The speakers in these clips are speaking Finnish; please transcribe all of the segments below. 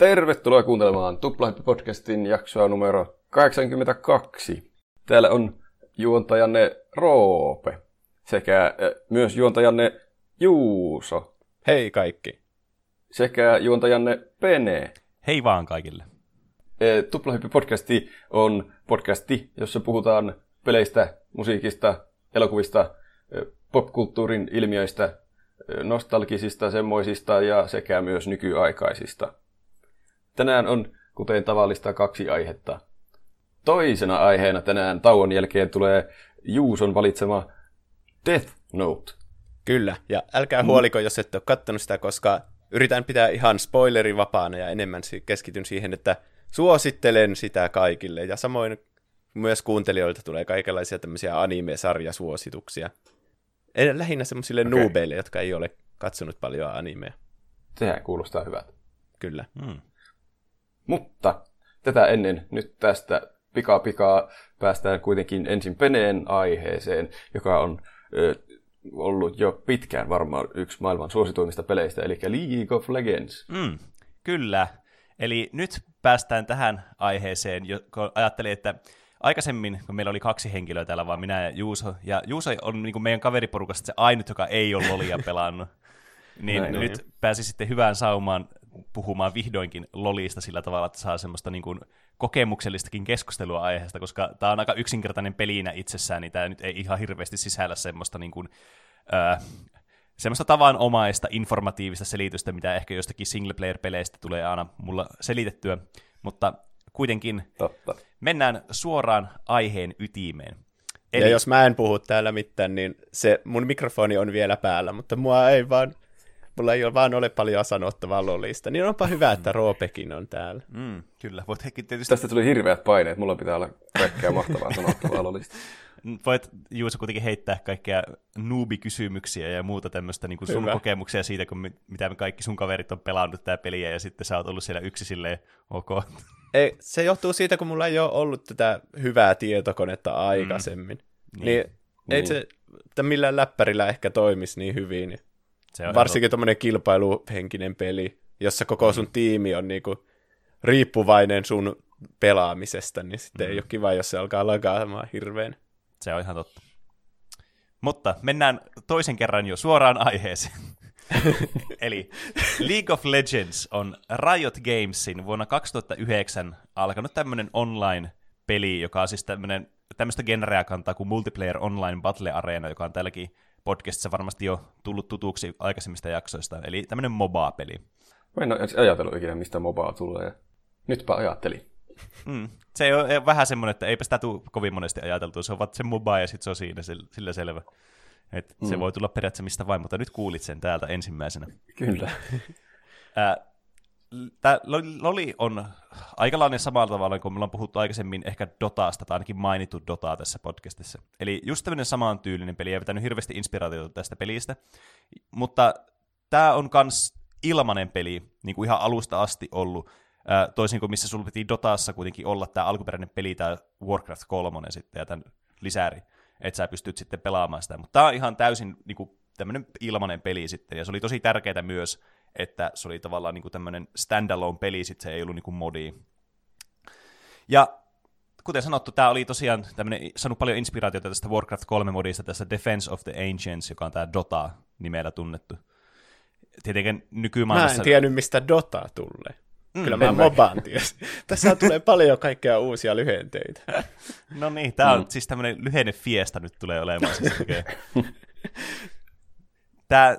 Tervetuloa kuuntelemaan Tuplahyppi-podcastin jaksoa numero 82. Täällä on juontajanne Roope sekä myös juontajanne Juuso Hei kaikki. sekä juontajanne Pene. Hei vaan kaikille. Tuplahyppi-podcasti on podcasti, jossa puhutaan peleistä, musiikista, elokuvista, popkulttuurin ilmiöistä, nostalgisista semmoisista ja sekä myös nykyaikaisista. Tänään on, kuten tavallista, kaksi aihetta. Toisena aiheena tänään tauon jälkeen tulee Juuson valitsema Death Note. Kyllä, ja älkää huoliko, jos ette ole kattonut sitä, koska yritän pitää ihan spoilerivapaana ja enemmän keskityn siihen, että suosittelen sitä kaikille. Ja samoin myös kuuntelijoilta tulee kaikenlaisia tämmöisiä anime-sarjasuosituksia. Lähinnä semmoisille okay. nuubeille, jotka ei ole katsonut paljon animea. Sehän kuulostaa hyvältä. Kyllä. Hmm. Mutta tätä ennen nyt tästä pikaa pikaa päästään kuitenkin ensin Peneen aiheeseen, joka on ö, ollut jo pitkään varmaan yksi maailman suosituimmista peleistä, eli League of Legends. Mm, kyllä. Eli nyt päästään tähän aiheeseen, kun ajattelin, että aikaisemmin, kun meillä oli kaksi henkilöä täällä, vaan minä ja Juuso, ja Juuso on niin kuin meidän kaveriporukasta se ainut, joka ei ole Lolia pelannut, niin Näin on. nyt pääsi sitten hyvään saumaan puhumaan vihdoinkin Lolista sillä tavalla, että saa semmoista niin kuin kokemuksellistakin keskustelua aiheesta, koska tämä on aika yksinkertainen pelinä itsessään, niin tämä nyt ei ihan hirveästi sisällä semmoista niin kuin, öö, semmoista tavanomaista informatiivista selitystä, mitä ehkä jostakin single-player-peleistä tulee aina mulla selitettyä, mutta kuitenkin Totta. mennään suoraan aiheen ytimeen. Eli... Ja jos mä en puhu täällä mitään, niin se mun mikrofoni on vielä päällä, mutta mua ei vaan, mulla ei ole vaan ole paljon sanottavaa Lolista. Niin onpa hyvä, että Roopekin on täällä. Mm, kyllä, voit heti tietysti Tästä tuli hirveät paineet, mulla pitää olla kaikkea mahtavaa sanottavaa lolista. voit Juuso kuitenkin heittää kaikkea noobikysymyksiä ja muuta tämmöistä niin sun Hyvä. kokemuksia siitä, kun me, mitä me kaikki sun kaverit on pelannut tää peliä ja sitten sä oot ollut siellä yksi silleen, ok. Ei, se johtuu siitä, kun mulla ei ole ollut tätä hyvää tietokonetta aikaisemmin. Mm. Niin, niin ei Niin. se että millään läppärillä ehkä toimisi niin hyvin. Se on Varsinkin tuommoinen kilpailuhenkinen peli, jossa koko sun tiimi on niinku riippuvainen sun pelaamisesta, niin sitten mm. ei ole kiva, jos se alkaa lagaamaan hirveän. Se on ihan totta. Mutta mennään toisen kerran jo suoraan aiheeseen. Eli League of Legends on Riot Gamesin vuonna 2009 alkanut tämmöinen online-peli, joka on siis tämmöinen, tämmöistä genreä kantaa kuin Multiplayer Online Battle Arena, joka on tälläkin podcastissa varmasti jo tullut tutuksi aikaisemmista jaksoista. Eli tämmöinen MOBA-peli. Mä en ole ajatellut ikinä, mistä mobaa tulee. Nytpä ajattelin. Mm. Se on vähän semmoinen, että eipä sitä tule kovin monesti ajateltua. Se on vaan se MOBA ja sitten se on siinä, sillä- selvä. Et Se voi tulla periaatteessa mistä vain, mutta nyt kuulit sen täältä ensimmäisenä. Kyllä. Tämä Loli on aika lailla samalla tavalla, kuin me ollaan puhuttu aikaisemmin ehkä Dotasta, tai ainakin mainittu Dotaa tässä podcastissa. Eli just tämmöinen samantyylinen peli, ja vetänyt hirveästi inspiraatiota tästä pelistä. Mutta tämä on kans ilmanen peli, niin kuin ihan alusta asti ollut, toisin kuin missä sulla piti Dotassa kuitenkin olla tämä alkuperäinen peli, tämä Warcraft 3 sitten, ja tämän lisäri, että sä pystyt sitten pelaamaan sitä. Mutta tämä on ihan täysin niin kuin, tämmöinen ilmanen peli sitten, ja se oli tosi tärkeää myös, että se oli tavallaan niin kuin tämmöinen standalone peli, sitten se ei ollut niin kuin modi. Ja kuten sanottu, tämä oli tosiaan tämmöinen, saanut paljon inspiraatiota tästä Warcraft 3-modista, tässä Defense of the Ancients, joka on tämä Dota nimellä tunnettu. Tietenkin Mä nykymaailmassa... en tiennyt, mistä Dota tulee. Mm, Kyllä mä mobaan tiesin. Tässä tulee paljon kaikkea uusia lyhenteitä. No niin, tämä on siis tämmöinen lyhenne fiesta nyt tulee olemaan. Siis. Tämä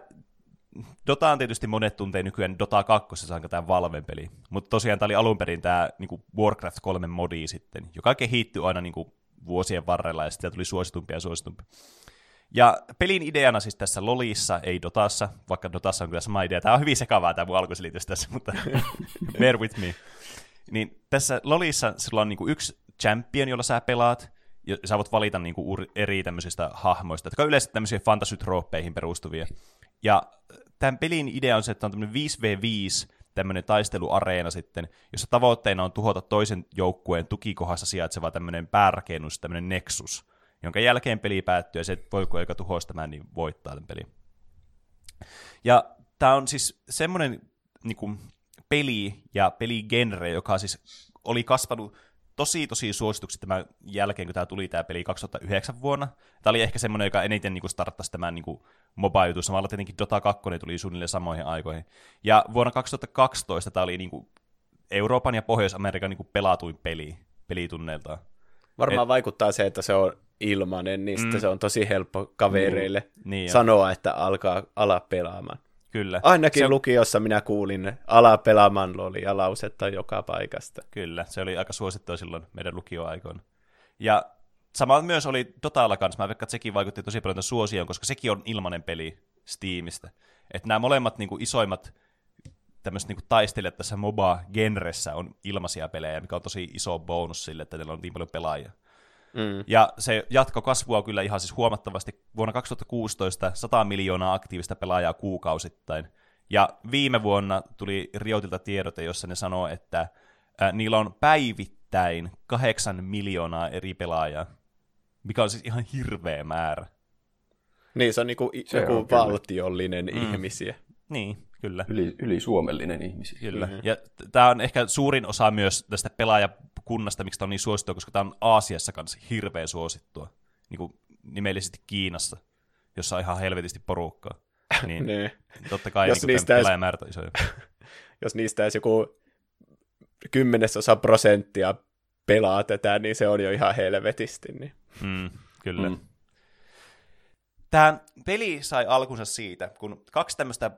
Dota on tietysti monet tuntee nykyään Dota 2, se on tämä Valven peli. Mutta tosiaan tämä oli alun perin tämä niinku Warcraft 3 modi sitten, joka kehittyi aina niinku vuosien varrella ja sitten tuli suositumpia ja suositumpia. Ja pelin ideana siis tässä Lolissa, ei Dotassa, vaikka Dotassa on kyllä sama idea. Tämä on hyvin sekavaa tämä mun alkuselitys tässä, mutta bear with me. Niin tässä Lolissa sulla on niinku yksi champion, jolla sä pelaat, ja sä voit valita niinku eri tämmöisistä hahmoista, jotka on yleensä tämmöisiä fantasytrooppeihin perustuvia. Ja tämän pelin idea on se, että on tämmöinen 5v5 tämmöinen taisteluareena sitten, jossa tavoitteena on tuhota toisen joukkueen tukikohdassa sijaitseva tämmöinen päärakennus, tämmöinen nexus, jonka jälkeen peli päättyy ja se, voiko joka tuhoa tämän, niin voittaa tämän pelin. Ja tämä on siis semmoinen niin kuin, peli ja peligenre, joka siis oli kasvanut tosi tosi suosituksi tämän jälkeen, kun tämä tuli tämä peli 2009 vuonna. Tämä oli ehkä semmoinen, joka eniten niin starttasi tämän niin mobile-jutun. Samalla tietenkin Dota 2 tuli suunnilleen samoihin aikoihin. Ja vuonna 2012 tämä oli niin kuin Euroopan ja Pohjois-Amerikan niin kuin pelatuin peli, pelitunneiltaan. Varmaan Et... vaikuttaa se, että se on ilmanen, niin mm. se on tosi helppo kavereille mm. niin sanoa, että alkaa ala pelaamaan. Kyllä. Ainakin se... lukiossa minä kuulin ala pelaamaan lolia lausetta joka paikasta. Kyllä, se oli aika suosittua silloin meidän lukioaikoina. Ja sama myös oli Dotalla kanssa, mä veikkaan, että sekin vaikutti tosi paljon suosioon, koska sekin on ilmanen peli Steamista. Että nämä molemmat niin kuin, isoimmat tämmöiset niin taistelijat tässä MOBA-genressä on ilmaisia pelejä, mikä on tosi iso bonus sille, että teillä on niin paljon pelaajia. Mm. Ja se jatko kasvua kyllä ihan siis huomattavasti. Vuonna 2016 100 miljoonaa aktiivista pelaajaa kuukausittain. Ja viime vuonna tuli Riotilta tiedote, jossa ne sanoo, että äh, niillä on päivittäin kahdeksan miljoonaa eri pelaajaa, mikä on siis ihan hirveä määrä. Niin, se on niinku se joku on valtiollinen mm. ihmisiä. Niin, kyllä. Yli, yli suomellinen ihmisiä. Kyllä. Mm-hmm. Ja tämä on ehkä suurin osa myös tästä pelaajakunnasta, miksi tämä on niin suosittua, koska tämä on Aasiassa kanssa hirveän suosittua. Niin kuin nimellisesti Kiinassa, jossa on ihan helvetisti porukkaa. Niin, niin. totta kai jos niin niistä pelaajamäärät on isoja. jos niistä edes joku kymmenesosa prosenttia pelaa tätä, niin se on jo ihan helvetisti. Niin. Mm, kyllä. Mm. Tämä peli sai alkunsa siitä, kun kaksi tämmöistä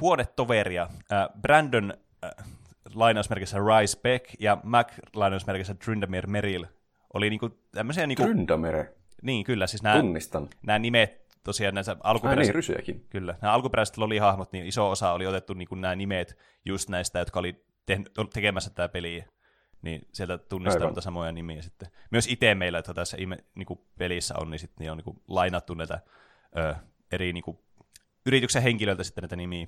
huonetoveria, äh, Brandon äh, lainausmerkissä Rice Beck ja Mac lainausmerkissä Tryndamere Merrill oli niinku tämmöisiä... Niinku, Tryndamere? Niin, kyllä. Siis nämä, Tunnistan. Nämä nimet tosiaan näissä alkuperäiset... Ah, niin, rysyäkin. Kyllä. Nämä alkuperäiset lolihahmot, niin iso osa oli otettu niinku nämä nimet just näistä, jotka oli tehnyt, tekemässä tätä peliä. Niin sieltä tunnistaa niitä samoja nimiä sitten. Myös itse meillä, että tässä niin kuin pelissä on, niin sitten niin on niin kuin lainattu näitä ö, eri niin kuin yrityksen henkilöiltä sitten näitä nimiä,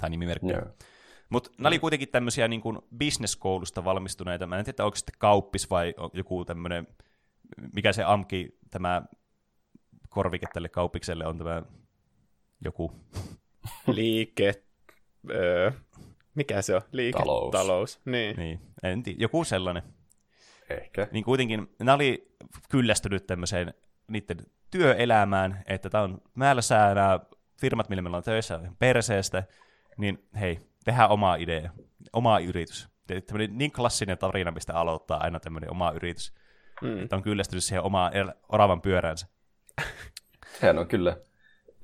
tai nimimerkkejä. Yeah. Mutta nämä oli kuitenkin tämmöisiä niin kuin business-koulusta valmistuneita. Mä en tiedä, onko sitten kauppis vai joku tämmöinen, mikä se AMKI, tämä korvike tälle kauppikselle on tämä joku... Liike... Öö, mikä se on? Liike... Talous. Talous. Niin. niin. En tiedä, joku sellainen. Ehkä. Niin kuitenkin, nämä oli kyllästynyt tämmöiseen niiden työelämään, että tämä on määräsää nämä firmat, millä meillä on töissä perseestä, niin hei, tehdään oma idea, oma yritys. Tämmöinen niin klassinen tarina, mistä aloittaa aina tämmöinen oma yritys. Mm. Että on kyllästynyt siihen omaan oravan pyöränsä. Sehän on kyllä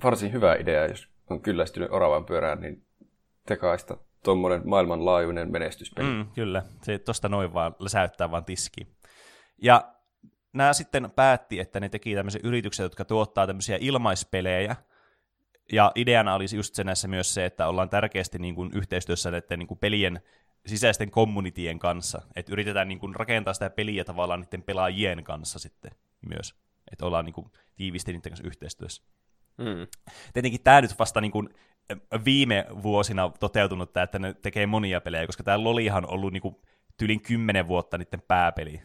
varsin hyvä idea, jos on kyllästynyt oravan pyörään, niin tekaista tuommoinen maailmanlaajuinen menestyspeli. Mm, kyllä, se tuosta noin vaan läsäyttää vaan tiski. Ja nämä sitten päätti, että ne teki tämmöisen yrityksen, jotka tuottaa tämmöisiä ilmaispelejä, ja ideana olisi just se näissä myös se, että ollaan tärkeästi niin kuin yhteistyössä näiden niin kuin pelien sisäisten kommunitien kanssa. Että yritetään niin kuin rakentaa sitä peliä tavallaan niiden pelaajien kanssa sitten myös. Että ollaan niin kuin tiivisti niiden kanssa yhteistyössä. Mm. Tietenkin tämä nyt vasta niin kuin viime vuosina toteutunut tämä, että ne tekee monia pelejä, koska tämä Lolihan on ollut niin kuin tylin kymmenen vuotta niiden pääpeli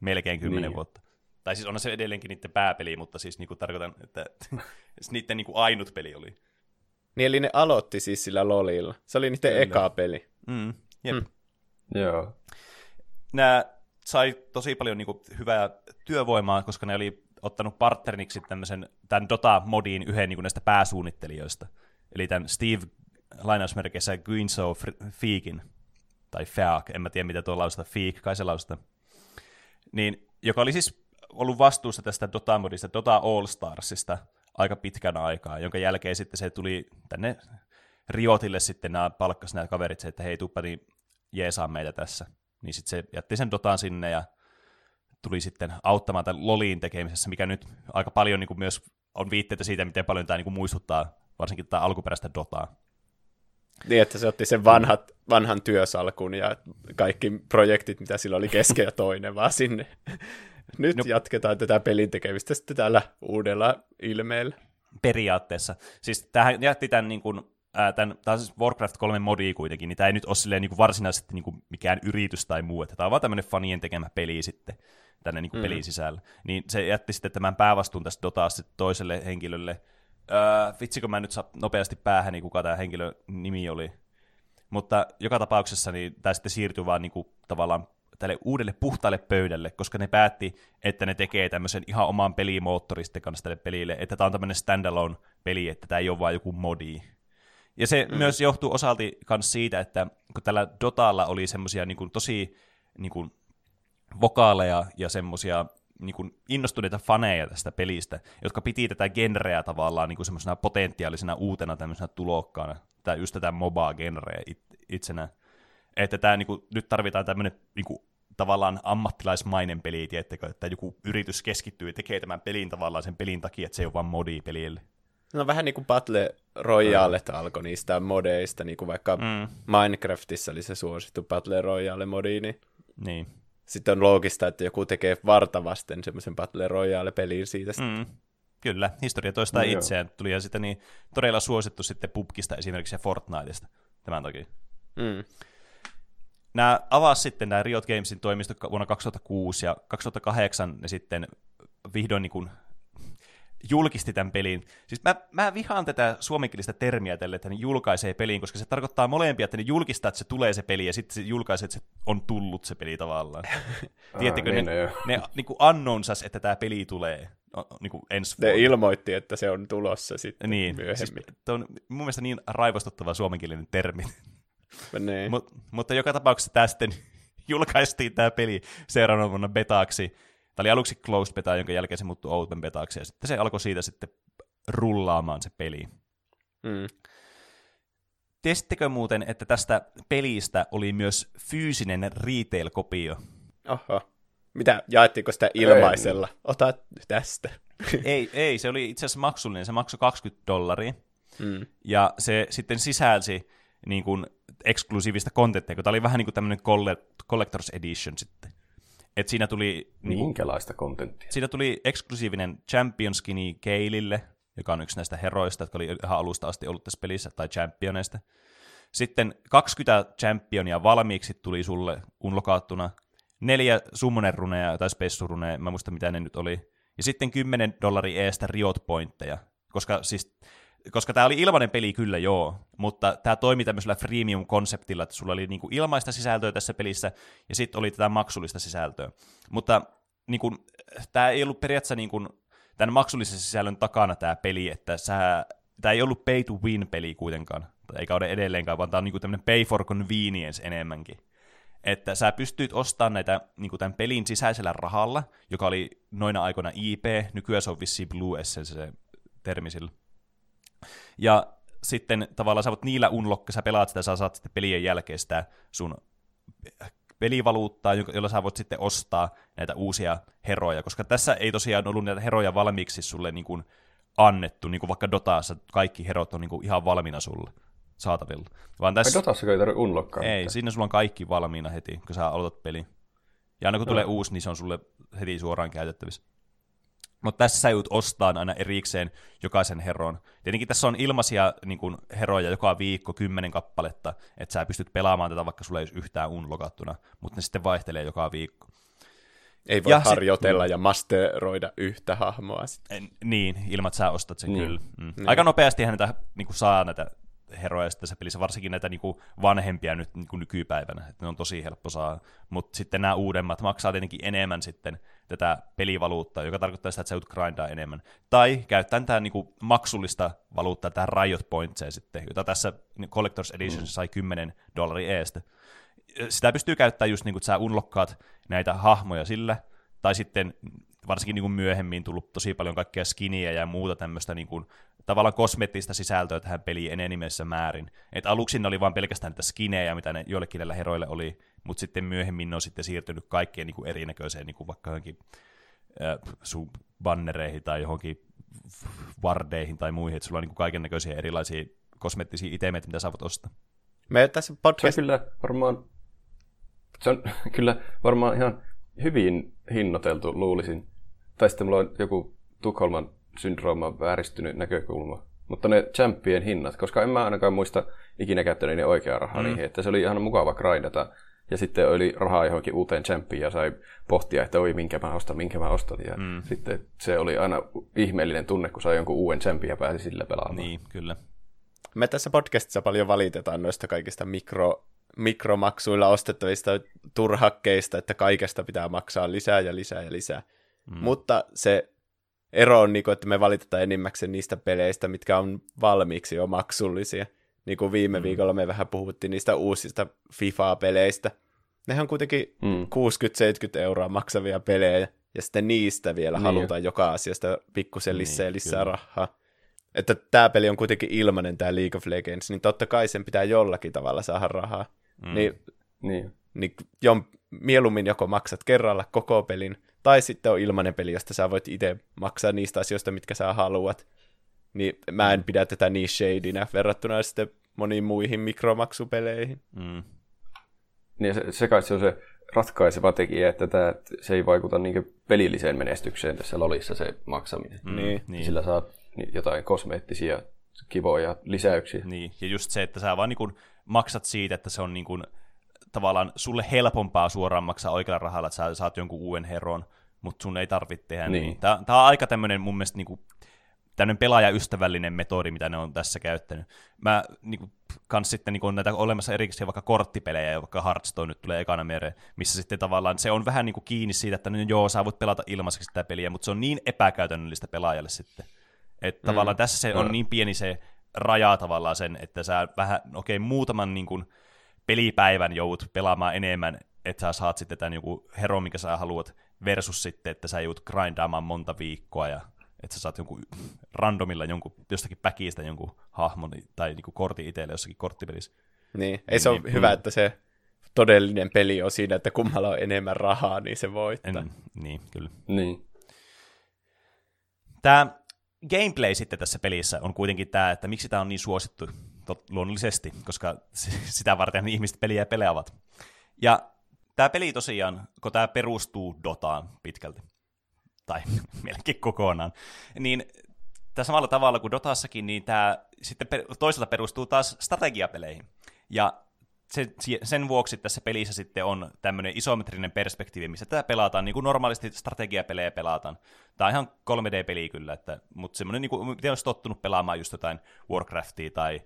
melkein kymmenen niin. vuotta. Tai siis on se edelleenkin niiden pääpeli, mutta siis niinku tarkoitan, että niiden niinku ainut peli oli. Niin eli ne aloitti siis sillä LOLilla. Se oli niiden Kyllä. eka peli. Mm, jep. Mm. Joo. Nämä sai tosi paljon niinku hyvää työvoimaa, koska ne oli ottanut partneriniksi tämmöisen, tämän Dota-modiin yhden niinku näistä pääsuunnittelijoista. Eli tämän Steve lainausmerkeissä Guinso Feekin, tai Feak, en mä tiedä mitä tuo lausuta, Feek, kai se lausuta niin, joka oli siis ollut vastuussa tästä Dota-modista, Dota All Starsista aika pitkän aikaa, jonka jälkeen sitten se tuli tänne Riotille sitten nämä palkkasi nämä kaverit, että hei, tuppa niin jeesaa meitä tässä. Niin sitten se jätti sen Dotaan sinne ja tuli sitten auttamaan tämän Loliin tekemisessä, mikä nyt aika paljon niin kuin myös on viitteitä siitä, miten paljon tämä niin kuin muistuttaa varsinkin tämä alkuperäistä Dotaa. Niin, että se otti sen vanhat, vanhan työsalkun ja kaikki projektit, mitä sillä oli kesken ja toinen, vaan sinne. Nyt no, jatketaan tätä pelin tekemistä sitten tällä uudella ilmeellä. Periaatteessa. Siis tähän jätti tämän, niin kuin, ää, tämän tämä on siis Warcraft 3 modi kuitenkin, niin tämä ei nyt ole silleen, niin kuin varsinaisesti niin kuin mikään yritys tai muu, että tämä on vaan tämmöinen fanien tekemä peli sitten tänne niin kuin mm. pelin sisällä. Niin se jätti sitten tämän päävastuun tästä Dotasta toiselle henkilölle, Öö, vitsikö mä nyt saa nopeasti päähän, niin kuka tämä henkilön nimi oli. Mutta joka tapauksessa niin tämä sitten siirtyy vaan niin kuin, tavallaan tälle uudelle puhtaalle pöydälle, koska ne päätti, että ne tekee tämmöisen ihan oman pelimoottoristen kanssa tälle pelille, että tämä on tämmöinen standalone peli, että tämä ei ole vain joku modi. Ja se mm. myös johtuu osalti myös siitä, että kun tällä Dotalla oli semmoisia niin tosi niin kuin, vokaaleja ja semmoisia niin kuin innostuneita faneja tästä pelistä, jotka piti tätä genreä tavallaan niin semmoisena potentiaalisena uutena tämmöisenä tulokkaana, tai just tätä MOBA-genreä it, itsenä. Että tämä, niin kuin, nyt tarvitaan tämmöinen niin kuin, tavallaan ammattilaismainen peli, tiettekö, että joku yritys keskittyy ja tekee tämän pelin tavallaan sen pelin takia, että se ei ole vain modi pelille. No vähän niin kuin Battle Royale mm. alkoi niistä modeista, niin kuin vaikka mm. Minecraftissa oli se suosittu Battle Royale-modi, niin, niin. sitten on loogista, että joku tekee vartavasten semmoisen Battle Royale-pelin siitä. Mm. Kyllä, historia toistaa no, itseään. Tuli ja sitten niin todella suosittu sitten pubkista esimerkiksi ja Fortniteista tämän takia. Mm. Nämä avasi sitten nämä Riot Gamesin toimisto vuonna 2006 ja 2008 ne sitten vihdoin niin kuin julkisti tämän pelin. Siis mä, mä vihaan tätä suomenkielistä termiä tälle, että ne julkaisee peliin, koska se tarkoittaa molempia, että ne julkistaa, että se tulee se peli, ja sitten se julkaisee, että se on tullut se peli tavallaan. Tiedättekö, niin, ne, ne, ne niin kuin annonsas, että tämä peli tulee no, niin kuin ensi vuonna. Ne ilmoitti, että se on tulossa sitten niin, myöhemmin. Siis, on mun mielestä niin raivostuttava suomenkielinen termi. Niin. Mut, mutta joka tapauksessa tämä sitten julkaistiin tämä peli seuraavana vuonna betaksi, Tämä oli aluksi closed beta, jonka jälkeen se muuttui open betaksi, ja sitten se alkoi siitä sitten rullaamaan se peli. Mm. Tiesittekö muuten, että tästä pelistä oli myös fyysinen retail-kopio? Oho. Mitä, jaettiinko sitä ilmaisella? Ei. Ota tästä. ei, ei, se oli itse asiassa maksullinen. Se maksoi 20 dollaria. Mm. Ja se sitten sisälsi niin kuin, eksklusiivista kontenttia, kun tämä oli vähän niin kuin tämmöinen collector's edition sitten. Et siinä tuli... Niin, Minkälaista kontenttia? Siinä tuli eksklusiivinen Champion Skinny Keilille, joka on yksi näistä heroista, jotka oli ihan alusta asti ollut tässä pelissä, tai championeista. Sitten 20 championia valmiiksi tuli sulle unlokaattuna, neljä summoner-runeja tai spessuruneja, mä muista mitä ne nyt oli, ja sitten 10 dollari eestä riot pointteja, koska siis koska tämä oli ilmainen peli kyllä joo, mutta tämä toimi tämmöisellä freemium-konseptilla, että sulla oli niinku ilmaista sisältöä tässä pelissä, ja sitten oli tätä maksullista sisältöä. Mutta niinku, tämä ei ollut periaatteessa niinku, tämän maksullisen sisällön takana tämä peli, että tämä ei ollut pay to win peli kuitenkaan, eikä ole edelleenkaan, vaan tämä on niinku tämmöinen pay for convenience enemmänkin. Että sä pystyt ostamaan näitä niin tämän pelin sisäisellä rahalla, joka oli noina aikoina IP, nykyään se on vissiin Blue Essence se termi sillä. Ja sitten tavallaan sä voit niillä unlockka, sä pelaat sitä, sä saat sitten pelien jälkeen sitä sun pelivaluuttaa, jolla sä voit sitten ostaa näitä uusia heroja, koska tässä ei tosiaan ollut näitä heroja valmiiksi sulle niin kuin annettu, niin kuin vaikka Dotaassa kaikki herot on niin kuin ihan valmiina sulle saatavilla. Vaan tässä... Dotassa ei tarvitse unlockkaa. Ei, mitään. siinä sulla on kaikki valmiina heti, kun sä aloitat peli. Ja aina kun no. tulee uusi, niin se on sulle heti suoraan käytettävissä. Mutta tässä sä joudut ostaa aina erikseen jokaisen heron. Tietenkin tässä on ilmaisia niin kun, heroja joka viikko, kymmenen kappaletta, että sä pystyt pelaamaan tätä, vaikka sulla ei ole yhtään unlokattuna, mutta ne sitten vaihtelee joka viikko. Ei voi ja harjoitella sit, ja masteroida yhtä hahmoa. Sit. Niin, ilman että sä ostat sen niin. kyllä. Mm. Niin. Aika nopeasti näitä niin saa näitä heroja tässä pelissä, varsinkin näitä niin kuin vanhempia nyt niin kuin nykypäivänä, että ne on tosi helppo saa, mutta sitten nämä uudemmat maksaa tietenkin enemmän sitten tätä pelivaluuttaa, joka tarkoittaa sitä, että sä joudut grindaa enemmän. Tai käyttää tätä niin kuin maksullista valuuttaa, tähän Riot Pointsia sitten, jota tässä Collector's Edition mm. sai 10 dollaria eestä. Sitä pystyy käyttämään just niin kuin, että sä unlockkaat näitä hahmoja sillä, tai sitten varsinkin niin kuin myöhemmin tullut tosi paljon kaikkea skiniä ja muuta tämmöistä niin kuin, tavallaan kosmeettista sisältöä tähän peliin enenimessä määrin. Et aluksi ne oli vain pelkästään niitä skinejä, mitä ne joillekin näillä heroille oli, mutta sitten myöhemmin ne on sitten siirtynyt kaikkeen niin kuin erinäköiseen, niin kuin vaikka johonkin äh, sun bannereihin tai johonkin vardeihin tai muihin, että sulla on niin kaiken näköisiä erilaisia kosmettisia itemeitä, mitä saavat ostaa. Me tässä podcast... Se on kyllä varmaan, se on kyllä varmaan ihan hyvin hinnoiteltu, luulisin. Tai sitten mulla on joku Tukholman syndrooma vääristynyt näkökulma. Mutta ne champien hinnat, koska en mä ainakaan muista ikinä käyttäneeni oikeaa rahaa mm. niihin, että se oli ihan mukava grindata. Ja sitten oli rahaa johonkin uuteen champiin ja sai pohtia, että oi minkä mä ostan, minkä mä ostan. Ja mm. sitten se oli aina ihmeellinen tunne, kun sai jonkun uuden champin ja pääsi sillä pelaamaan. Niin, kyllä. Me tässä podcastissa paljon valitetaan noista kaikista mikro, mikromaksuilla ostettavista turhakkeista, että kaikesta pitää maksaa lisää ja lisää ja lisää. Mm. Mutta se ero on, niin kuin, että me valitetaan enimmäkseen niistä peleistä, mitkä on valmiiksi jo maksullisia. Niin kuin viime mm. viikolla me vähän puhuttiin niistä uusista FIFA-peleistä. Nehän on kuitenkin mm. 60-70 euroa maksavia pelejä, ja sitten niistä vielä niin halutaan jo. joka asiasta pikkusen niin, lisää ja lisää kyllä. rahaa. Että tämä peli on kuitenkin ilmanen, tämä League of Legends, niin totta kai sen pitää jollakin tavalla saada rahaa. Mm. Niin, niin. niin jo, mieluummin joko maksat kerralla koko pelin, tai sitten on ilmainen peli, josta sä voit itse maksaa niistä asioista, mitkä sä haluat. Niin mä en pidä tätä niin shadinä verrattuna sitten moniin muihin mikromaksupeleihin. Mm. Niin se, se kai se on se ratkaiseva tekijä, että tämä, se ei vaikuta niin pelilliseen menestykseen tässä lolissa se maksaminen. Mm, niin. niin. Sillä saat jotain kosmeettisia kivoja lisäyksiä. Niin, ja just se, että sä vaan niin maksat siitä, että se on niin tavallaan sulle helpompaa suoraan maksaa oikealla rahalla, että sä saat jonkun uuden heron, mutta sun ei tarvitse tehdä niin. niin. Tämä, tämä on aika tämmöinen mun mielestä niin kuin, tämmöinen pelaajaystävällinen metodi, mitä ne on tässä käyttänyt. Mä niin kuin, kans sitten niin kuin, näitä olemassa erikseen vaikka korttipelejä, vaikka Hearthstone nyt tulee ekana mieleen, missä sitten tavallaan se on vähän niin kuin kiinni siitä, että no, joo, sä voit pelata ilmaiseksi tätä peliä, mutta se on niin epäkäytännöllistä pelaajalle sitten. Että mm. tavallaan tässä se on niin pieni se raja tavallaan sen, että sä vähän, okei, okay, muutaman niin kuin, pelipäivän joudut pelaamaan enemmän, että sä saat sitten tämän joku hero, mikä sä haluat, versus sitten, että sä joudut grindaamaan monta viikkoa ja että sä saat jonkun randomilla jonkun, jostakin päkistä jonkun hahmon tai niin kortin itselle jossakin korttipelissä. Niin, ei se niin, ole hyvä, mm. että se todellinen peli on siinä, että kummalla on enemmän rahaa, niin se voittaa. En, niin, kyllä. Niin. Tämä gameplay sitten tässä pelissä on kuitenkin tämä, että miksi tämä on niin suosittu tot, luonnollisesti, koska sitä varten ihmiset peliä pelaavat. Ja tämä peli tosiaan, kun tämä perustuu Dotaan pitkälti, tai melkein kokonaan, niin tämä samalla tavalla kuin Dotassakin, niin tämä sitten toisaalta perustuu taas strategiapeleihin. Ja sen vuoksi tässä pelissä sitten on tämmöinen isometrinen perspektiivi, missä tätä pelataan niin kuin normaalisti strategiapelejä pelataan. Tämä on ihan 3D-peli kyllä, että, mutta semmoinen, niin kuin, miten olisi tottunut pelaamaan just jotain Warcraftia tai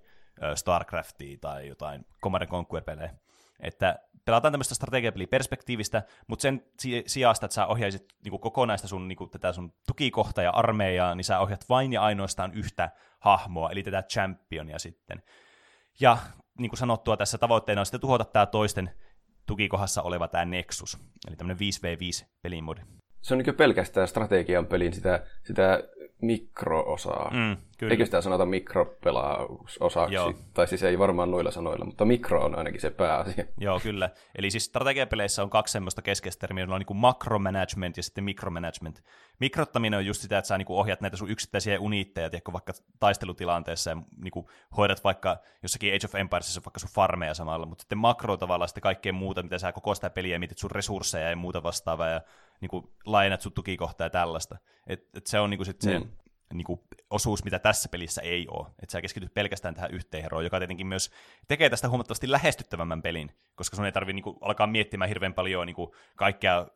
Starcraftia tai jotain Command Conquer-pelejä. Että pelataan tämmöistä strategiapeliperspektiivistä, mutta sen sijasta, että sä ohjaisit niin kokonaista sun, niin kuin, tätä sun tukikohta ja armeijaa, niin sä ohjat vain ja ainoastaan yhtä hahmoa, eli tätä championia sitten. Ja niin kuin sanottua, tässä tavoitteena on sitten tuhota tämä toisten tukikohdassa oleva tämä Nexus, eli tämmöinen 5v5 pelimodi. Se on niin pelkästään strategian pelin sitä, sitä mikroosaa. Mm, kyllä. Eikö sitä sanota mikropelausosaksi? Joo. Tai siis ei varmaan noilla sanoilla, mutta mikro on ainakin se pääasia. Joo, kyllä. Eli siis strategiapeleissä on kaksi semmoista keskeistä termiä, on niin makromanagement ja sitten micromanagement. Mikrottaminen on just sitä, että sä niin ohjat näitä sun yksittäisiä uniitteja, tiedätkö, vaikka taistelutilanteessa ja niin kuin hoidat vaikka jossakin Age of Empiresissa vaikka sun farmeja samalla, mutta sitten makro tavallaan sitten kaikkea muuta, mitä sä koko sitä peliä mietit sun resursseja ja muuta vastaavaa ja niin kuin lainat sun tukikohtaa ja tällaista. Et, et se on niin kuin sit se mm. niin kuin osuus, mitä tässä pelissä ei ole. Että sä keskityt pelkästään tähän yhteen heroon, joka tietenkin myös tekee tästä huomattavasti lähestyttävämmän pelin, koska sun ei tarvitse niin kuin, alkaa miettimään hirveän paljon niin kuin, kaikkea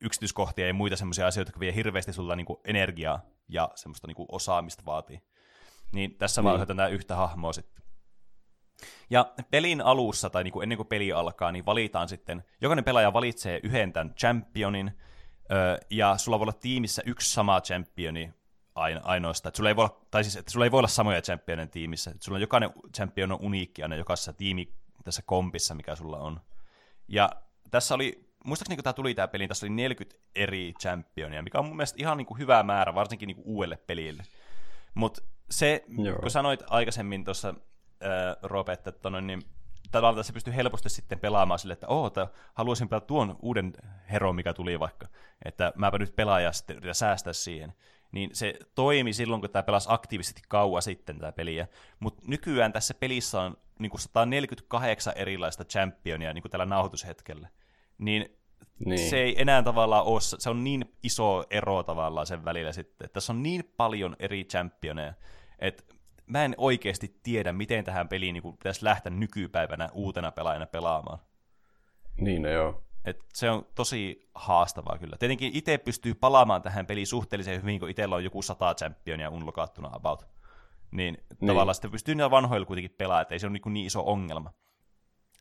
yksityiskohtia ja muita semmoisia asioita, jotka vie hirveästi sulla niin kuin, energiaa ja semmoista niin kuin, osaamista vaatii. Niin tässä niin. vaan tämä yhtä hahmoa sitten. Ja pelin alussa, tai niin kuin ennen kuin peli alkaa, niin valitaan sitten, jokainen pelaaja valitsee yhden tämän championin, ja sulla voi olla tiimissä yksi sama championi ainoastaan. Että sulla ei voi olla, tai siis, että sulla ei voi olla samoja championeja tiimissä. Sulla on jokainen champion on uniikki aina jokaisessa tiimi tässä kompissa, mikä sulla on. Ja tässä oli, muistaakseni kun tämä tuli tämä peli, tässä oli 40 eri championia, mikä on mun mielestä ihan niin kuin hyvä määrä, varsinkin niin kuin uudelle pelille. Mutta se, Joo. kun sanoit aikaisemmin tuossa, äh, Robe, että tonne, niin tavallaan se pystyy helposti sitten pelaamaan sille, että oh, että haluaisin pelata tuon uuden heron, mikä tuli vaikka, että mäpä nyt pelaa ja sitten yritän säästää siihen. Niin se toimi silloin, kun tämä pelasi aktiivisesti kauan sitten tämä peliä. Mutta nykyään tässä pelissä on niin kuin 148 erilaista championia niin kuin tällä nauhoitushetkellä. Niin, niin, se ei enää tavallaan ole, se on niin iso ero tavallaan sen välillä sitten, että tässä on niin paljon eri championeja, että mä en oikeasti tiedä, miten tähän peliin niin pitäisi lähteä nykypäivänä uutena pelaajana pelaamaan. Niin, no joo. Et se on tosi haastavaa kyllä. Tietenkin itse pystyy palaamaan tähän peliin suhteellisen hyvin, kun itsellä on joku sata championia unlokaattuna about. niin, niin. tavallaan sitten pystyy niillä vanhoilla kuitenkin pelaamaan, että ei se ole niin, niin iso ongelma.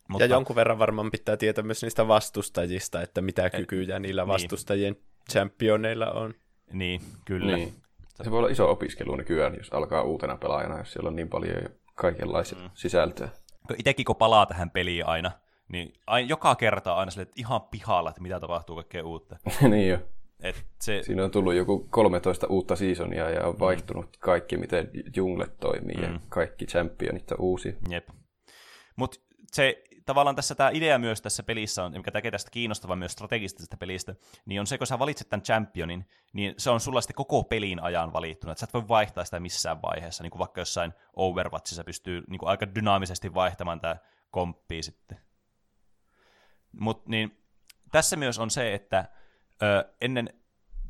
Mutta... Ja jonkun verran varmaan pitää tietää myös niistä vastustajista, että mitä kykyjä niillä niin. vastustajien niin. championeilla on. Niin, kyllä. Niin. Se voi olla iso opiskelu nykyään, jos alkaa uutena pelaajana, jos siellä on niin paljon kaikenlaisia mm. sisältöä. Itsekin kun palaa tähän peliin aina, niin aina, joka kerta aina sille, että ihan pihalla, että mitä tapahtuu kaikkea uutta. niin jo. Et se... Siinä on tullut joku 13 uutta seasonia ja on mm. vaihtunut mm. kaikki, miten junglet toimii mm. ja kaikki championit on uusia. Jep. Mutta se tavallaan tässä tämä idea myös tässä pelissä on, mikä tekee tästä kiinnostavaa myös strategista tästä pelistä, niin on se, kun sä valitset tämän championin, niin se on sulla sitten koko pelin ajan valittuna, että sä et voi vaihtaa sitä missään vaiheessa, niin kuin vaikka jossain Overwatchissa pystyy niin kuin aika dynaamisesti vaihtamaan tämä komppia sitten. Mutta niin, tässä myös on se, että ö, ennen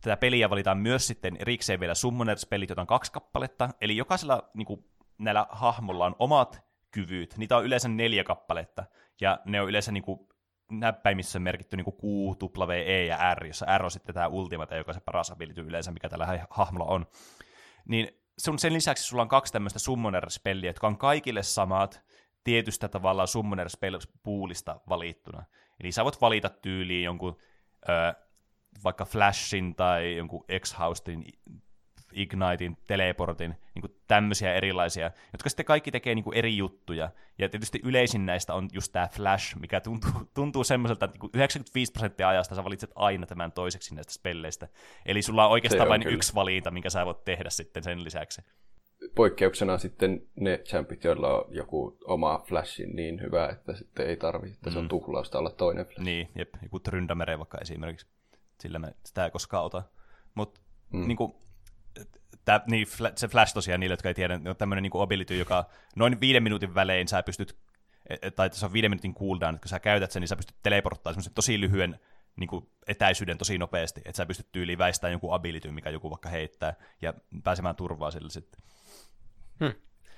tätä peliä valitaan myös sitten erikseen vielä Summoners-pelit, joita on kaksi kappaletta, eli jokaisella niin kuin, näillä hahmolla on omat kyvyt. Niitä on yleensä neljä kappaletta, ja ne on yleensä niin kuin, näppäimissä merkitty niin kuin Q, W, E ja R, jossa R on sitten tämä ultimate, joka on se paras ability yleensä, mikä tällä hahmolla on. Niin sen lisäksi sulla on kaksi tämmöistä summoner-spelliä, jotka on kaikille samat tietystä tavallaan summoner poolista valittuna. Eli sä voit valita tyyliin jonkun ö, vaikka Flashin tai jonkun X-Housein Ignitein, Teleportin, niin kuin tämmöisiä erilaisia, jotka sitten kaikki tekee niin kuin eri juttuja. Ja tietysti yleisin näistä on just tämä Flash, mikä tuntuu, tuntuu semmoiselta, että niin 95 prosenttia ajasta sä valitset aina tämän toiseksi näistä spelleistä. Eli sulla on oikeastaan on vain kyllä. yksi valinta, minkä sä voit tehdä sitten sen lisäksi. Poikkeuksena sitten ne champit, joilla on joku oma flashi niin hyvä, että sitten ei tarvitse, että mm. se on mm. tuhlausta olla toinen flash. Niin, jep, joku Tryndamere vaikka esimerkiksi. Sillä me sitä ei koskaan ota. Mutta mm. niin kuin, Tää, niin, se Flash tosiaan niille, jotka ei tiedä, on tämmöinen niin ability, joka noin viiden minuutin välein sä pystyt, e, e, tai se on viiden minuutin cooldown, että kun sä käytät sen, niin sä pystyt teleporttamaan semmoisen tosi lyhyen niin kuin etäisyyden tosi nopeasti, että sä pystyt tyyliin väistämään jonkun ability, mikä joku vaikka heittää, ja pääsemään turvaa sille sitten. Hmm.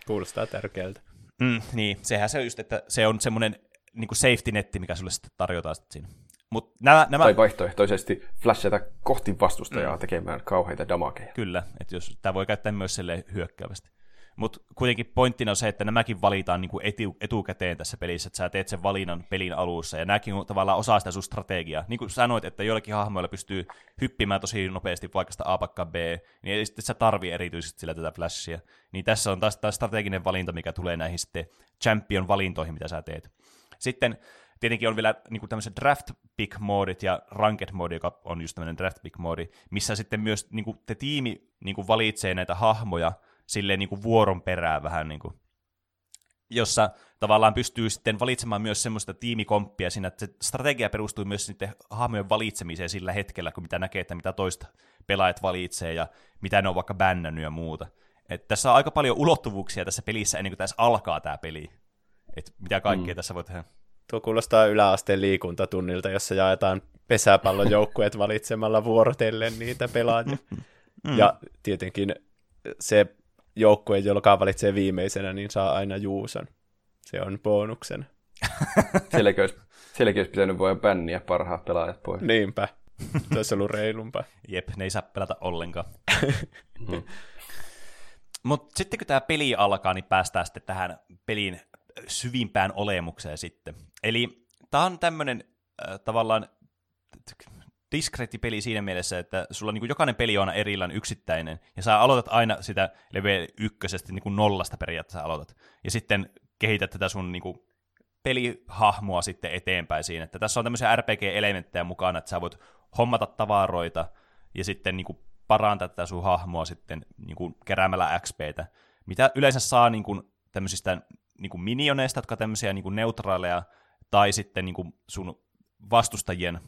Kuulostaa tärkeältä. Mm, niin, sehän se on just, että se on semmoinen niin safety netti, mikä sulle sitten tarjotaan sitten siinä. Mut nämä, nämä... Tai vaihtoehtoisesti flashata kohti vastustajaa mm. tekemään kauheita damakeja. Kyllä, että jos tämä voi käyttää myös sille hyökkäävästi. Mutta kuitenkin pointtina on se, että nämäkin valitaan niinku etu, etukäteen tässä pelissä, että sä teet sen valinnan pelin alussa, ja nämäkin on tavallaan osa sitä sun strategiaa. Niin kuin sanoit, että joillakin hahmoilla pystyy hyppimään tosi nopeasti vaikka sitä A pakka B, niin ei sitten sä tarvii erityisesti sillä tätä flashia. Niin tässä on taas, taas strateginen valinta, mikä tulee näihin sitten champion-valintoihin, mitä sä teet. Sitten tietenkin on vielä niin tämmöiset draft pick moodit ja ranked moodi, joka on just tämmöinen draft pick moodi, missä sitten myös niin kuin te tiimi niin kuin valitsee näitä hahmoja silleen niin kuin vuoron perään vähän niin kuin, jossa tavallaan pystyy sitten valitsemaan myös semmoista tiimikomppia siinä, että se strategia perustuu myös sitten hahmojen valitsemiseen sillä hetkellä, kun mitä näkee, että mitä toista pelaajat valitsee ja mitä ne on vaikka bännännyt ja muuta. Et tässä on aika paljon ulottuvuuksia tässä pelissä ennen kuin tässä alkaa tämä peli. Et mitä kaikkea mm. tässä voi tehdä. Tuo kuulostaa yläasteen liikuntatunnilta, jossa jaetaan pesäpallojoukkueet valitsemalla vuorotellen niitä pelaajia. Mm. Ja tietenkin se joukkue, joka valitsee viimeisenä, niin saa aina Juuson. Se on bonuksen. sielläkin, olisi, sielläkin olisi pitänyt voida bänniä parhaat pelaajat pois. Niinpä. Se olisi ollut reilumpaa. Jep, ne ei saa pelata ollenkaan. mm. Mutta sitten kun tämä peli alkaa, niin päästään sitten tähän pelin syvimpään olemukseen sitten. Eli tämä on tämmöinen äh, tavallaan diskreetti peli siinä mielessä, että sulla niin kuin jokainen peli on erillään yksittäinen, ja sä aloitat aina sitä level ykkösestä niin kuin nollasta periaatteessa aloitat, ja sitten kehität tätä sun niin pelihahmoa sitten eteenpäin siinä. Että tässä on tämmöisiä RPG-elementtejä mukana, että sä voit hommata tavaroita, ja sitten niin kuin parantaa tätä sun hahmoa sitten niin kuin keräämällä XPtä, mitä yleensä saa niin kuin tämmöisistä niin kuin minioneista, jotka on tämmöisiä niin kuin neutraaleja, tai sitten niin kuin sun vastustajien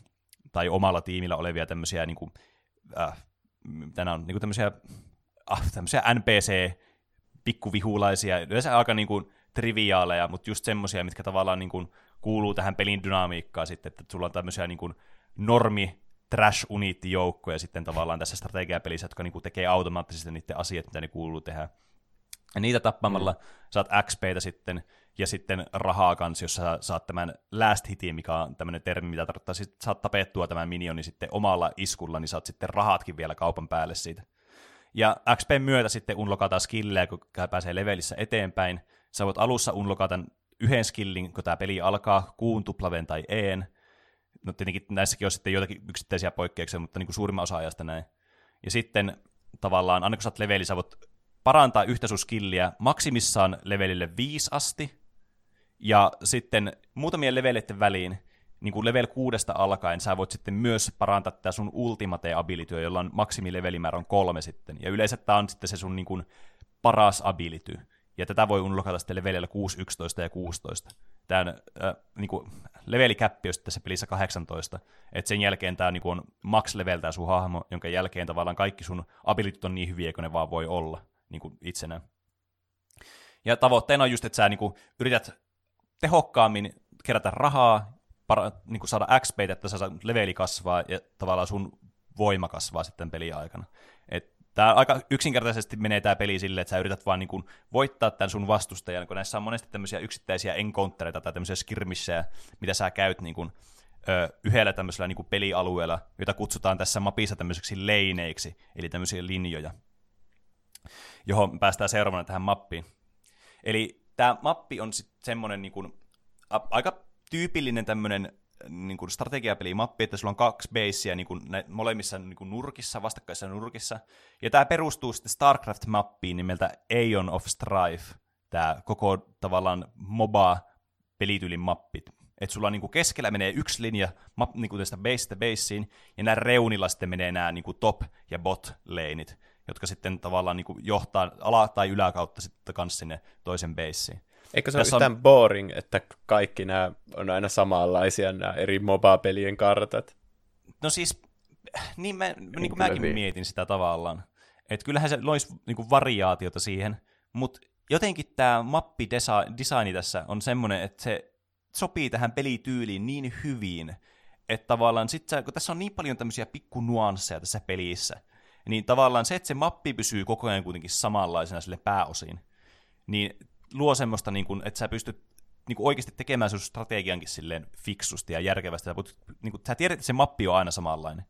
tai omalla tiimillä olevia tämmöisiä, niin kuin, äh, mitä on, niin kuin tämmöisiä, äh, tämmöisiä NPC, pikkuvihulaisia, yleensä aika niin kuin, triviaaleja, mutta just semmoisia, mitkä tavallaan niin kuin, kuuluu tähän pelin dynamiikkaan sitten, että sulla on tämmöisiä niin kuin, normi trash uniitti joukkoja sitten tavallaan tässä strategiapelissä, jotka niin kuin, tekee automaattisesti niiden asiat, mitä ne kuuluu tehdä. Ja niitä tappamalla mm. saat XPtä sitten, ja sitten rahaa kanssa, jos sä saat tämän last hitin, mikä on tämmöinen termi, mitä tarkoittaa, sit saat tapettua tämän minioni sitten omalla iskulla, niin saat sitten rahatkin vielä kaupan päälle siitä. Ja XP myötä sitten unlokataan skillejä, kun pääsee levelissä eteenpäin. Sä voit alussa unlokata yhden skillin, kun tämä peli alkaa, kuun, tuplaven tai een. No tietenkin näissäkin on sitten joitakin yksittäisiä poikkeuksia, mutta niin kuin suurimman osa ajasta näin. Ja sitten tavallaan, aina kun sä oot leveli, sä voit parantaa yhtä sun skilliä maksimissaan levelille 5 asti, ja sitten muutamien leveleiden väliin, niin kuin level kuudesta alkaen, sä voit sitten myös parantaa tätä sun ultimate ability, jolla on maksimilevelimäärä on kolme sitten. Ja yleensä tämä on sitten se sun niin kuin paras ability. Ja tätä voi unlockata sitten levelillä 6, 11 ja 16. Tämä äh, niin kuin, levelikäppi on tässä pelissä 18. Et sen jälkeen tämä niin kuin, on max-level tämä sun hahmo, jonka jälkeen tavallaan kaikki sun abilityt on niin hyviä kuin ne vaan voi olla niin kuin itsenään. Ja tavoitteena on just, että sä niin kuin, yrität tehokkaammin kerätä rahaa, para, niin kuin saada XP, että sä leveli kasvaa ja tavallaan sun voima kasvaa sitten peliaikana. Et Tämä aika yksinkertaisesti menee tämä peli silleen, että sä yrität vaan niin kuin voittaa tämän sun vastustajan, kun näissä on monesti tämmöisiä yksittäisiä encountereita tai tämmöisiä skirmissejä, mitä sä käyt niin kuin, ö, yhdellä tämmöisellä niin kuin pelialueella, jota kutsutaan tässä mapissa tämmöiseksi leineiksi, eli tämmöisiä linjoja, johon päästään seuraavana tähän mappiin. Eli tämä mappi on sitten semmoinen niin kuin, a, aika tyypillinen tämmöinen niin kuin strategiapelimappi, että sulla on kaksi beissiä niin kuin molemmissa niin kuin nurkissa, vastakkaisissa nurkissa. Ja tämä perustuu sitten StarCraft-mappiin nimeltä Aeon of Strife, tämä koko tavallaan MOBA-pelityylin mappi. Että sulla niin kuin keskellä menee yksi linja map, niin kuin tästä baseista baseen, ja nämä reunilla sitten menee nämä niin kuin top- ja bot-leinit, jotka sitten tavallaan niin kuin johtaa ala- tai yläkautta sitten kanssa sinne toisen baseen. Eikö se ole yhtään on... boring, että kaikki nämä on aina samanlaisia, nämä eri MOBA-pelien kartat? No siis, niin, mä, niin kuin mäkin niin. mietin sitä tavallaan. Että kyllähän se loisi niin kuin variaatiota siihen, mutta jotenkin tämä mappidesigni tässä on semmoinen, että se sopii tähän pelityyliin niin hyvin, että tavallaan sit sä, kun tässä on niin paljon tämmöisiä pikkunuansseja tässä pelissä, niin tavallaan se, että se mappi pysyy koko ajan kuitenkin samanlaisena sille pääosiin, niin luo semmoista, niin kuin, että sä pystyt niin kuin oikeasti tekemään sun strategiankin silleen fiksusti ja järkevästi. Sä, niin kuin, sä tiedät, että se mappi on aina samanlainen.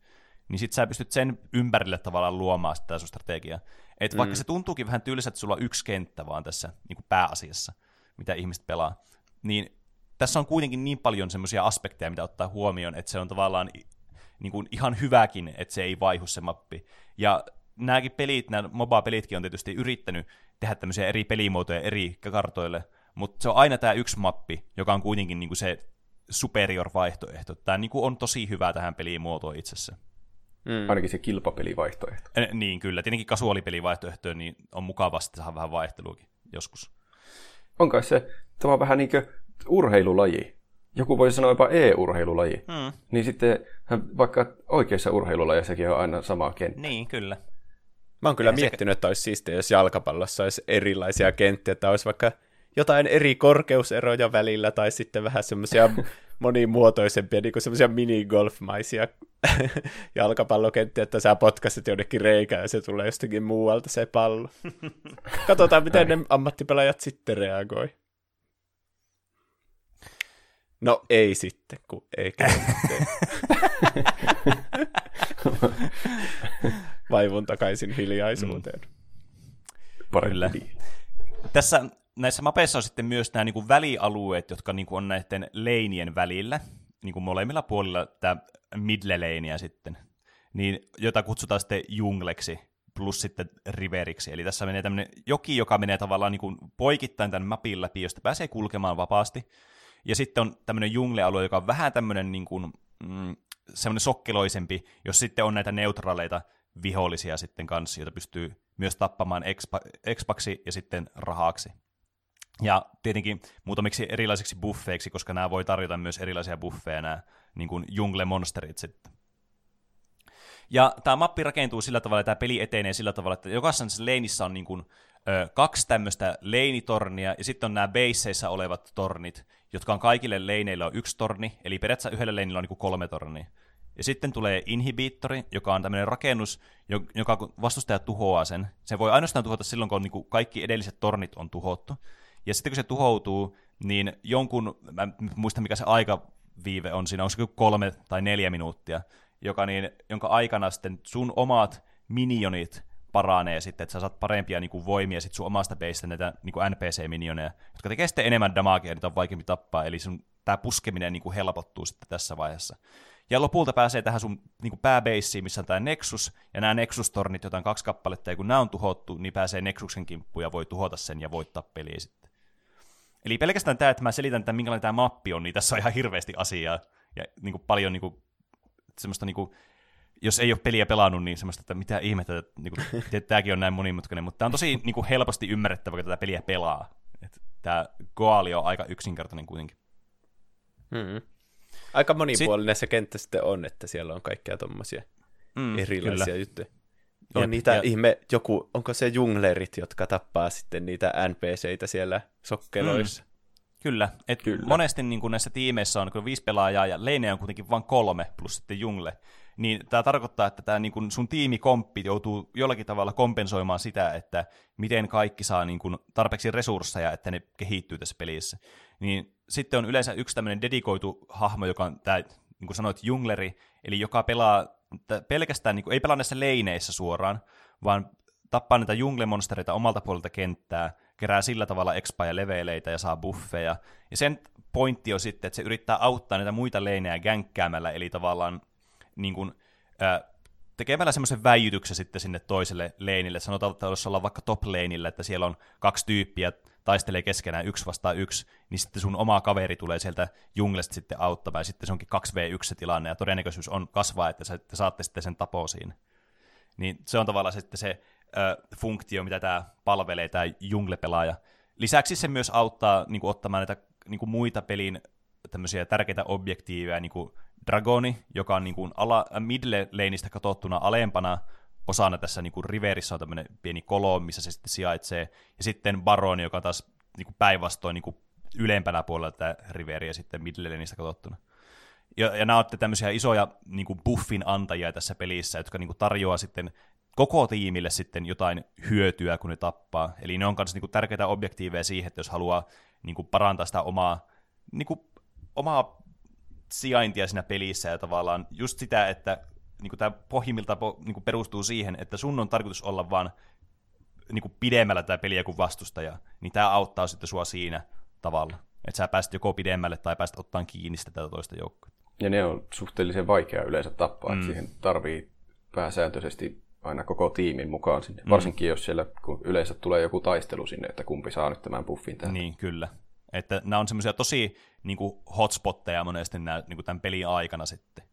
Niin sit sä pystyt sen ympärille tavallaan luomaan sitä sun strategiaa. Et mm. vaikka se tuntuukin vähän tylsä, että sulla on yksi kenttä vaan tässä niin kuin pääasiassa, mitä ihmiset pelaa, niin tässä on kuitenkin niin paljon semmoisia aspekteja, mitä ottaa huomioon, että se on tavallaan niin kuin ihan hyväkin, että se ei vaihu se mappi. Ja nämäkin pelit, nämä MOBA-pelitkin on tietysti yrittänyt tehdä tämmöisiä eri pelimuotoja eri kartoille, mutta se on aina tämä yksi mappi, joka on kuitenkin niinku se superior vaihtoehto. Tämä niinku on tosi hyvä tähän pelimuotoon itsessä. Mm. Ainakin se kilpapelivaihtoehto. E, niin, kyllä. Tietenkin kasuaalipelivaihtoehto niin on mukavasti saada vähän vaihteluakin joskus. Onko se tämä vähän niin kuin urheilulaji? Joku voisi sanoa jopa e-urheilulaji. Mm. Niin sitten vaikka oikeassa urheilulajissakin on aina sama kenttä. Niin, kyllä. Mä oon kyllä ja miettinyt, se... että olisi siistiä, jos jalkapallossa olisi erilaisia kenttiä, että olisi vaikka jotain eri korkeuseroja välillä, tai sitten vähän semmoisia monimuotoisempia, niin kuin semmoisia minigolfmaisia jalkapallokenttiä, että sä potkasit jonnekin reikään ja se tulee jostakin muualta se pallo. Katsotaan, miten ne ammattipelaajat sitten reagoi. No ei sitten, kun ei Vaivun takaisin hiljaisuuteen. Mm. Kyllä. Tässä näissä mapeissa on sitten myös nämä niin kuin välialueet, jotka niin kuin on näiden leinien välillä, niin kuin molemmilla puolilla tämä midle sitten, niin, jota kutsutaan sitten jungleksi plus sitten riveriksi. Eli tässä menee tämmöinen joki, joka menee tavallaan niin kuin poikittain tämän mapin läpi, josta pääsee kulkemaan vapaasti. Ja sitten on tämmöinen junglealue, joka on vähän tämmöinen niin kuin, mm, semmoinen sokkeloisempi, jos sitten on näitä neutraaleita vihollisia sitten kanssa, joita pystyy myös tappamaan expaksi ja sitten rahaksi. Ja tietenkin muutamiksi erilaisiksi buffeiksi, koska nämä voi tarjota myös erilaisia buffeja, nämä niin kuin jungle-monsterit sitten. Ja tämä mappi rakentuu sillä tavalla, että tämä peli etenee sillä tavalla, että jokaisessa leinissä on niin kuin, ö, kaksi tämmöistä leinitornia, ja sitten on nämä basseissa olevat tornit, jotka on kaikille leineille on yksi torni, eli periaatteessa yhdellä leinillä on niin kuin kolme tornia. Ja sitten tulee inhibiittori, joka on tämmöinen rakennus, joka vastustaja tuhoaa sen. Se voi ainoastaan tuhota silloin, kun niin kaikki edelliset tornit on tuhottu. Ja sitten kun se tuhoutuu, niin jonkun, mä en muista mikä se aikaviive on siinä, onko se kolme tai neljä minuuttia, joka niin, jonka aikana sitten sun omat minionit paranee sitten, että sä saat parempia niin kuin, voimia sit sun omasta beistä näitä niin NPC-minioneja, jotka tekee sitten enemmän damagea, niitä on vaikeampi tappaa, eli sun tämä puskeminen niin kuin helpottuu sitten tässä vaiheessa. Ja lopulta pääsee tähän sun niin pääbeissiin, missä on tämä Nexus, ja nämä Nexus-tornit, joita on kaksi kappaletta, ja kun nämä on tuhottu, niin pääsee Nexuksen kimppuun ja voi tuhota sen ja voittaa peliä sitten. Eli pelkästään tämä, että mä selitän, että minkälainen tämä mappi on, niin tässä on ihan hirveästi asiaa, ja niin kuin paljon niin kuin, semmoista niin kuin, jos ei ole peliä pelannut, niin semmoista, että mitä ihmettä, että niin kuin, tämäkin on näin monimutkainen, mutta tämä on tosi niin kuin helposti ymmärrettävä, kun tätä peliä pelaa. Että tämä Goali on aika yksinkertainen kuitenkin. Hmm. Aika monipuolinen Sit... se kenttä sitten on, että siellä on kaikkea tuommoisia mm, erilaisia kyllä. juttuja. On ja, niitä ja... ihme, joku, onko se junglerit, jotka tappaa sitten niitä NPCitä siellä sokkeloissa? Mm. Kyllä, et Kyllä. monesti niin kun näissä tiimeissä on kun viisi pelaajaa ja leinejä on kuitenkin vain kolme plus sitten jungle, niin tämä tarkoittaa, että tämä niin kun sun tiimikomppi joutuu jollakin tavalla kompensoimaan sitä, että miten kaikki saa niin kun tarpeeksi resursseja, että ne kehittyy tässä pelissä. Niin sitten on yleensä yksi tämmöinen dedikoitu hahmo, joka on tämä, niin kuin sanoit, jungleri, eli joka pelaa pelkästään, niin kuin, ei pelaa näissä leineissä suoraan, vaan tappaa näitä junglemonstereita omalta puolelta kenttää, kerää sillä tavalla expa ja leveleitä ja saa buffeja. Ja sen pointti on sitten, että se yrittää auttaa näitä muita leinejä gänkkäämällä, eli tavallaan niin kuin, äh, tekemällä semmoisen väijytyksen sitten sinne toiselle leinille. Sanotaan, että jos ollaan vaikka top leinillä, että siellä on kaksi tyyppiä, taistelee keskenään yksi vastaan yksi, niin sitten sun oma kaveri tulee sieltä junglesta sitten auttamaan, ja sitten se onkin 2v1 se tilanne, ja todennäköisyys on kasvaa, että sä, te saatte sitten sen tapo. Niin se on tavallaan sitten se ö, funktio, mitä tämä palvelee, tämä jungle-pelaaja. Lisäksi se myös auttaa niin kuin, ottamaan näitä niin kuin, muita pelin tämmöisiä tärkeitä objektiiveja, niin kuin Dragoni, joka on niin kuin, ala, midle laneista katsottuna alempana osana tässä niin kuin Riverissa on tämmöinen pieni kolo, missä se sitten sijaitsee, ja sitten Baroni, joka on taas niin kuin päinvastoin niin kuin ylempänä puolella tätä Riveria sitten Midlenistä katsottuna. Ja, ja nämä olette tämmöisiä isoja niin kuin buffin antajia tässä pelissä, jotka niin kuin tarjoaa sitten koko tiimille sitten jotain hyötyä, kun ne tappaa. Eli ne on myös niin kuin tärkeitä objektiiveja siihen, että jos haluaa niin kuin parantaa sitä omaa, niin kuin, omaa sijaintia siinä pelissä ja tavallaan just sitä, että niin tämä pohjimmilta niin kuin perustuu siihen, että sun on tarkoitus olla vaan niin kuin pidemmällä tämä peliä kuin vastustaja, niin tämä auttaa sitten sua siinä tavalla. Että sä pääset joko pidemmälle tai pääset ottaan kiinni sitä tätä toista joukkoa. Ja ne on suhteellisen vaikea yleensä tappaa, mm. että siihen tarvii pääsääntöisesti aina koko tiimin mukaan sinne. Mm. Varsinkin jos siellä kun yleensä tulee joku taistelu sinne, että kumpi saa nyt tämän buffin tähän. Niin, kyllä. Että nämä on semmoisia tosi niin kuin hotspotteja monesti nämä, niin kuin tämän pelin aikana sitten.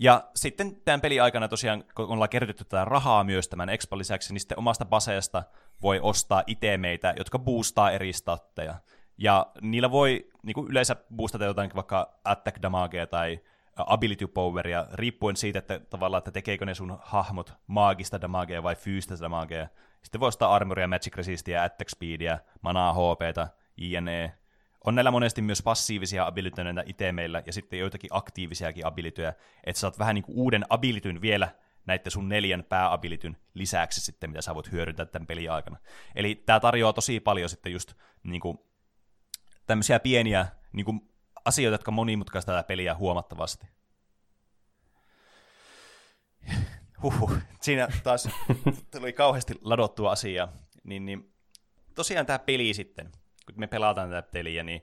Ja sitten tämän pelin aikana tosiaan, kun ollaan kerrytetty tätä rahaa myös tämän expa lisäksi, niin sitten omasta baseesta voi ostaa itemeitä, jotka boostaa eri statteja. Ja niillä voi niin kuin yleensä boostata jotain vaikka attack damagea tai ability poweria, riippuen siitä, että tavallaan, että tekeekö ne sun hahmot maagista damagea vai fyysistä damagea. Sitten voi ostaa armoria, magic resistia, attack speedia, manaa HPta, jne. On näillä monesti myös passiivisia abilityneitä itemeillä ja sitten joitakin aktiivisiakin abilityjä, että saat vähän niin kuin uuden abilityn vielä näiden sun neljän pääabilityn lisäksi sitten, mitä sä voit hyödyntää tämän pelin aikana. Eli tämä tarjoaa tosi paljon sitten just niin kuin, tämmöisiä pieniä niin kuin, asioita, jotka monimutkaistaa tätä peliä huomattavasti. Huhhuh. Siinä taas tuli kauheasti ladottua asiaa. Niin, niin, tosiaan tämä peli sitten, kun me pelataan tätä peliä, niin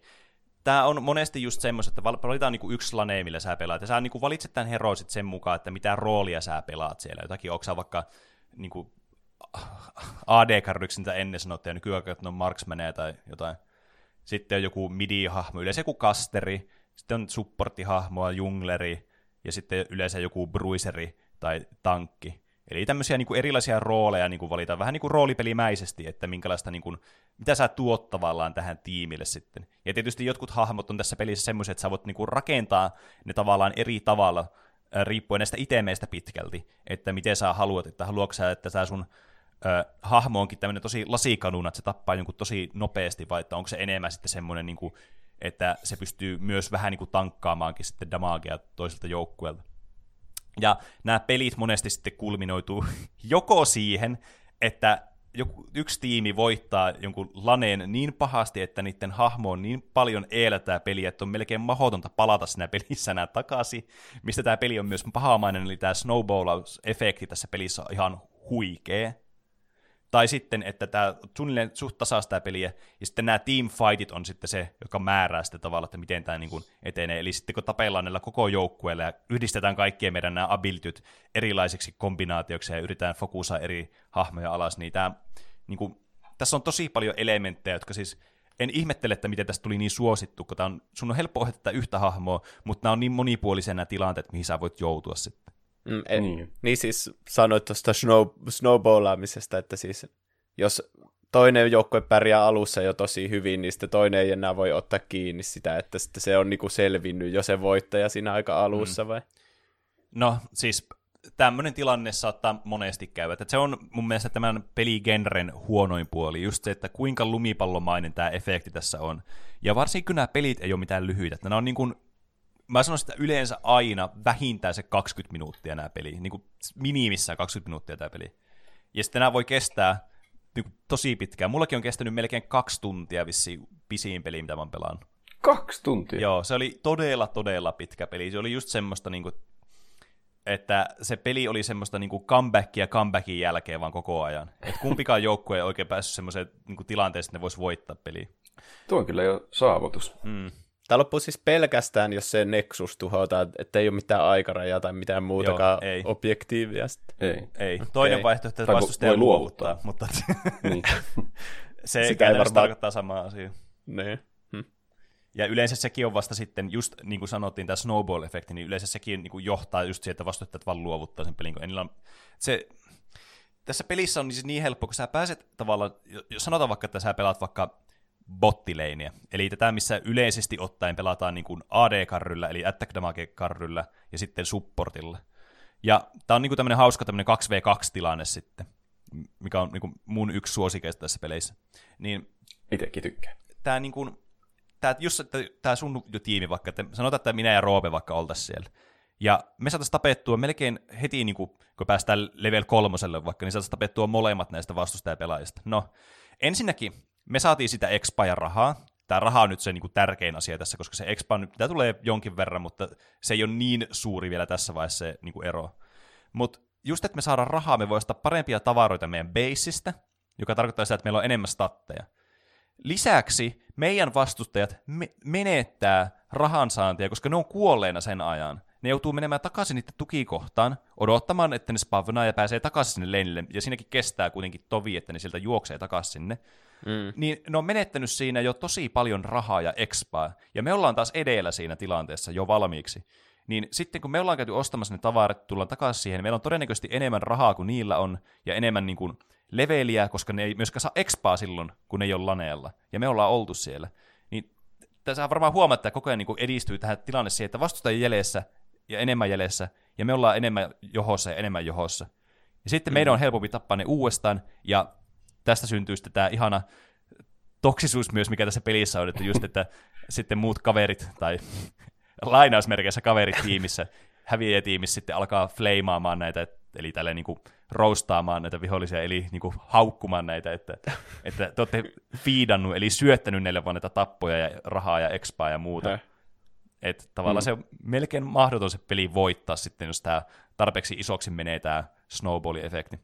tämä on monesti just semmoista, että valitaan niinku yksi lane, millä sä pelaat, ja sä niinku valitset tämän hero sen mukaan, että mitä roolia sä pelaat siellä. Jotakin, onko sä vaikka niinku AD-karryksi, mitä ennen sanottiin, ja nykyään, on marksmaneja tai jotain. Sitten on joku midi-hahmo, yleensä joku kasteri, sitten on supporttihahmoa, jungleri, ja sitten yleensä joku bruiseri tai tankki. Eli tämmöisiä niin kuin erilaisia rooleja niin kuin valitaan vähän niin kuin roolipelimäisesti, että minkälaista, niin kuin, mitä sä tuot tavallaan tähän tiimille sitten. Ja tietysti jotkut hahmot on tässä pelissä semmoisia, että sä voit niin kuin rakentaa ne tavallaan eri tavalla, riippuen näistä itemeistä pitkälti, että miten sä haluat, että haluatko sä, että sä sun ö, hahmo onkin tämmöinen tosi lasikanuna, että se tappaa jonkun tosi nopeasti, vai että onko se enemmän sitten semmoinen, niin kuin, että se pystyy myös vähän niin kuin tankkaamaankin sitten damagea toiselta joukkueelta. Ja nämä pelit monesti sitten kulminoituu joko siihen, että joku, yksi tiimi voittaa jonkun laneen niin pahasti, että niiden hahmo on niin paljon eeltää peliä, että on melkein mahdotonta palata siinä pelissä enää takaisin, mistä tämä peli on myös pahamainen, eli tämä snowball-efekti tässä pelissä on ihan huikea. Tai sitten, että tämä suunnilleen suht tasaista tämä peliä, ja sitten nämä team fightit on sitten se, joka määrää sitten tavalla, että miten tämä niin etenee. Eli sitten kun tapellaan näillä koko joukkueella ja yhdistetään kaikkien meidän nämä abilityt erilaisiksi kombinaatioiksi ja yritetään fokusaa eri hahmoja alas, niin, tämä, niin kuin, tässä on tosi paljon elementtejä, jotka siis en ihmettele, että miten tästä tuli niin suosittu, kun tämä on, sun on helppo ohjata yhtä hahmoa, mutta nämä on niin monipuolisia nämä tilanteet, mihin sä voit joutua sitten. Mm, en, niin. niin siis sanoit tuosta snow, snowballaamisesta, että siis jos toinen joukkue pärjää alussa jo tosi hyvin, niin sitten toinen ei enää voi ottaa kiinni sitä, että sitten se on niinku selvinnyt jo se voittaja siinä aika alussa mm. vai? No siis tämmöinen tilanne saattaa monesti käydä. Että se on mun mielestä tämän peligenren huonoin puoli, just se, että kuinka lumipallomainen tämä efekti tässä on. Ja varsinkin nämä pelit ei ole mitään lyhyitä, että nämä on niin kuin, mä sanoisin, että yleensä aina vähintään se 20 minuuttia nämä peli, niin kuin minimissään 20 minuuttia tämä peli. Ja sitten nämä voi kestää niin kuin tosi pitkään. Mullakin on kestänyt melkein kaksi tuntia vissi pisiin peli, mitä mä oon pelannut. Kaksi tuntia? Joo, se oli todella, todella pitkä peli. Se oli just semmoista, niin kuin, että se peli oli semmoista niin kuin comebackia comebackin jälkeen vaan koko ajan. Että kumpikaan joukkue ei oikein päässyt semmoiseen niin tilanteeseen, että ne voisi voittaa peliä. Tuo on kyllä jo saavutus. Mm. Tämä loppuu siis pelkästään, jos se Nexus tuhotaan, että ei ole mitään aikarajaa tai mitään muutakaan Joo, ei. objektiivia. Ei. ei. Toinen okay. vaihtoehto, että vastustaja voi luovuttaa, luovuttaa mutta niin. se Sitä ei varmaan... tarkoittaa samaa asiaa. Niin. Hm. Ja yleensä sekin on vasta sitten, just niin kuin sanottiin, tämä snowball-efekti, niin yleensä sekin niin kuin johtaa just siihen, että vastustajat vaan luovuttaa sen pelin. Kun on, se, tässä pelissä on siis niin helppo, kun sä pääset tavallaan, jos sanotaan vaikka, että sä pelaat vaikka bottileinia. Eli tätä, missä yleisesti ottaen pelataan niin kuin AD-karryllä, eli attack damage-karryllä, ja sitten supportilla. Ja tämä on niin kuin tämmöinen hauska tämmöinen 2v2-tilanne sitten, mikä on niin kuin mun yksi suosikeista tässä peleissä. Niin, Itsekin tykkään. Tämä, niin kuin, tämä, just tämä sun tiimi vaikka, että sanotaan, että minä ja Roope vaikka oltaisiin siellä. Ja me saataisiin tapettua melkein heti, niin kuin, kun päästään level kolmoselle vaikka, niin saataisiin tapettua molemmat näistä vastustajapelaajista. No, ensinnäkin me saatiin sitä expa-rahaa. Tämä raha on nyt se niin tärkein asia tässä, koska se expa nyt, tämä tulee jonkin verran, mutta se ei ole niin suuri vielä tässä vaiheessa se niin kuin, ero. Mutta just, että me saadaan rahaa, me voidaan ostaa parempia tavaroita meidän baseista, joka tarkoittaa sitä, että meillä on enemmän statteja. Lisäksi meidän vastustajat me- menettää rahansaantia, koska ne on kuolleena sen ajan. Ne joutuu menemään takaisin niiden tukikohtaan, odottamaan, että ne spavnaa ja pääsee takaisin sinne leinille, ja siinäkin kestää kuitenkin tovi, että ne sieltä juoksee takaisin sinne mm. niin ne on menettänyt siinä jo tosi paljon rahaa ja expaa, ja me ollaan taas edellä siinä tilanteessa jo valmiiksi. Niin sitten kun me ollaan käyty ostamassa ne tavarat, tullaan takaisin siihen, meillä on todennäköisesti enemmän rahaa kuin niillä on, ja enemmän niin kuin leveliä, koska ne ei myöskään saa expaa silloin, kun ne ei ole laneella, ja me ollaan oltu siellä. Niin tässä varmaan huomaa, että koko ajan niin kuin edistyy tähän tilanne siihen, että vastustajien jäljessä ja enemmän jäljessä, ja me ollaan enemmän johossa ja enemmän johossa. Ja sitten mm. meidän on helpompi tappaa ne uudestaan, ja tästä syntyy sitten tämä ihana toksisuus myös, mikä tässä pelissä on, että just, että sitten muut kaverit, tai lainausmerkeissä kaverit tiimissä, häviäjätiimissä sitten alkaa fleimaamaan näitä, eli tälle niin kuin roustaamaan näitä vihollisia, eli niin kuin haukkumaan näitä, että, että te olette fiidannut, eli syöttänyt neille vaan näitä tappoja ja rahaa ja expaa ja muuta. Että tavallaan mm. se on melkein mahdoton se peli voittaa sitten, jos tämä tarpeeksi isoksi menee tämä snowball-efekti.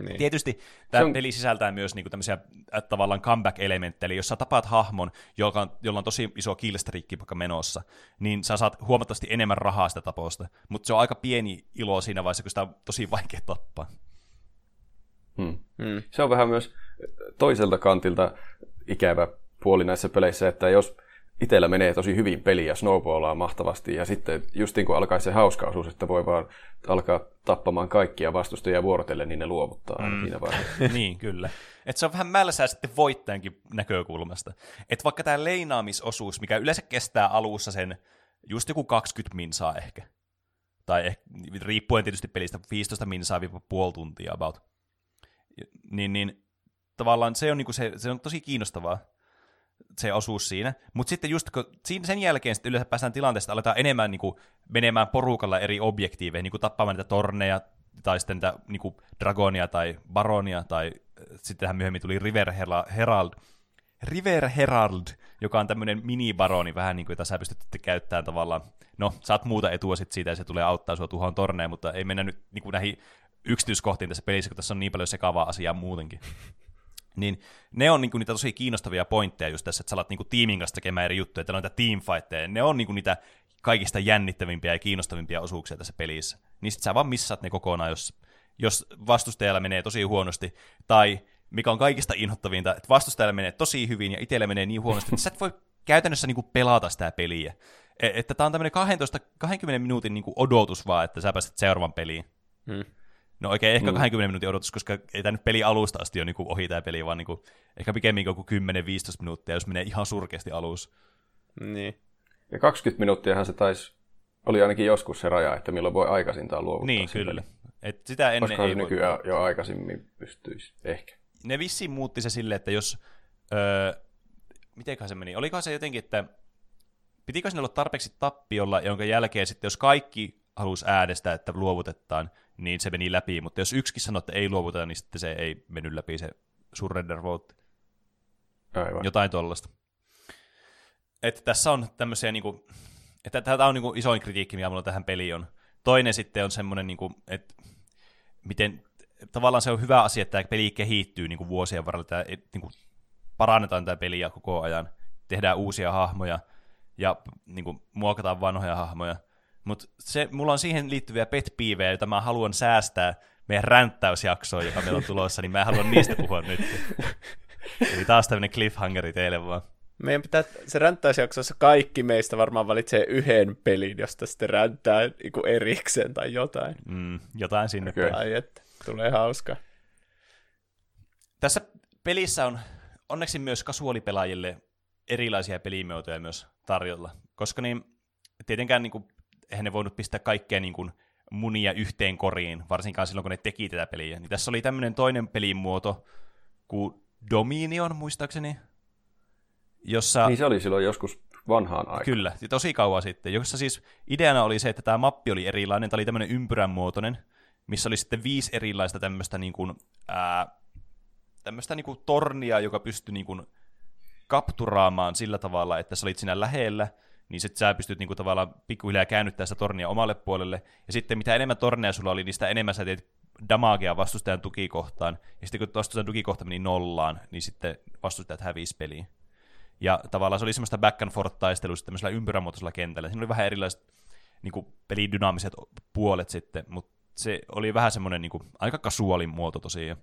Niin. Tietysti tämä on... peli sisältää myös niinku tämmöisiä äh, tavallaan comeback-elementtejä, eli jos sä tapaat hahmon, joka on, jolla on tosi iso killstreakki vaikka menossa, niin sä saat huomattavasti enemmän rahaa sitä taposta, mutta se on aika pieni ilo siinä vaiheessa, kun sitä on tosi vaikea tappaa. Hmm. Hmm. Se on vähän myös toiselta kantilta ikävä puoli näissä peleissä, että jos itsellä menee tosi hyvin peli ja snowballaa mahtavasti. Ja sitten just niin kuin alkaa se hauska osuus, että voi vaan alkaa tappamaan kaikkia vastustajia vuorotellen, niin ne luovuttaa mm. siinä vaiheessa. niin, kyllä. Et se on vähän mälsää sitten voittajankin näkökulmasta. Että vaikka tämä leinaamisosuus, mikä yleensä kestää alussa sen just joku 20 minsaa ehkä, tai ehkä, riippuen tietysti pelistä 15 minsaa puoli tuntia about, niin, niin tavallaan se on, niinku se, se on tosi kiinnostavaa, se osuus siinä. Mutta sitten just kun sen jälkeen sitten yleensä päästään tilanteesta, aletaan enemmän niin kuin, menemään porukalla eri objektiiveihin, niin kuin tappamaan niitä torneja, tai sitten niitä niin kuin, dragonia tai baronia, tai äh, sittenhän myöhemmin tuli River Herald, River Herald, joka on tämmöinen mini-baroni, vähän niin kuin, jota sä pystyt käyttämään tavallaan, no, saat muuta etua sit siitä, ja se tulee auttaa sua tuhoon torneen, mutta ei mennä nyt niin kuin näihin yksityiskohtiin tässä pelissä, kun tässä on niin paljon sekavaa asiaa muutenkin. Niin ne on niinku niitä tosi kiinnostavia pointteja just tässä, että sä alat niinku tiimin kanssa tekemään eri juttuja, että on niitä teamfightteja, ne on niinku niitä kaikista jännittävimpiä ja kiinnostavimpia osuuksia tässä pelissä. Niin sit sä vaan missaat ne kokonaan, jos, jos vastustajalla menee tosi huonosti, tai mikä on kaikista inhottavinta, että vastustajalla menee tosi hyvin ja itsellä menee niin huonosti, että sä et voi käytännössä niinku pelata sitä peliä. E- että tää on tämmöinen 12, 20 minuutin niinku odotus vaan, että sä pääset seuraavan peliin. Hmm. No oikein ehkä mm. 20 minuutin odotus, koska ei tämä nyt peli alusta asti ole niinku ohi tämä peli, vaan niinku, ehkä pikemmin joku 10-15 minuuttia, jos menee ihan surkeasti alus. Niin. Ja 20 minuuttiahan se taisi, oli ainakin joskus se raja, että milloin voi aikaisintaan luovuttaa. Niin, kyllä. Et sitä ennen Koska ei se nykyään voi... jo aikaisemmin pystyisi, ehkä. Ne vissiin muutti se silleen, että jos, öö, mitenköhän se meni, olikohan se jotenkin, että pitikö sinne olla tarpeeksi tappiolla, jonka jälkeen sitten, jos kaikki halusi äänestää, että luovutetaan, niin se meni läpi, mutta jos yksikin sanoi, että ei luovuteta, niin sitten se ei mennyt läpi se surrender vote. Aivan. Jotain tuollaista. Että tässä on tämmöisiä, niin kuin, että tämä on niin kuin isoin kritiikki, mikä mulla tähän peliin on. Toinen sitten on semmoinen, niin kuin, että miten tavallaan se on hyvä asia, että tämä peli kehittyy niin kuin vuosien varrella, että niin kuin parannetaan tämä peliä koko ajan, tehdään uusia hahmoja ja niin kuin, muokataan vanhoja hahmoja. Mutta mulla on siihen liittyviä pet joita mä haluan säästää meidän ränttäysjaksoon, joka meillä on tulossa, niin mä haluan niistä puhua nyt. Eli taas tämmöinen cliffhangeri teille vaan. Meidän pitää se ränttäysjaksossa kaikki meistä varmaan valitsee yhden pelin, josta sitten ränttää niin erikseen tai jotain. Mm, jotain sinne. Tai että tulee hauska. Tässä pelissä on onneksi myös kasuaalipelaajille erilaisia pelimuotoja myös tarjolla, koska niin, tietenkään niin kuin, eihän ne voinut pistää kaikkea niin kuin, munia yhteen koriin, varsinkaan silloin, kun ne teki tätä peliä. Niin tässä oli tämmöinen toinen pelimuoto kuin Dominion, muistaakseni, jossa... Niin se oli silloin joskus vanhaan aikaan. Kyllä, tosi kauan sitten, jossa siis ideana oli se, että tämä mappi oli erilainen, tämä oli tämmöinen ympyrän muotoinen, missä oli sitten viisi erilaista tämmöistä niin kuin, ää, tämmöistä niin kuin tornia, joka pystyi niin kuin kapturaamaan sillä tavalla, että sä olit siinä lähellä, niin sitten sä pystyt niinku tavallaan pikkuhiljaa käännyttämään sitä tornia omalle puolelle, ja sitten mitä enemmän torneja sulla oli, niin sitä enemmän sä teet damagea vastustajan tukikohtaan, ja sitten kun vastustajan tukikohta meni nollaan, niin sitten vastustajat hävisi peliin. Ja tavallaan se oli semmoista back and forth taistelua tämmöisellä ympyrämuotoisella kentällä. Siinä oli vähän erilaiset niin kuin, pelin dynaamiset puolet sitten, mutta se oli vähän semmoinen niin kuin, aika kasuaalin muoto tosiaan.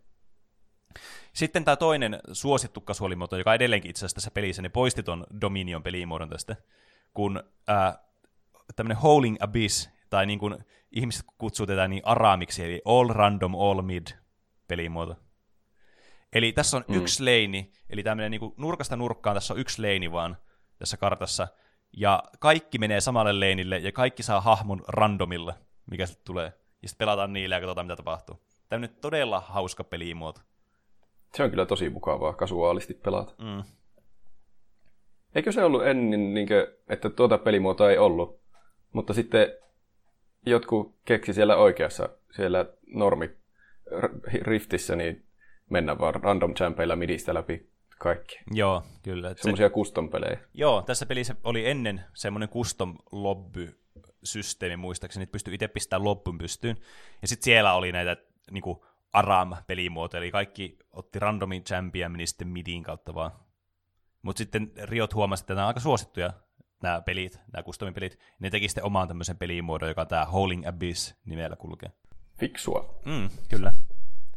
Sitten tämä toinen suosittu kasuaalimuoto, joka edelleenkin itse asiassa tässä pelissä, ne poisti ton Dominion pelimuodon tästä, kun äh, tämmöinen Howling Abyss, tai niin kuin ihmiset kutsuu tätä niin araamiksi, eli All Random All Mid pelimuoto. Eli tässä on mm. yksi leini, eli tämmöinen niin nurkasta nurkkaan tässä on yksi leini vaan tässä kartassa, ja kaikki menee samalle leinille, ja kaikki saa hahmon randomilla, mikä sitten tulee. Ja sitten pelataan niillä ja katsotaan, mitä tapahtuu. Tämmöinen todella hauska pelimuoto. Se on kyllä tosi mukavaa kasuaalisti pelata. Mm. Eikö se ollut ennen, niin kuin, että tuota pelimuotoa ei ollut, mutta sitten jotkut keksi siellä oikeassa, siellä normi Riftissä, niin mennä vaan random champeilla midistä läpi kaikki. Joo, kyllä. Semmoisia se... custom-pelejä. Joo, tässä pelissä oli ennen semmoinen custom lobby systeemi muistaakseni, että pystyi itse pistämään loppun pystyyn. Ja sitten siellä oli näitä niin Aram-pelimuotoja, eli kaikki otti randomin champia meni sitten midin kautta vaan. Mutta sitten Riot huomasi, että nämä on aika suosittuja nämä pelit, nämä customin pelit, ne teki sitten omaan tämmöisen pelimuodon, joka tämä Howling Abyss nimellä kulkee. Fiksua. Mm, kyllä.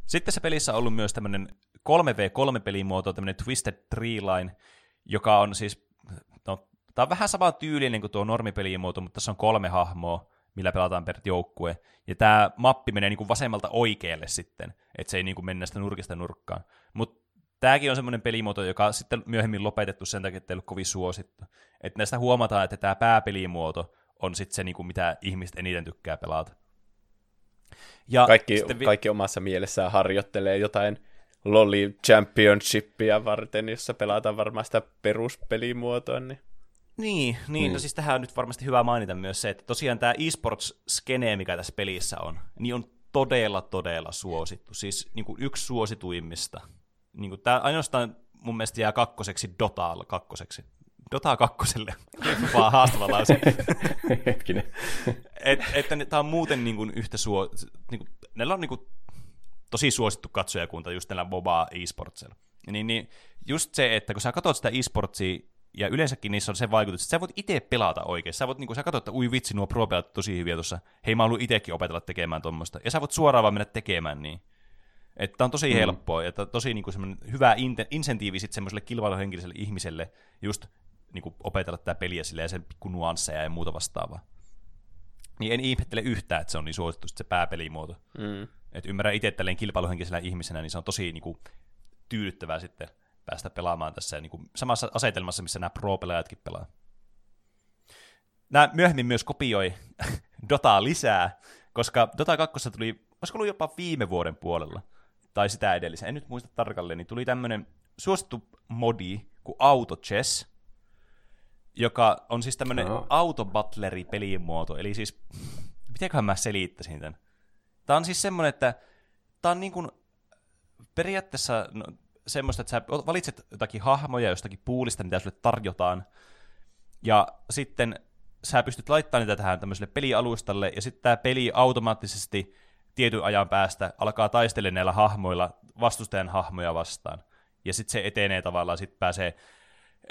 Sitten se pelissä on ollut myös tämmöinen 3v3-pelimuoto, tämmöinen Twisted Tree Line, joka on siis, no, tämä on vähän sama tyylinen kuin tuo normipelimuoto, mutta tässä on kolme hahmoa, millä pelataan per joukkue. Ja tämä mappi menee niinku vasemmalta oikealle sitten, että se ei niinku mennä sitä nurkista nurkkaan. Mutta tämäkin on semmoinen pelimuoto, joka sitten myöhemmin lopetettu sen takia, että ei ollut kovin suosittu. Että näistä huomataan, että tämä pääpelimuoto on sitten se, niinku, mitä ihmiset eniten tykkää pelata. Ja kaikki, vi- kaikki omassa mielessään harjoittelee jotain Loli Championshipia varten, jossa pelataan varmaan sitä peruspelimuotoa. Niin... Niin, niin mm. no siis tähän on nyt varmasti hyvä mainita myös se, että tosiaan tämä esports-skene, mikä tässä pelissä on, niin on todella, todella suosittu. Siis niin kuin yksi suosituimmista. Niin kuin tämä ainoastaan mun mielestä jää kakkoseksi Dota kakkoseksi. Dota kakkoselle. Vaan haastava lause. Hetkinen. Et, että tämä on muuten niin kuin yhtä suo, niin kuin näillä on niinku tosi suosittu katsojakunta just näillä MOBA e-sportsilla. Niin, niin just se, että kun sä katsot sitä e-sportsia, ja yleensäkin niissä on se vaikutus, että sä voit itse pelata oikein. Sä voit, niin kun sä katsot, että ui vitsi, nuo pro tosi hyviä tuossa. Hei, mä haluan itsekin opetella tekemään tuommoista. Ja sä voit suoraan vaan mennä tekemään niin. Että on tosi mm. helppoa, että tosi niin kuin hyvä in- insentiivi sitten semmoiselle kilpailuhenkilöiselle ihmiselle just niin kuin opetella tämä peliä sille ja sen pikku nuansseja ja muuta vastaavaa. Niin en ihmettele yhtään, että se on niin suosittu se pääpelimuoto. Mm. Että ymmärrän itse tälleen kilpailuhenkisellä ihmisenä, niin se on tosi niin kuin, tyydyttävää sitten päästä pelaamaan tässä niin kuin, samassa asetelmassa, missä nämä pro-pelaajatkin pelaa. Nämä myöhemmin myös kopioi Dotaa lisää, koska Dota 2 tuli, olisiko ollut jopa viime vuoden puolella, tai sitä edellisen, en nyt muista tarkalleen, niin tuli tämmöinen suosittu modi kuin Auto Chess, joka on siis tämmöinen no. autobutleri pelimuoto, eli siis, mitenköhän mä selittäisin tämän? Tämä on siis semmoinen, että tämä on niin kuin periaatteessa no, semmoista, että sä valitset jotakin hahmoja jostakin puulista, mitä sulle tarjotaan, ja sitten sä pystyt laittamaan niitä tähän tämmöiselle pelialustalle, ja sitten tämä peli automaattisesti tietyn ajan päästä alkaa taistelemaan näillä hahmoilla vastustajan hahmoja vastaan. Ja sitten se etenee tavallaan, sitten pääsee,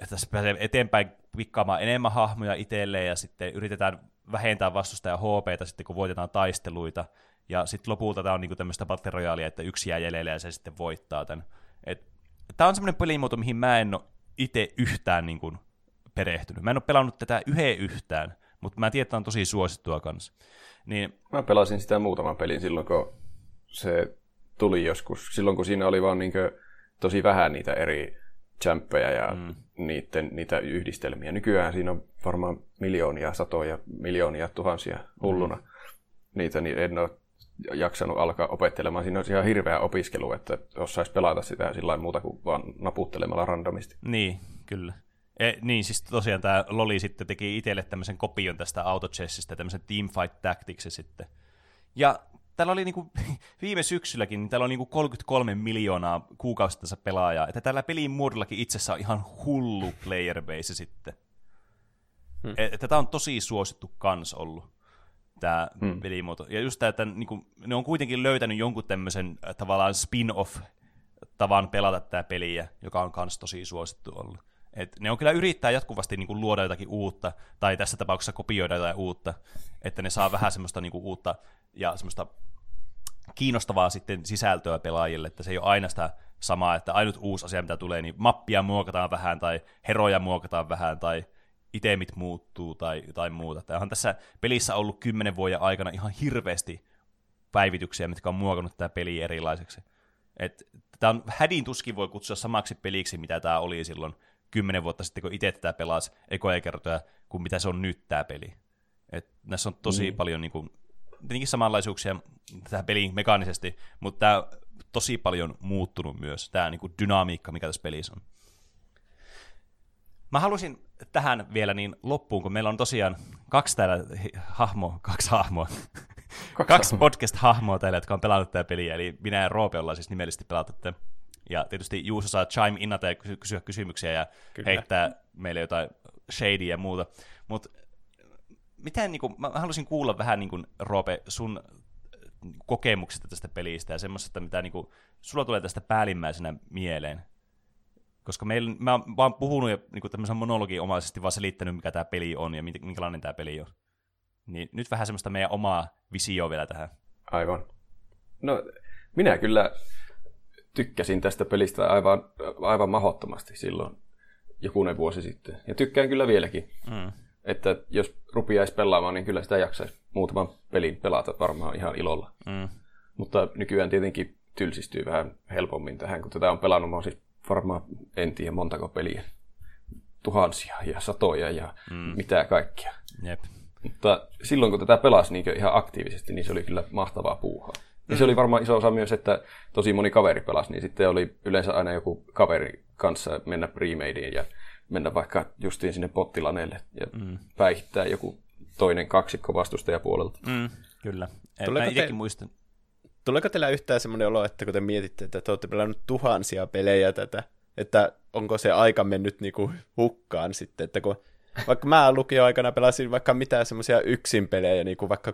tässä pääsee eteenpäin pikkaamaan enemmän hahmoja itselleen, ja sitten yritetään vähentää vastustajan HPtä sitten, kun voitetaan taisteluita. Ja sitten lopulta tämä on niinku tämmöistä battle royalea, että yksi jää jäljelle ja se sitten voittaa tämän. Tämä on semmoinen pelimuoto, mihin mä en ole itse yhtään niinku perehtynyt. Mä en ole pelannut tätä yhden yhtään, mutta mä tiedän, että on tosi suosittua kanssa. Niin, mä pelasin sitä muutaman pelin silloin, kun se tuli joskus. Silloin, kun siinä oli vaan niin tosi vähän niitä eri champpejä ja mm. niiden, niitä yhdistelmiä. Nykyään siinä on varmaan miljoonia, satoja, miljoonia, tuhansia hulluna. Mm. Niitä niin en ole jaksanut alkaa opettelemaan. Siinä on ihan hirveä opiskelu, että osaisi pelata sitä sillä muuta kuin vaan naputtelemalla randomisti. Niin, kyllä. E, niin, siis tosiaan tämä Loli sitten teki itselle tämmöisen kopion tästä autochessista, tämmöisen Teamfight Tactics sitten. Ja täällä oli niinku, viime syksylläkin, niin täällä on niinku 33 miljoonaa kuukausittaista pelaajaa, että tällä pelin muodollakin itsessä on ihan hullu player base sitten. Hmm. E, että tämä on tosi suosittu kans ollut, tämä hmm. pelimuoto. Ja just tämä, että niinku, ne on kuitenkin löytänyt jonkun tämmöisen äh, tavallaan spin-off tavan pelata tämä peliä, joka on kans tosi suosittu ollut. Et ne on kyllä yrittää jatkuvasti niin kuin, luoda jotakin uutta, tai tässä tapauksessa kopioida jotain uutta, että ne saa vähän semmoista niin kuin, uutta ja semmoista kiinnostavaa sitten sisältöä pelaajille, että se ei ole aina sitä samaa, että ainut uusi asia, mitä tulee, niin mappia muokataan vähän, tai heroja muokataan vähän, tai itemit muuttuu, tai jotain muuta. Tämä on tässä pelissä ollut kymmenen vuoden aikana ihan hirveästi päivityksiä, mitkä on muokannut tämä peli erilaiseksi. tämä on hädin tuskin voi kutsua samaksi peliksi, mitä tämä oli silloin kymmenen vuotta sitten, kun itse tätä pelasi ekoja kertoja, kuin mitä se on nyt tämä peli. Et näissä on tosi mm. paljon niin kuin, tietenkin samanlaisuuksia tähän peliin mekaanisesti, mutta tämä tosi paljon muuttunut myös, tämä niin kuin dynamiikka, mikä tässä pelissä on. Mä haluaisin tähän vielä niin loppuun, kun meillä on tosiaan kaksi täällä hahmo, kaksi hahmoa, kaksi, kaksi podcast-hahmoa täällä, jotka on pelannut tätä peliä, eli minä ja Roope ollaan siis nimellisesti pelattu tätä ja tietysti Juuso saa chime innata ja kysyä kysymyksiä ja Kyllä. heittää meille jotain shady ja muuta. Mutta miten, niin kuin, mä haluaisin kuulla vähän, niin kuin, Roope, sun kokemuksesta tästä pelistä ja semmoisesta, mitä niin kuin, sulla tulee tästä päällimmäisenä mieleen. Koska meillä, mä oon vaan puhunut ja niin kuin tämmöisen monologiomaisesti vaan selittänyt, mikä tämä peli on ja minkälainen tämä peli on. Niin nyt vähän semmoista meidän omaa visioa vielä tähän. Aivan. No, minä kyllä tykkäsin tästä pelistä aivan, aivan mahottomasti silloin jokunen vuosi sitten. Ja tykkään kyllä vieläkin. Mm. Että jos rupiaisi pelaamaan, niin kyllä sitä jaksaisi muutaman pelin pelata varmaan ihan ilolla. Mm. Mutta nykyään tietenkin tylsistyy vähän helpommin tähän, kun tätä on pelannut, mä siis varmaan en tiedä montako peliä. Tuhansia ja satoja ja mm. mitä kaikkia. Jep. Mutta silloin kun tätä pelasi niin ihan aktiivisesti, niin se oli kyllä mahtavaa puuhaa. Ja se oli varmaan iso osa myös, että tosi moni kaveri pelasi, niin sitten oli yleensä aina joku kaveri kanssa mennä premadeen ja mennä vaikka justiin sinne pottilaneelle ja mm. päihittää joku toinen kaksikko vastustajapuolelta. Mm, kyllä. Tuleeko te... muistan. Tuleeko teillä yhtään semmoinen olo, että kun te mietitte, että te olette pelannut tuhansia pelejä tätä, että onko se aika mennyt niinku hukkaan sitten, että kun vaikka mä lukioaikana pelasin vaikka mitään semmoisia yksin pelejä, niin kuin vaikka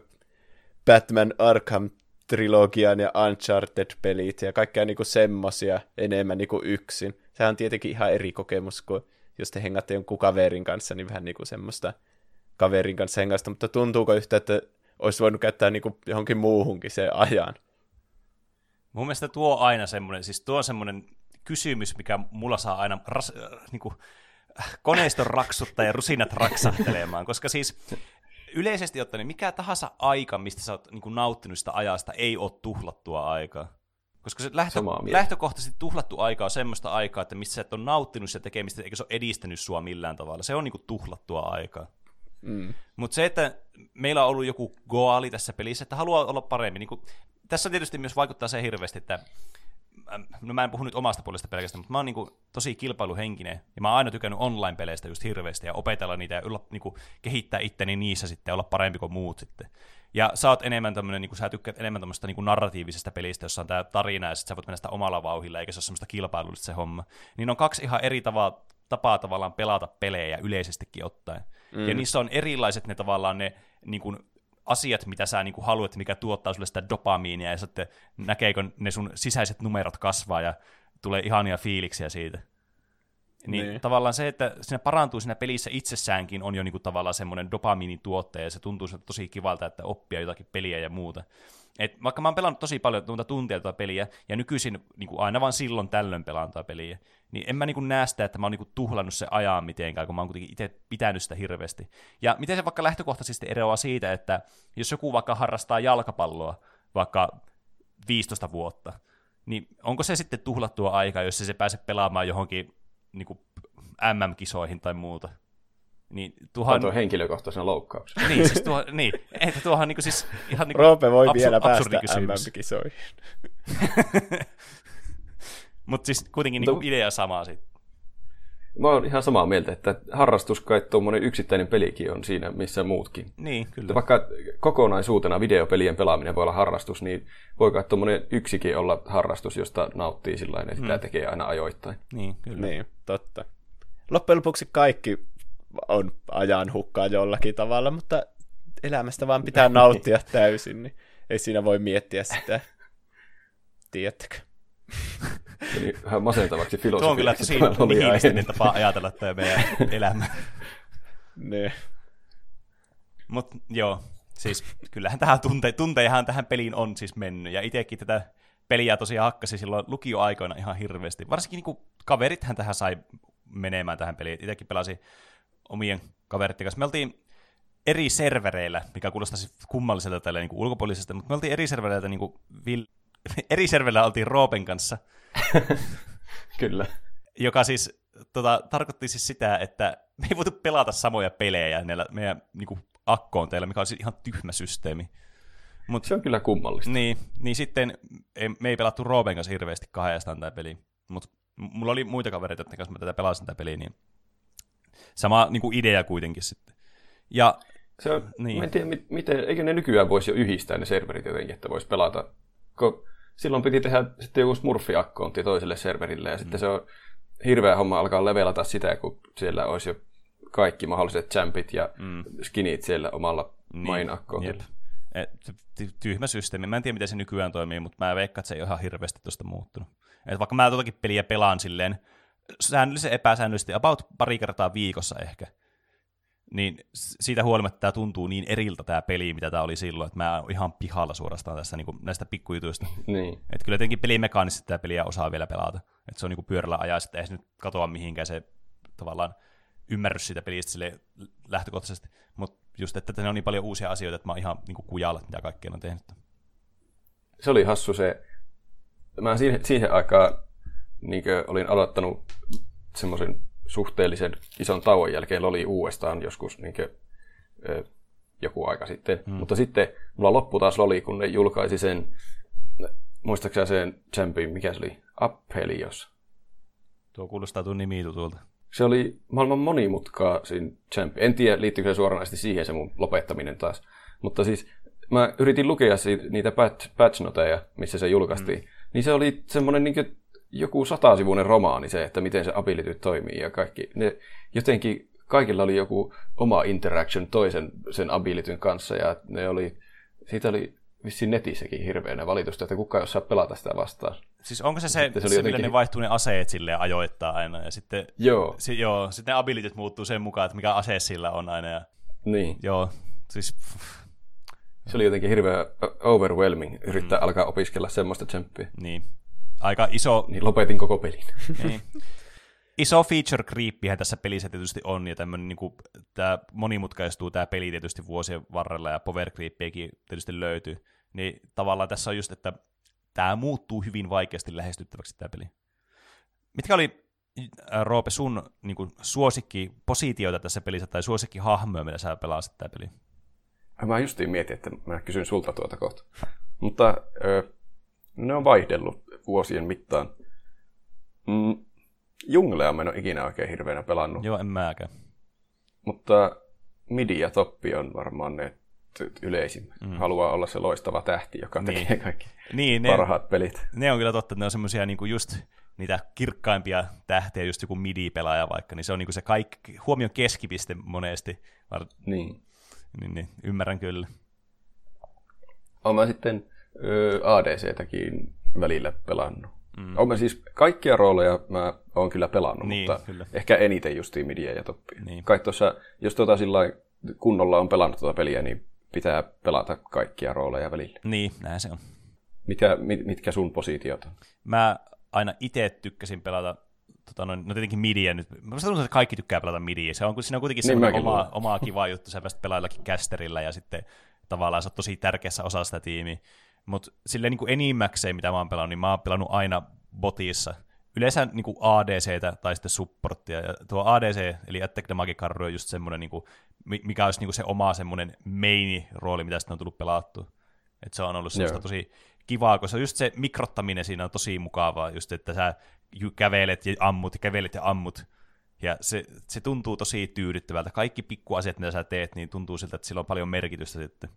Batman Arkham trilogian ja Uncharted-pelit ja kaikkea niinku semmosia enemmän niinku yksin. Sehän on tietenkin ihan eri kokemus kuin jos te hengaatte jonkun kaverin kanssa, niin vähän niinku semmoista kaverin kanssa hengasta, mutta tuntuuko yhtä, että olisi voinut käyttää niinku johonkin muuhunkin se ajan? Mun mielestä tuo aina semmoinen, siis tuo on semmoinen kysymys, mikä mulla saa aina ras, äh, niin kuin, äh, koneiston raksuttaa ja rusinat raksahtelemaan, koska siis yleisesti ottaen niin mikä tahansa aika, mistä sä oot niin kuin, nauttinut sitä ajasta, ei ole tuhlattua aikaa. Koska se lähtö, lähtökohtaisesti tuhlattu aika on semmoista aikaa, että missä sä et ole nauttinut sitä tekemistä, eikä se ole edistänyt sua millään tavalla. Se on niin kuin, tuhlattua aikaa. Mm. Mutta se, että meillä on ollut joku goali tässä pelissä, että haluaa olla paremmin. Niin kuin, tässä tietysti myös vaikuttaa se hirveästi, että no mä en puhu nyt omasta puolesta pelkästään, mutta mä oon niin kuin tosi kilpailuhenkinen, ja mä oon aina tykännyt online-peleistä just hirveästi, ja opetella niitä, ja niin kuin, kehittää itteni niissä sitten, ja olla parempi kuin muut sitten. Ja sä oot enemmän tämmönen, niin kuin sä tykkäät enemmän tämmöistä niin narratiivisesta pelistä, jossa on tää tarina, ja sit sä voit mennä sitä omalla vauhilla, eikä se ole semmoista kilpailullista se homma. Niin on kaksi ihan eri tavaa, tapaa tavallaan pelata pelejä yleisestikin ottaen. Mm. Ja niissä on erilaiset ne tavallaan ne niin kuin, asiat, mitä sä niin kuin haluat, mikä tuottaa sulle sitä dopamiinia, ja sitten näkeekö ne sun sisäiset numerot kasvaa, ja tulee ihania fiiliksiä siitä. Niin, niin tavallaan se, että siinä parantuu siinä pelissä itsessäänkin on jo niin kuin tavallaan semmoinen dopamiinituotte, ja se tuntuu tosi kivalta, että oppia jotakin peliä ja muuta. Et vaikka mä oon pelannut tosi paljon tuota tuntia tuota peliä, ja nykyisin niin kuin aina vaan silloin tällöin pelaan tuota peliä, niin en mä niin kuin näe sitä, että mä oon niin kuin tuhlannut se ajan mitenkään, kun mä oon kuitenkin itse pitänyt sitä hirveästi. Ja miten se vaikka lähtökohtaisesti eroaa siitä, että jos joku vaikka harrastaa jalkapalloa vaikka 15 vuotta, niin onko se sitten tuhlattua aikaa, jos se, se pääse pelaamaan johonkin niin kuin MM-kisoihin tai muuta? Niin tuohan... tuo henkilökohtaisena loukkauksena. niin, siis tuo, niin, että tuohan niin siis ihan niin Roope voi absur- vielä päästä MM-kisoihin. Mutta siis kuitenkin niin idea sama sitten. Mä oon ihan samaa mieltä, että harrastus kai tuommoinen yksittäinen pelikin on siinä, missä muutkin. Niin, kyllä. Että vaikka kokonaisuutena videopelien pelaaminen voi olla harrastus, niin voi kai tuommoinen yksikin olla harrastus, josta nauttii sillä että hmm. sitä tekee aina ajoittain. Niin, kyllä. Niin, totta. Loppujen lopuksi kaikki on ajan hukkaa jollakin tavalla, mutta elämästä vaan pitää nauttia täysin, niin ei siinä voi miettiä sitä. Tiedättekö? Eli vähän masentavaksi filosofiaksi. Se on kyllä tosi nihilistinen tapa ajatella tämä meidän elämä. ne. Mutta joo, siis kyllähän tähän tunte, tuntejahan tähän peliin on siis mennyt, ja itsekin tätä peliä tosiaan hakkasi silloin lukioaikoina ihan hirveästi. Varsinkin niin kaverithan tähän sai menemään tähän peliin. Itsekin pelasi omien kaveritten kanssa. Me oltiin eri servereillä, mikä kuulostaa siis kummalliselta tälle niin ulkopuolisesta, mutta me oltiin eri servereillä, niin kuin vil- eri servereillä oltiin Roopen kanssa. Kyllä. Joka siis tota, tarkoitti siis sitä, että me ei voitu pelata samoja pelejä näillä meidän niin kuin, akkoonteilla, mikä on siis ihan tyhmä systeemi. Mut, se on kyllä kummallista. Niin, niin sitten me ei pelattu Roopen kanssa hirveästi kahdestaan tämä peli, mutta mulla oli muita kavereita, joiden kanssa mä tätä pelasin tätä peliä, niin sama niin kuin idea kuitenkin sitten. Ja, se on, niin. mä en tiedä, miten, eikö ne nykyään voisi jo yhdistää ne serverit jotenkin, että voisi pelata, kun silloin piti tehdä sitten joku smurfi-akkoonti toiselle serverille, ja mm. sitten se on hirveä homma alkaa levelata sitä, kun siellä olisi jo kaikki mahdolliset champit ja mm. skinit siellä omalla niin. Tyhmä systeemi. Mä en tiedä, miten se nykyään toimii, mutta mä veikkaan, että se ei ole ihan hirveästi tuosta muuttunut. Et vaikka mä tuotakin peliä pelaan silleen säännöllisen epäsäännöllisesti, about pari kertaa viikossa ehkä, niin siitä huolimatta tämä tuntuu niin eriltä tämä peli, mitä tämä oli silloin, että mä oon ihan pihalla suorastaan tässä niin kuin, näistä pikkujutuista. niin. Että kyllä jotenkin pelimekaanisesti tämä peliä osaa vielä pelata. Että se on niin kuin pyörällä ajaa, että ei se nyt katoa mihinkään se tavallaan ymmärrys siitä pelistä sille lähtökohtaisesti. Mutta just, että ne on niin paljon uusia asioita, että mä oon ihan niin kuin kujalla, mitä kaikkea on tehnyt. Se oli hassu se. Mä siihen, siihen aikaan niin olin aloittanut semmoisen suhteellisen ison tauon jälkeen oli uudestaan joskus niin kuin, joku aika sitten. Hmm. Mutta sitten mulla loppu taas oli, kun ne julkaisi sen, muistaakseni sen Champin, mikä se oli, Appelios. Tuo kuulostaa tuon nimi tutulta. Se oli maailman monimutkaisin Champ. En tiedä, liittyykö se suoranaisesti siihen se mun lopettaminen taas. Mutta siis mä yritin lukea siitä, niitä patch, patch noteja, missä se julkaistiin. Hmm. Niin se oli semmoinen niin joku satasivuinen romaani se, että miten se ability toimii ja kaikki. Ne jotenkin kaikilla oli joku oma interaction toisen sen abilityn kanssa ja ne oli, siitä oli vissiin netissäkin hirveänä valitusta, että kukaan ei osaa pelata sitä vastaan. Siis onko se se, Sitten se se, oli millä jotenkin- ne vaihtuu ne aseet silleen ajoittaa aina, ja sitten, Joo, si, joo, sitten ne abilityt muuttuu sen mukaan, että mikä ase sillä on aina, ja niin. joo, siis Se oli jotenkin hirveän overwhelming yrittää mm. alkaa opiskella semmoista tsemppiä. niin, aika iso, Niin lopetin koko pelin. niin. iso feature creepihän tässä pelissä tietysti on, ja tämmöinen niin tämä monimutkaistuu tämä peli tietysti vuosien varrella, ja power creepiäkin tietysti löytyy, niin tavallaan tässä on just, että tämä muuttuu hyvin vaikeasti lähestyttäväksi tämä peli. Mitkä oli, Roope, sun niin kuin, suosikki positioita tässä pelissä, tai suosikki hahmoja, mitä sä pelasit tämä peli? Mä justiin mietin, että mä kysyn sulta tuota kohta. Mutta ö, ne on vaihdellut vuosien mittaan. Mm, Junglea mä en ole ikinä oikein hirveänä pelannut, Joo, en mäkään. mutta midi ja toppi on varmaan ne yleisimmät. Mm. Haluaa olla se loistava tähti, joka Niin. tekee kaikki Niin, ne, parhaat pelit. ne on kyllä totta, että ne on semmoisia niinku just niitä kirkkaimpia tähtiä, just joku midi-pelaaja vaikka, niin se on niinku se kaikki, huomion keskipiste monesti, Var, Niin. niin, niin, ymmärrän kyllä. Olen mä sitten ADC-täkin välillä pelannut. Mm. Olen siis kaikkia rooleja mä oon kyllä pelannut, Niin, mutta kyllä. ehkä eniten justiin midiä ja toppia. Niin. Kai tuossa, jos tuota sillä kunnolla on pelannut tuota peliä, niin pitää pelata kaikkia rooleja välillä. Niin, näin se on. Mitkä, mit, mitkä sun positiot on? Mä aina itse tykkäsin pelata, tota noin, no tietenkin midiä nyt. Mä tuntuu, että kaikki tykkää pelata midiä. Se on, siinä on kuitenkin Niin semmoinen oma, luulen. oma kiva juttu, sä pääset pelaillakin kästerillä ja sitten tavallaan sä oot tosi tärkeässä osassa sitä tiimiä. Mutta silleen niin kuin enimmäkseen, mitä mä oon pelannut, niin mä oon pelannut aina botissa. Yleensä niin kuin ADCtä tai sitten supporttia. Ja tuo ADC, eli Attack Damage Karru, on just semmoinen, niin kuin, mi- mikä olisi niin kuin se oma semmoinen main-rooli, mitä sitten on tullut pelattua. Et se on ollut semmoista Joo. tosi kivaa, koska just se mikrottaminen siinä on tosi mukavaa, just että sä kävelet ja ammut ja kävelet ja ammut. Ja se, se tuntuu tosi tyydyttävältä. Kaikki pikkuasiat, mitä sä teet, niin tuntuu siltä, että sillä on paljon merkitystä sitten.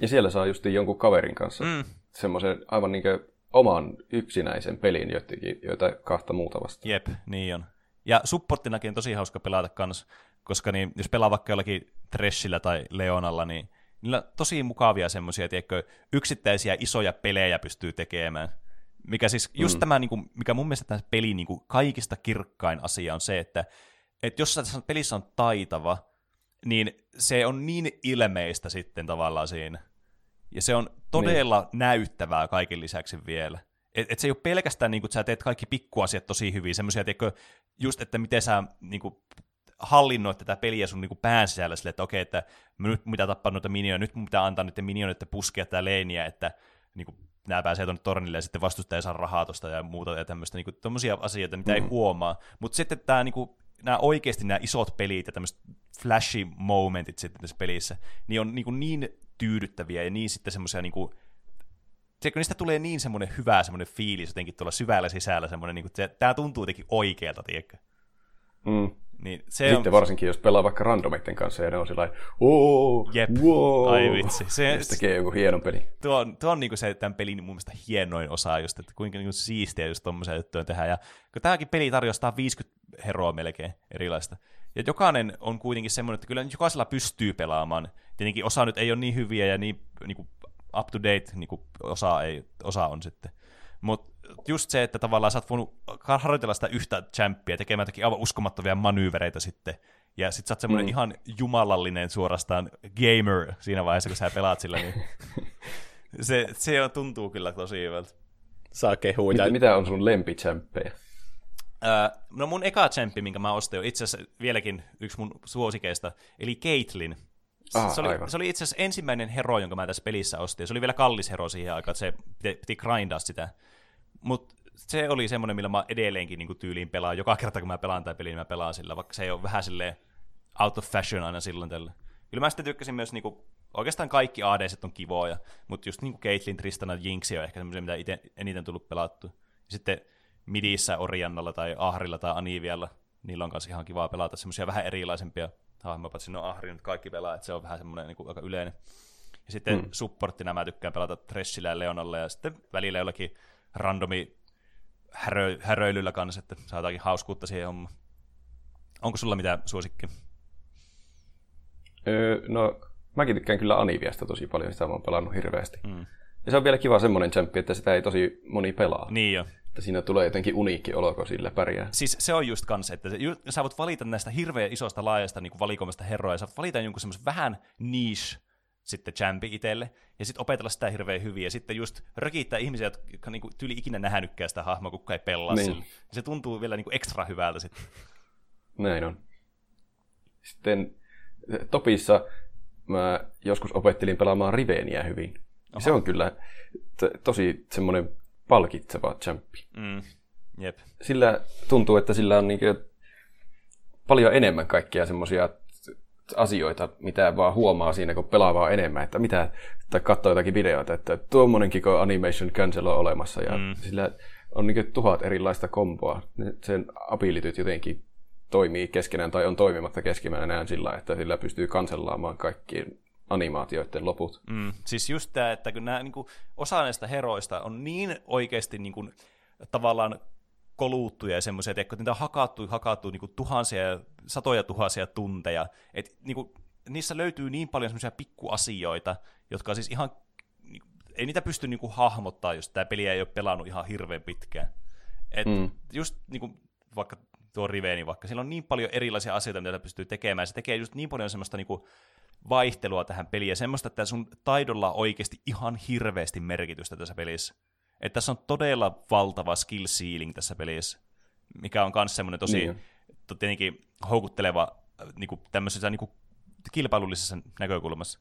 Ja siellä saa justiin jonkun kaverin kanssa mm. semmoisen aivan niin oman yksinäisen pelin, joitakin, joita kahta muuta vastaan. Jep, niin on. Ja supporttinakin on tosi hauska pelata kans, koska niin, jos pelaa vaikka jollakin Treshillä tai Leonalla, niin niillä on tosi mukavia semmoisia, tiedätkö, yksittäisiä isoja pelejä pystyy tekemään. Mikä siis, just mm. tämä, niin kuin, mikä mun mielestä tässä pelin niin kuin, kaikista kirkkain asia on se, että, että jos sä tässä pelissä on taitava, niin se on niin ilmeistä sitten tavallaan siinä. Ja se on todella niin. näyttävää kaiken lisäksi vielä. Et, et se ei ole pelkästään, niin kuin, että sä teet kaikki pikkuasiat tosi hyvin, semmoisia, just, että miten sä niin kuin, hallinnoit tätä peliä sun niin kuin, pään sisällä sille, että okei, että mä nyt mun pitää tappaa noita minioita, nyt mun pitää antaa niiden minioiden puskea tätä leiniä, että niin kuin, nämä pääsee tuonne tornille ja sitten vastustaja saa rahaa tosta ja muuta ja tämmöistä, niin tommosia asioita, mitä mm. ei huomaa. Mutta sitten tämä, niin kuin, nämä oikeasti nämä isot pelit ja tämmöiset flashy momentit sitten tässä pelissä, niin on niin, kuin niin tyydyttäviä ja niin sitten semmoisia niin kuin, Tiedätkö, niistä tulee niin semmoinen hyvä semmoinen fiilis jotenkin tuolla syvällä sisällä, semmoinen, niin kuin, että tämä tuntuu jotenkin oikealta, tiedätkö? Mm. Niin se Sitten on, varsinkin, jos pelaa vaikka randomeiden kanssa ja ne on sillä ooo, Jep. wow. Ai vitsi. Se- sitten tekee joku hienon peli. tuo on, tuo on niinku se tämän pelin mun mielestä hienoin osa, just, että kuinka niinku siistiä just tommosia juttuja tehdään. Ja kun tämäkin peli tarjoaa 150 heroa melkein erilaista. Ja jokainen on kuitenkin semmoinen, että kyllä jokaisella pystyy pelaamaan. Tietenkin osa nyt ei ole niin hyviä ja niin niinku up to date, niinku osa, ei, osa on sitten. Mutta just se, että tavallaan sä oot voinut harjoitella sitä yhtä champpia tekemään jotakin aivan uskomattomia manyyvereitä sitten. Ja sit sä oot semmoinen mm. ihan jumalallinen suorastaan gamer siinä vaiheessa, kun sä pelaat sillä, niin se, se on, tuntuu kyllä tosi hyvältä. Saa kehuja. Mitä, mitä on sun lempichamppeja? Öö, no mun eka champi, minkä mä ostin, on itse asiassa vieläkin yksi mun suosikeista, eli Caitlyn. Ah, se, oli, aivan. se oli itse asiassa ensimmäinen hero, jonka mä tässä pelissä ostin. Se oli vielä kallis hero siihen aikaan, että se piti, piti grindaa sitä. Mutta se oli semmoinen, millä mä edelleenkin niin tyyliin pelaan. Joka kerta, kun mä pelaan tai peliä, niin mä pelaan sillä, vaikka se ei ole vähän silleen out of fashion aina silloin tällä. Kyllä mä sitten tykkäsin myös, niinku, oikeastaan kaikki ADC on kivoja, mutta just niinku Caitlyn, Tristana, Jinxi on ehkä semmoisia, mitä ite, eniten tullut pelattu. Ja sitten Midissä, Oriannalla tai Ahrilla tai Anivialla, niillä on kanssa ihan kivaa pelata semmoisia vähän erilaisempia hahmoja, paitsi no Ahri nyt kaikki pelaa, että se on vähän semmoinen niinku, aika yleinen. Ja sitten mm. supporttina mä tykkään pelata Treshillä ja Leonalla ja sitten välillä jollakin randomi härö, häröilyllä kanssa, että saa jotakin hauskuutta siihen hommaan. Onko sulla mitään suosikkia? Öö, no, Mäkin tykkään kyllä Aniviasta tosi paljon, sitä mä oon pelannut hirveästi. Mm. Ja se on vielä kiva semmoinen champi, että sitä ei tosi moni pelaa. Niin jo. Että siinä tulee jotenkin uniikki olo, kun sillä pärjää. Siis se on just kanssa, että sä voit valita näistä hirveän isosta laajasta niin valikoimasta herroja, ja sä voit valita jonkun semmoisen vähän niche sitten champi itselle, ja sitten opetella sitä hirveän hyvin, ja sitten just rökittää ihmisiä, jotka niinku tyli ikinä nähnytkään sitä hahmoa, kuka ei pelaa niin. sille. Se tuntuu vielä niinku ekstra hyvältä sitten. Näin on. Sitten Topissa mä joskus opettelin pelaamaan Riveniä hyvin. Oho. Se on kyllä t- tosi semmoinen palkitseva champi. Mm. Jep. Sillä tuntuu, että sillä on niinku paljon enemmän kaikkia semmoisia asioita, mitä vaan huomaa siinä, kun pelaa vaan enemmän, että mitä, tai katsoo jotakin videoita, että tuommoinenkin animation cancel on olemassa, ja mm. sillä on niin tuhat erilaista komboa. Sen abilityt jotenkin toimii keskenään tai on toimimatta keskenään sillä, että sillä pystyy kansellaamaan kaikki animaatioiden loput. Mm, siis just tämä, että kun nämä, niin kuin, osa näistä heroista on niin oikeasti niin kuin, tavallaan koluuttuja ja semmoisia, että niitä on hakattu, hakattu niin kuin tuhansia ja satoja tuhansia tunteja, että niin kuin, niissä löytyy niin paljon semmoisia pikkuasioita, jotka on siis ihan, niin, ei niitä pysty niin kuin, hahmottaa, jos tämä peli ei ole pelannut ihan hirveän pitkään. Et mm. Just niin kuin, vaikka tuo Riveni vaikka, sillä on niin paljon erilaisia asioita, mitä pystyy tekemään, se tekee just niin paljon semmoista niin kuin, vaihtelua tähän peliin, ja semmoista, että sun taidolla on oikeasti ihan hirveästi merkitystä tässä pelissä. Että tässä on todella valtava skill ceiling tässä pelissä, mikä on myös semmoinen tosi niin. tietenkin houkutteleva niin kuin tämmöisessä niin kuin kilpailullisessa näkökulmassa.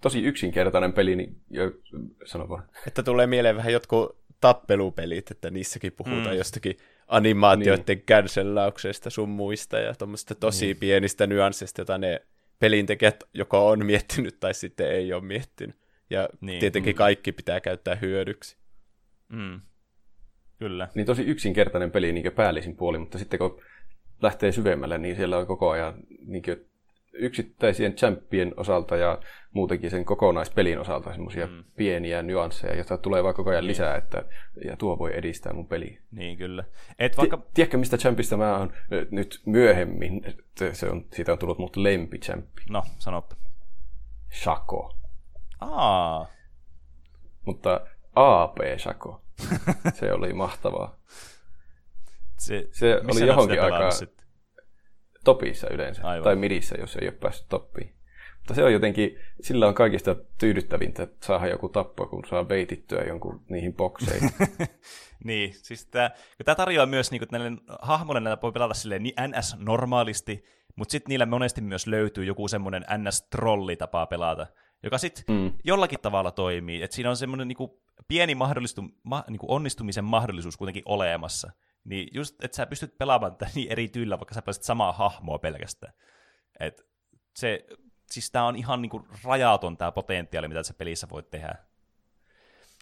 Tosi yksinkertainen peli, niin jo, sano vaan. Että tulee mieleen vähän jotkut tappelupelit, että niissäkin puhutaan mm. jostakin animaatioiden niin. cancellauksesta sun muista ja tuommoista tosi niin. pienistä nyansseista, jota ne pelintekijät joko on miettinyt tai sitten ei ole miettinyt. Ja niin. tietenkin mm. kaikki pitää käyttää hyödyksi. Mm. Kyllä. Niin tosi yksinkertainen peli niin päällisin puoli, mutta sitten kun lähtee syvemmälle, niin siellä on koko ajan niin yksittäisien champien osalta ja muutenkin sen kokonaispelin osalta semmoisia mm. pieniä nyansseja, joita tulee vaan koko ajan niin. lisää, että ja tuo voi edistää mun peliä. Niin kyllä. Et vaikka... Tiedätkö, mistä champista mä oon nyt myöhemmin, se on, siitä on tullut mut lempichampi. No, sanoppa. Shako. Aa. Mutta AP Shako. se oli mahtavaa. Se, se oli johonkin aikaan topissa yleensä, Aivan. tai midissä, jos ei ole päässyt toppiin. Mutta se on jotenkin, sillä on kaikista tyydyttävintä saada joku tappo, kun saa veitittyä jonkun niihin bokseihin. niin, siis tämä, tämä tarjoaa myös niin näille hahmoille, näitä voi pelata silleen niin NS-normaalisti, mutta sitten niillä monesti myös löytyy joku semmoinen NS-trolli-tapa pelata, joka sitten mm. jollakin tavalla toimii. Et siinä on semmoinen niin pieni mahdollistu, ma, niin onnistumisen mahdollisuus kuitenkin olemassa. Niin just, että sä pystyt pelaamaan tätä niin eri tyylillä, vaikka sä pelasit samaa hahmoa pelkästään. Et se, siis tää on ihan niinku rajaton tämä potentiaali, mitä tässä pelissä voit tehdä.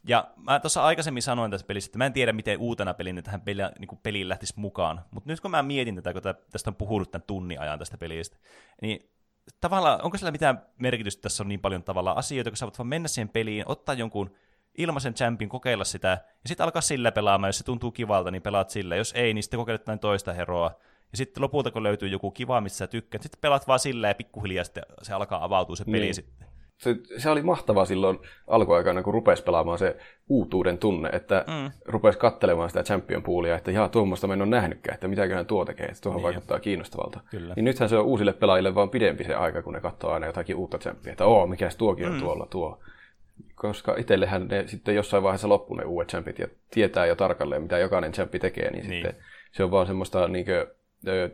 Ja mä tuossa aikaisemmin sanoin tässä pelissä, että mä en tiedä, miten uutena pelin tähän peliin, niin peliin lähtisi mukaan. Mutta nyt kun mä mietin tätä, kun tästä on puhunut tämän tunnin ajan tästä pelistä, niin tavallaan, onko sillä mitään merkitystä, että tässä on niin paljon tavallaan asioita, kun sä voit vaan mennä siihen peliin, ottaa jonkun ilmaisen champin, kokeilla sitä, ja sitten alkaa sillä pelaamaan, jos se tuntuu kivalta, niin pelaat sillä, jos ei, niin sitten kokeilet näin toista heroa, ja sitten lopulta, kun löytyy joku kiva, missä sä tykkäät, sitten pelaat vaan sillä ja pikkuhiljaa sitten se alkaa avautua se peli niin. sitten. Se, se oli mahtavaa silloin alkuaikana, kun rupesi pelaamaan se uutuuden tunne, että mm. rupesi katselemaan sitä champion poolia, että jaa, tuommoista mä en ole nähnytkään, että mitäköhän tuo tekee, että tuohon niin vaikuttaa kiinnostavalta. Kyllä. Niin nythän se on uusille pelaajille vaan pidempi se aika, kun ne katsoo aina jotakin uutta champia, että oo, mikäs tuokin on mm. tuolla tuo koska itsellehän ne sitten jossain vaiheessa loppuu ne uudet champit ja tietää jo tarkalleen, mitä jokainen champi tekee, niin, niin. sitten se on vaan semmoista niinkö, ö,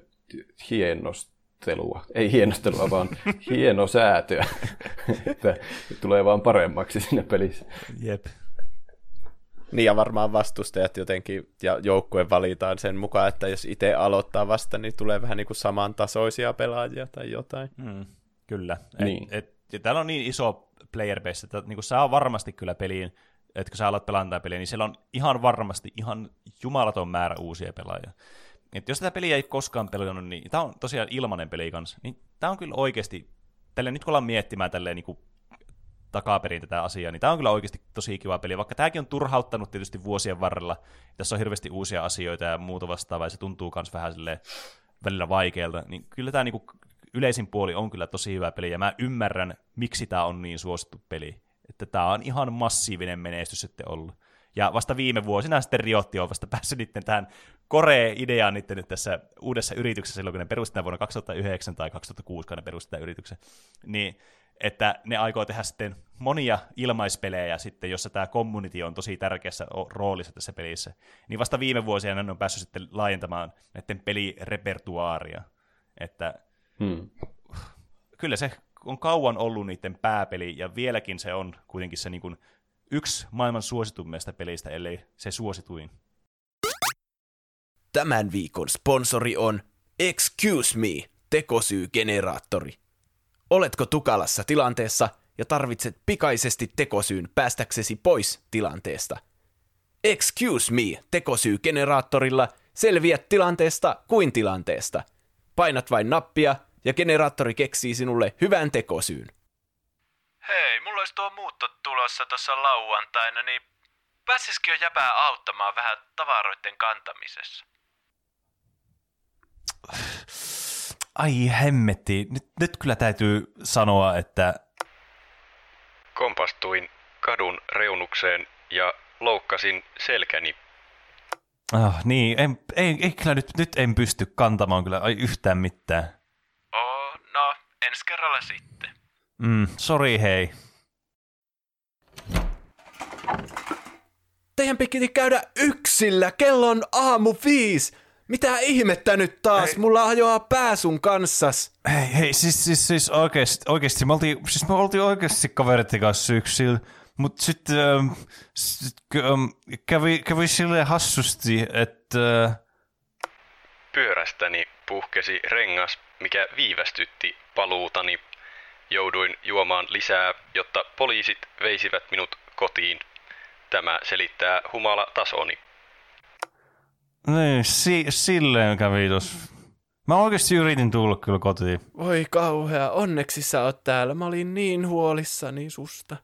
hienostelua, ei hienostelua, vaan hienosäätöä, että tulee vaan paremmaksi siinä pelissä. Jep. Niin ja varmaan vastustajat jotenkin ja joukkue valitaan sen mukaan, että jos itse aloittaa vasta, niin tulee vähän niin kuin samantasoisia pelaajia tai jotain. Mm, kyllä. Niin. Et, et, täällä on niin iso player base, että niin saa varmasti kyllä peliin, että kun sä alat pelata peliä, niin siellä on ihan varmasti ihan jumalaton määrä uusia pelaajia. Et jos tätä peliä ei koskaan pelannut, niin tämä on tosiaan ilmanen peli kanssa, niin tämä on kyllä oikeasti, tälle nyt kun ollaan miettimään tälleen niin kuin takaperin tätä asiaa, niin tämä on kyllä oikeasti tosi kiva peli, vaikka tämäkin on turhauttanut tietysti vuosien varrella, tässä on hirveästi uusia asioita ja muuta vastaavaa, ja se tuntuu myös vähän silleen välillä vaikealta, niin kyllä tämä niinku yleisin puoli on kyllä tosi hyvä peli, ja mä ymmärrän, miksi tämä on niin suosittu peli. Että tämä on ihan massiivinen menestys sitten ollut. Ja vasta viime vuosina sitten Riotti on vasta päässyt niiden tähän Koree-ideaan niiden nyt tässä uudessa yrityksessä silloin, kun ne perustetaan vuonna 2009 tai 2006, kun ne perustetaan yrityksen. Niin että ne aikoo tehdä sitten monia ilmaispelejä sitten, jossa tämä community on tosi tärkeässä roolissa tässä pelissä. Niin vasta viime vuosina ne on päässyt sitten laajentamaan näiden pelirepertuaaria. Että hmm. kyllä se on kauan ollut niiden pääpeli, ja vieläkin se on kuitenkin se niin kuin yksi maailman suositummista pelistä, ellei se suosituin. Tämän viikon sponsori on Excuse Me, tekosyygeneraattori. Oletko tukalassa tilanteessa ja tarvitset pikaisesti tekosyyn päästäksesi pois tilanteesta? Excuse me, tekosyy-generaattorilla selviät tilanteesta kuin tilanteesta. Painat vain nappia ja generaattori keksii sinulle hyvän tekosyyn. Hei, mulla olisi tuo muutto tulossa tuossa lauantaina, niin pääsisikö jäpää auttamaan vähän tavaroiden kantamisessa? ai hemmetti, nyt, nyt kyllä täytyy sanoa, että... Kompastuin kadun reunukseen ja loukkasin selkäni. Oh, niin, en, ei, ei kyllä nyt, nyt en pysty kantamaan kyllä ai yhtään mitään. Ensi kerralla sitten. Mm, sorry hei. Teidän piti käydä yksillä, kello on aamu viisi. Mitä ihmettä nyt taas? Hei. Mulla hajoaa pää sun kanssas. Hei, hei, siis, siis, siis oikeesti, oikeesti, me oltiin, siis me oltiin oikeesti kavereiden kanssa syksyllä, mutta sitten ähm, sit, ähm, kävi, kävi silleen hassusti, että... Äh... Pyörästäni puhkesi rengas, mikä viivästytti paluutani. Jouduin juomaan lisää, jotta poliisit veisivät minut kotiin. Tämä selittää humala tasoni. Niin, si- silleen kävi tos. Mä oikeasti yritin tulla kyllä kotiin. Voi kauhea, onneksi sä oot täällä. Mä olin niin huolissani susta.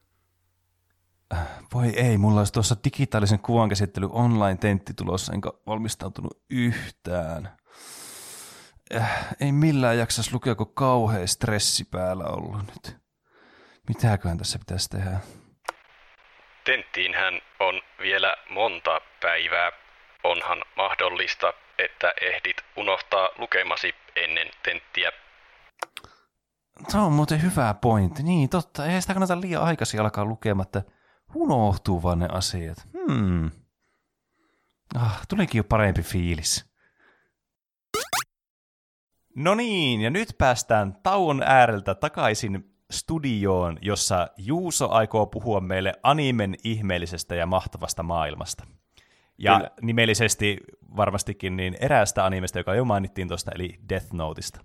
Voi ei, mulla olisi tuossa digitaalisen kuvankäsittely online-tentti tulossa, enkä valmistautunut yhtään. Äh, ei millään jaksas lukea, kun kauhea stressi päällä ollut nyt. Mitäköhän tässä pitäisi tehdä? Tenttiinhän on vielä monta päivää onhan mahdollista, että ehdit unohtaa lukemasi ennen tenttiä. Se on muuten hyvä pointti. Niin, totta. Ei sitä kannata liian aikaisin alkaa lukematta. Unohtuu vaan ne asiat. Hmm. Ah, tulikin jo parempi fiilis. No niin, ja nyt päästään tauon ääreltä takaisin studioon, jossa Juuso aikoo puhua meille animen ihmeellisestä ja mahtavasta maailmasta. Ja Kyllä. nimellisesti varmastikin niin eräästä animesta, joka jo mainittiin tuosta, eli Death Noteista.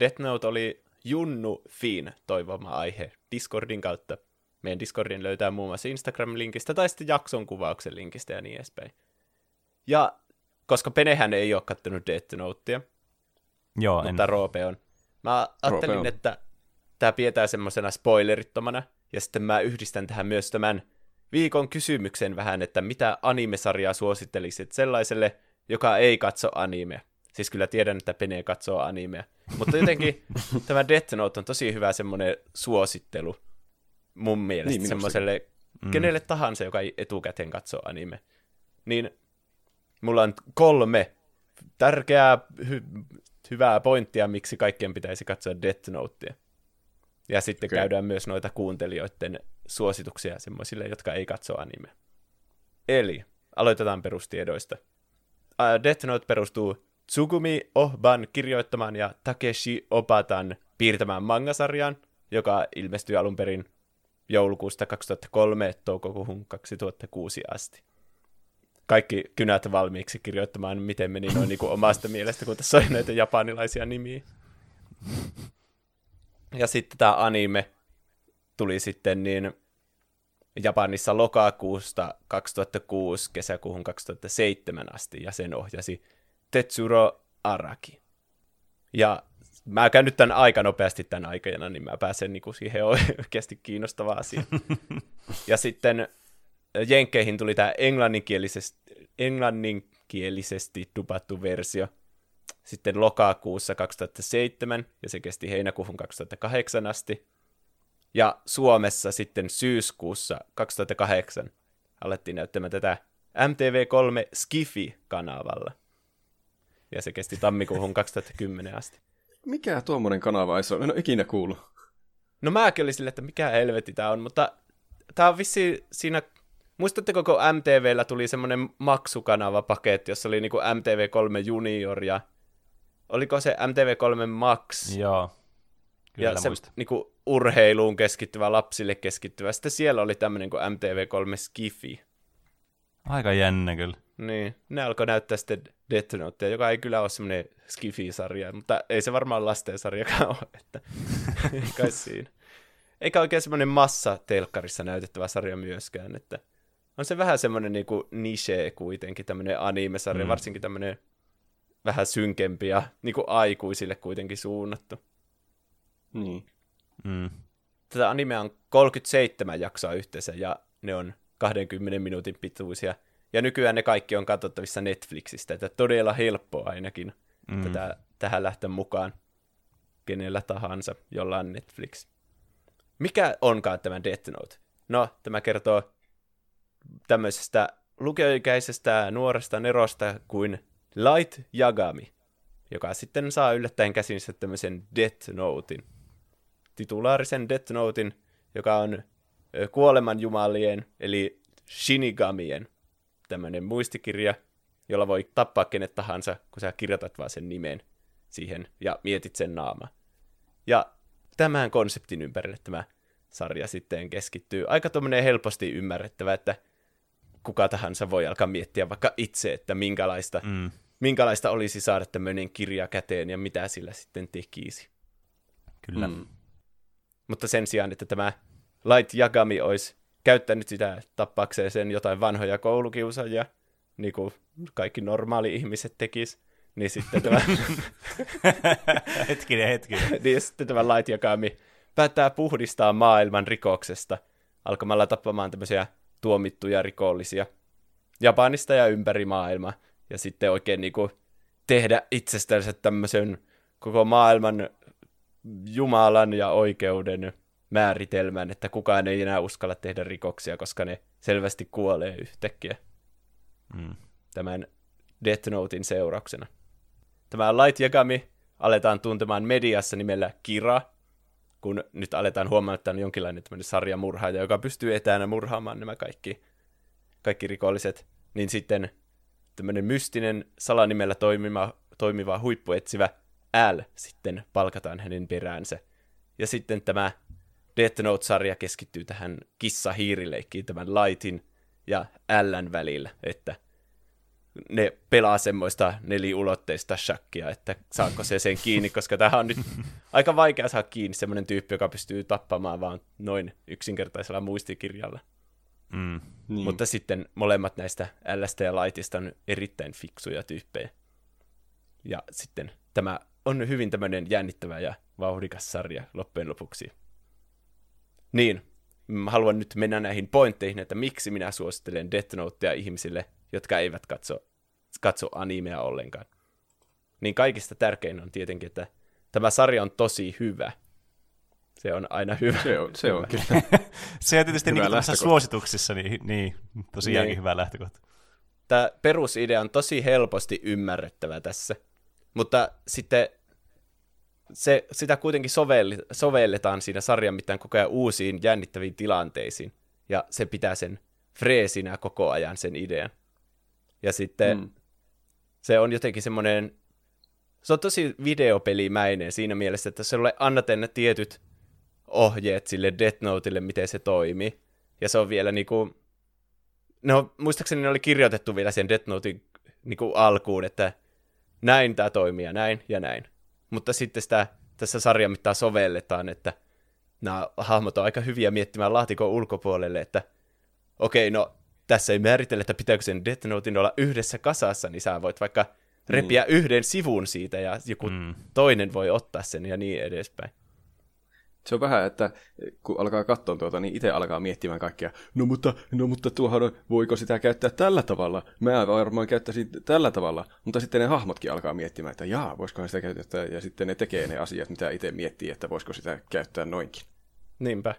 Death Note oli Junnu Fiin toivoma aihe Discordin kautta. Meidän Discordin löytää muun muassa Instagram-linkistä tai sitten jakson kuvauksen linkistä ja niin edespäin. Ja koska Penehän ei ole kattonut Death Notea, Joo, mutta en. Roope on. Mä ajattelin, on. että tämä pidetään semmoisena spoilerittomana, ja sitten mä yhdistän tähän myös tämän viikon kysymyksen vähän, että mitä animesarjaa suosittelisit sellaiselle, joka ei katso animea. Siis kyllä tiedän, että Pene katsoo animea. Mutta jotenkin tämä Death Note on tosi hyvä semmoinen suosittelu mun mielestä niin, semmoiselle mm. kenelle tahansa, joka ei etukäteen katso anime. Niin mulla on kolme tärkeää, hy- hyvää pointtia, miksi kaikkien pitäisi katsoa Death Notea. Ja sitten okay. käydään myös noita kuuntelijoiden suosituksia semmoisille, jotka ei katso anime. Eli aloitetaan perustiedoista. Death Note perustuu Tsugumi Ohban kirjoittamaan ja Takeshi Opatan piirtämään mangasarjaan, joka ilmestyi alun perin joulukuusta 2003 toukokuuhun 2006 asti. Kaikki kynät valmiiksi kirjoittamaan, miten meni noin niin kuin omasta mielestä, kun tässä on näitä japanilaisia nimiä. Ja sitten tämä anime tuli sitten niin Japanissa lokakuusta 2006 kesäkuuhun 2007 asti, ja sen ohjasi Tetsuro Araki. Ja mä käyn nyt tämän aika nopeasti tämän aikana, niin mä pääsen niinku siihen oikeasti kiinnostava asia. ja sitten Jenkkeihin tuli tämä englanninkielisesti, englanninkielisesti dupattu versio, sitten lokakuussa 2007, ja se kesti heinäkuuhun 2008 asti. Ja Suomessa sitten syyskuussa 2008 alettiin näyttämään tätä MTV3 Skifi-kanavalla. Ja se kesti tammikuuhun 2010 asti. Mikä tuommoinen kanava ei ole? En ole ikinä kuullut. No mäkin olin silleen, että mikä helvetti tää on, mutta tää on vissi siinä... Muistatteko, kun MTVllä tuli semmoinen maksukanavapaketti, jossa oli niinku MTV3 Junior ja... Oliko se MTV3 Max? Joo, kyllä ja se muista. niinku, urheiluun keskittyvä, lapsille keskittyvä. Sitten siellä oli tämmöinen kuin MTV3 Skifi. Aika jännä kyllä. Niin, ne alkoi näyttää sitten Death Notea, joka ei kyllä ole semmoinen Skifi-sarja, mutta ei se varmaan lastensarjakaan ole, että kai siinä. Eikä oikein semmoinen massa telkkarissa näytettävä sarja myöskään, että on se vähän semmoinen niinku niche kuitenkin, tämmöinen anime-sarja, mm. varsinkin tämmöinen vähän synkempi ja niinku aikuisille kuitenkin suunnattu. Niin. Mm. Tätä animea on 37 jaksoa yhteensä ja ne on 20 minuutin pituisia. Ja nykyään ne kaikki on katsottavissa Netflixistä, että todella helppoa ainakin mm. tätä, tähän lähteä mukaan kenellä tahansa, jolla on Netflix. Mikä onkaan tämä Death Note? No, tämä kertoo tämmöisestä lukioikäisestä nuoresta nerosta kuin Light Yagami, joka sitten saa yllättäen käsinsä tämmöisen Death Notein. Titulaarisen Death Notein, joka on kuolemanjumalien, eli Shinigamien tämmöinen muistikirja, jolla voi tappaa kenet tahansa, kun sä kirjoitat vaan sen nimen siihen ja mietit sen naama. Ja tämän konseptin ympärille tämä sarja sitten keskittyy. Aika tuommoinen helposti ymmärrettävä, että kuka tahansa voi alkaa miettiä vaikka itse, että minkälaista, Mm. minkälaista olisi saada tämmöinen kirja käteen ja mitä sillä sitten tekisi. Kyllä. Mm. Mutta sen sijaan, että tämä Light Yagami olisi käyttänyt sitä tappaakseen sen jotain vanhoja koulukiusaajia, niin kuin kaikki normaali ihmiset tekis, niin sitten tämä, hetkinen, hetkinen. niin sitten tämä Light Yagami päättää puhdistaa maailman rikoksesta alkamalla tappamaan tämmöisiä tuomittuja rikollisia Japanista ja ympäri maailmaa. Ja sitten oikein niin kuin tehdä itsestänsä tämmöisen koko maailman Jumalan ja oikeuden määritelmän, että kukaan ei enää uskalla tehdä rikoksia, koska ne selvästi kuolee yhtäkkiä Mm. tämän Death Notein seurauksena. Tämä Light Yagami aletaan tuntemaan mediassa nimellä Kira, kun nyt aletaan huomata, että on jonkinlainen sarjamurhaaja, joka pystyy etänä murhaamaan nämä kaikki, kaikki rikolliset, niin sitten tämmöinen mystinen salanimellä toimiva, toimiva huippuetsivä L sitten palkataan hänen peräänsä. Ja sitten tämä Death Note-sarja keskittyy tähän kissa-hiirileikkiin tämän Lightin ja Ln välillä, että ne pelaa semmoista neliulotteista shakkia, että saako se sen kiinni, koska tähän on nyt aika vaikea saada kiinni semmoinen tyyppi, joka pystyy tappamaan vaan noin yksinkertaisella muistikirjalla. Mm. Niin. Mutta sitten molemmat näistä LST ja Lightista on erittäin fiksuja tyyppejä. Ja sitten tämä on hyvin tämmöinen jännittävä ja vauhdikas sarja loppujen lopuksi. Niin, haluan nyt mennä näihin pointteihin, että miksi minä suosittelen Death Notea ihmisille, jotka eivät katso, katso animea ollenkaan. Niin kaikista tärkein on tietenkin, että tämä sarja on tosi hyvä. Se on aina hyvä. Se on, se on kyllä. Se on tietysti Hyvä niin suosituksissa, niin, niin tosiaankin Niin. hyvä lähtökohta. Tämä perusidea on tosi helposti ymmärrettävä tässä, mutta sitten se, sitä kuitenkin sovelli, sovelletaan siinä sarjan mittaan koko ajan uusiin jännittäviin tilanteisiin, ja se pitää sen freesinä koko ajan sen idean. Ja sitten Mm. se on jotenkin semmoinen, se on tosi videopelimäinen siinä mielessä, että sulle annatte ne tietyt ohjeet sille Death Notelle, miten se toimii. Ja se on vielä niinku, no muistaakseni ne oli kirjoitettu vielä sen Death Notein niinku alkuun, että näin tämä toimii ja näin ja näin. Mutta sitten sitä tässä sarjan mittaan sovelletaan, että nämä hahmot on aika hyviä miettimään laatikon ulkopuolelle, että okei, no tässä ei määritellä, että pitääkö sen Death Notein olla yhdessä kasassa, niin sä voit vaikka repiä yhden sivun siitä ja joku Mm. toinen voi ottaa sen ja niin edespäin. Se on vähän, että kun alkaa katsoa tuota, niin itse alkaa miettimään kaikkea. No mutta, no mutta tuohon, voiko sitä käyttää tällä tavalla? Mä varmaan käyttäisin tällä tavalla. Mutta sitten ne hahmotkin alkaa miettimään, että jaa, voisikohan sitä käyttää. Ja sitten ne tekee ne asiat, mitä itse miettii, että voisiko sitä käyttää noinkin. Niinpä.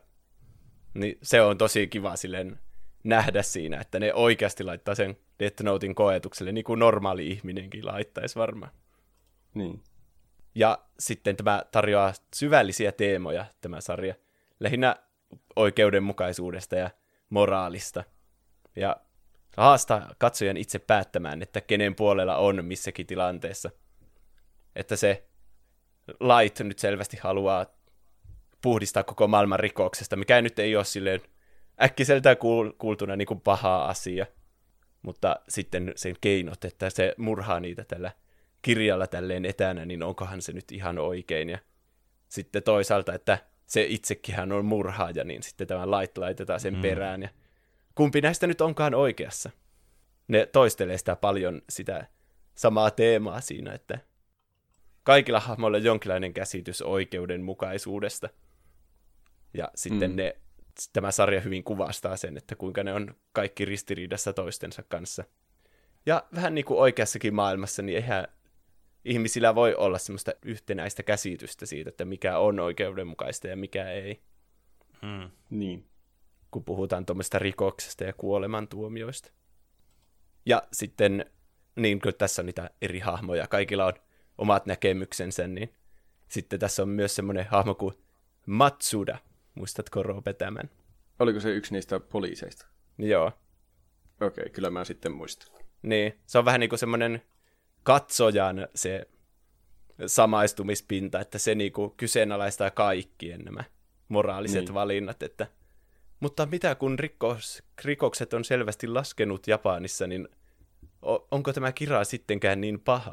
Niin se on tosi kiva silleen nähdä siinä, että ne oikeasti laittaa sen Death Notein koetukselle, niin kuin normaali ihminenkin laittaisi varmaan. Niin. Ja sitten tämä tarjoaa syvällisiä teemoja, tämä sarja. Lähinnä oikeudenmukaisuudesta ja moraalista. Ja haastaa katsojan itse päättämään, että kenen puolella on missäkin tilanteessa. Että se Light nyt selvästi haluaa puhdistaa koko maailman rikoksesta, mikä nyt ei ole silleen äkkiseltään kuultuna niin kuin paha asia. Mutta sitten sen keinot, että se murhaa niitä tällä kirjalla tälleen etänä, niin onkohan se nyt ihan oikein. Ja sitten toisaalta, että se itsekin on murhaaja, niin sitten tämä light laitetaan sen mm. perään. Ja kumpi näistä nyt onkaan oikeassa? Ne toistelee sitä paljon sitä samaa teemaa siinä, että kaikilla hahmoilla on jonkinlainen käsitys oikeudenmukaisuudesta. Ja sitten mm. ne, tämä sarja hyvin kuvastaa sen, että kuinka ne on kaikki ristiriidassa toistensa kanssa. Ja vähän niin kuin oikeassakin maailmassa, niin eihän ihmisillä voi olla semmoista yhtenäistä käsitystä siitä, että mikä on oikeudenmukaista ja mikä ei. Hmm. Niin. Kun puhutaan tuommoista rikoksesta ja kuolemantuomioista. Ja sitten, niin kuin tässä on niitä eri hahmoja, kaikilla on omat näkemyksensä, niin sitten tässä on myös semmoinen hahmo kuin Matsuda. Muistatko Roope tämän? Oliko se yksi niistä poliiseista? Joo. Okei, okay, kyllä mä sitten muistan. Niin, se on vähän niin kuin semmoinen katsojan se samaistumispinta, että se niinku kyseenalaistaa kaikkien nämä moraaliset niin. valinnat, että mutta mitä kun rikos, rikokset on selvästi laskenut Japanissa, niin onko tämä kira sittenkään niin paha?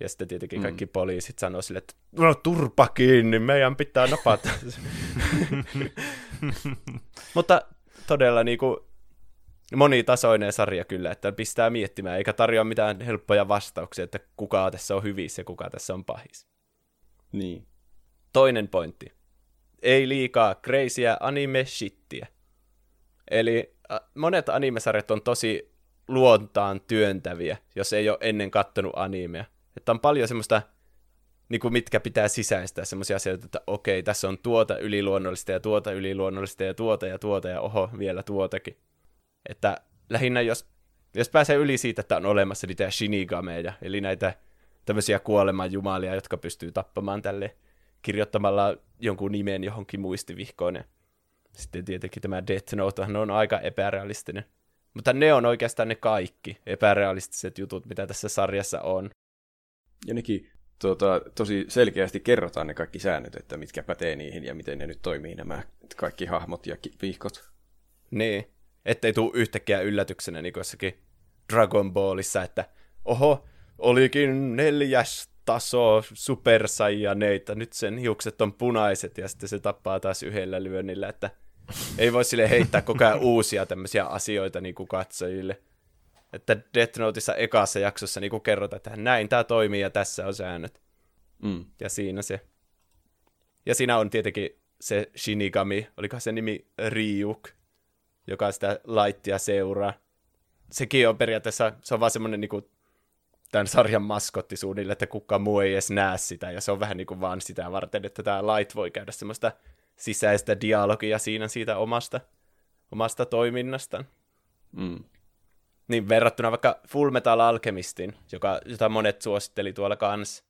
Ja sitten tietenkin kaikki mm. poliisit sanoo sille, että no turpa kiinni, meidän pitää napata. mutta todella niin kuin, monitasoinen sarja kyllä, että pistää miettimään, eikä tarjoa mitään helppoja vastauksia, että kuka tässä on hyvissä ja kuka tässä on pahis. Niin. Toinen pointti. Ei liikaa crazyä anime-shittiä. Eli monet animesarjat on tosi luontaan työntäviä, jos ei ole ennen kattonut animea. Että on paljon semmoista, niin kuin mitkä pitää sisäistää, semmoisia asioita, että okei, tässä on tuota yliluonnollista ja tuota yliluonnollista ja tuota ja tuota ja oho, vielä tuotakin. Että lähinnä jos, jos pääsee yli siitä, että on olemassa niitä shinigameja, eli näitä tämmöisiä kuolemanjumalia, jotka pystyy tappamaan tälle kirjoittamalla jonkun nimen johonkin muistivihkoon. Ja sitten tietenkin tämä Death Note on aika epärealistinen. Mutta ne on oikeastaan ne kaikki epärealistiset jutut, mitä tässä sarjassa on. Ja nekin tuota, tosi selkeästi kerrotaan ne kaikki säännöt, että mitkä pätee niihin ja miten ne nyt toimii nämä kaikki hahmot ja vihkot. Niin ettei tule yhtäkkiä yllätyksenä niin jossakin Dragon Ballissa, että oho, olikin neljäs taso Super Saiyaneita, nyt sen hiukset on punaiset ja sitten se tappaa taas yhdellä lyönnillä, että ei voi sille heittää koko ajan uusia tämmöisiä asioita niin kuin katsojille. Että Death Noteissa ekassa jaksossa niin kerrotaan, että näin tämä toimii ja tässä on säännöt. Mm. Ja siinä se. Ja siinä on tietenkin se Shinigami, oliko se nimi Ryuk, joka sitä laittia seuraa. Sekin on periaatteessa, se on vaan semmoinen niin kuin, tämän sarjan maskotti suunnilleen, että kukaan muu ei edes näe sitä, ja se on vähän niin kuin vaan sitä varten, että tämä Light voi käydä semmoista sisäistä dialogia siinä siitä omasta, omasta toiminnastaan. Mm. Niin verrattuna vaikka Full Metal Alchemistin, joka, jota monet suositteli tuolla kanssa,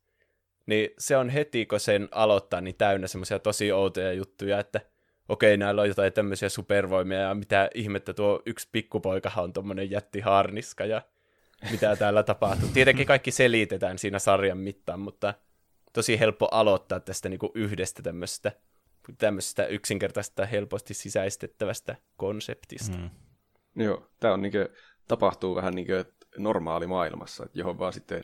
niin se on heti, kun sen aloittaa, niin täynnä semmoisia tosi outoja juttuja, että okei, näillä on jotain tämmöisiä supervoimia ja mitä ihmettä tuo yksi pikkupoikahan on tuommoinen jättiharniska ja mitä täällä tapahtuu. Tietenkin kaikki selitetään siinä sarjan mittaan, mutta tosi helppo aloittaa tästä niinku yhdestä tämmöisestä, tämmöisestä yksinkertaisesta helposti sisäistettävästä konseptista. Mm. Joo, tämä on niinku, tapahtuu vähän niin kuin normaali maailmassa, johon vaan sitten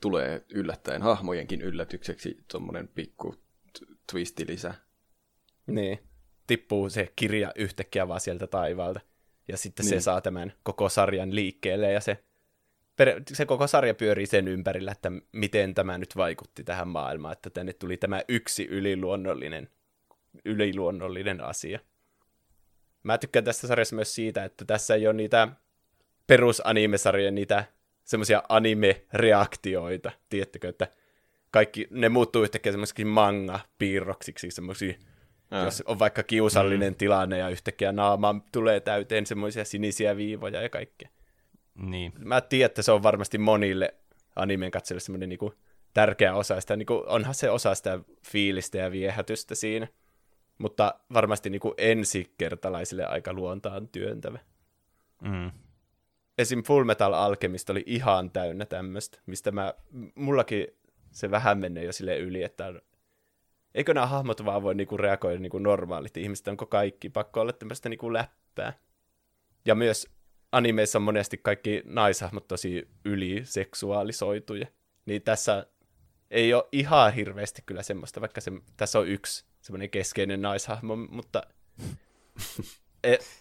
tulee yllättäen hahmojenkin yllätykseksi tuommoinen pikku twisti lisä. Niin tippuu se kirja yhtäkkiä vaan sieltä taivaalta. Ja sitten niin. se saa tämän koko sarjan liikkeelle ja se, se koko sarja pyörii sen ympärillä, että miten tämä nyt vaikutti tähän maailmaan, että tänne tuli tämä yksi yliluonnollinen yliluonnollinen asia. Mä tykkään tästä sarjassa myös siitä, että tässä ei ole niitä perusanimesarjojen niitä semmoisia anime-reaktioita, tiedättekö, että kaikki, ne muuttuu yhtäkkiä semmoisiksi manga-piirroksiksi, semmoisia, jos on vaikka kiusallinen mm. tilanne ja yhtäkkiä naama tulee täyteen semmoisia sinisiä viivoja ja kaikkea. Niin. Mä tiedän, että se on varmasti monille animen katsojille semmoinen niinku tärkeä osa sitä, niinku, onhan se osa sitä fiilistä ja viehätystä siinä, mutta varmasti niinku ensikertalaisille aika luontaan työntävä. Mm. Esim. Full Metal Alchemist oli ihan täynnä tämmöistä, mistä mä, mullakin se vähän menee jo sille yli, että eikö nämä hahmot vaan voi niinku reagoida niinku normaalit ihmiset, onko kaikki pakko olla tämmöistä niinku läppää. Ja myös animeissa on monesti kaikki naishahmot tosi yliseksuaalisoituja. Niin tässä ei ole ihan hirveästi kyllä semmoista, vaikka se, tässä on yksi semmoinen keskeinen naishahmo, mutta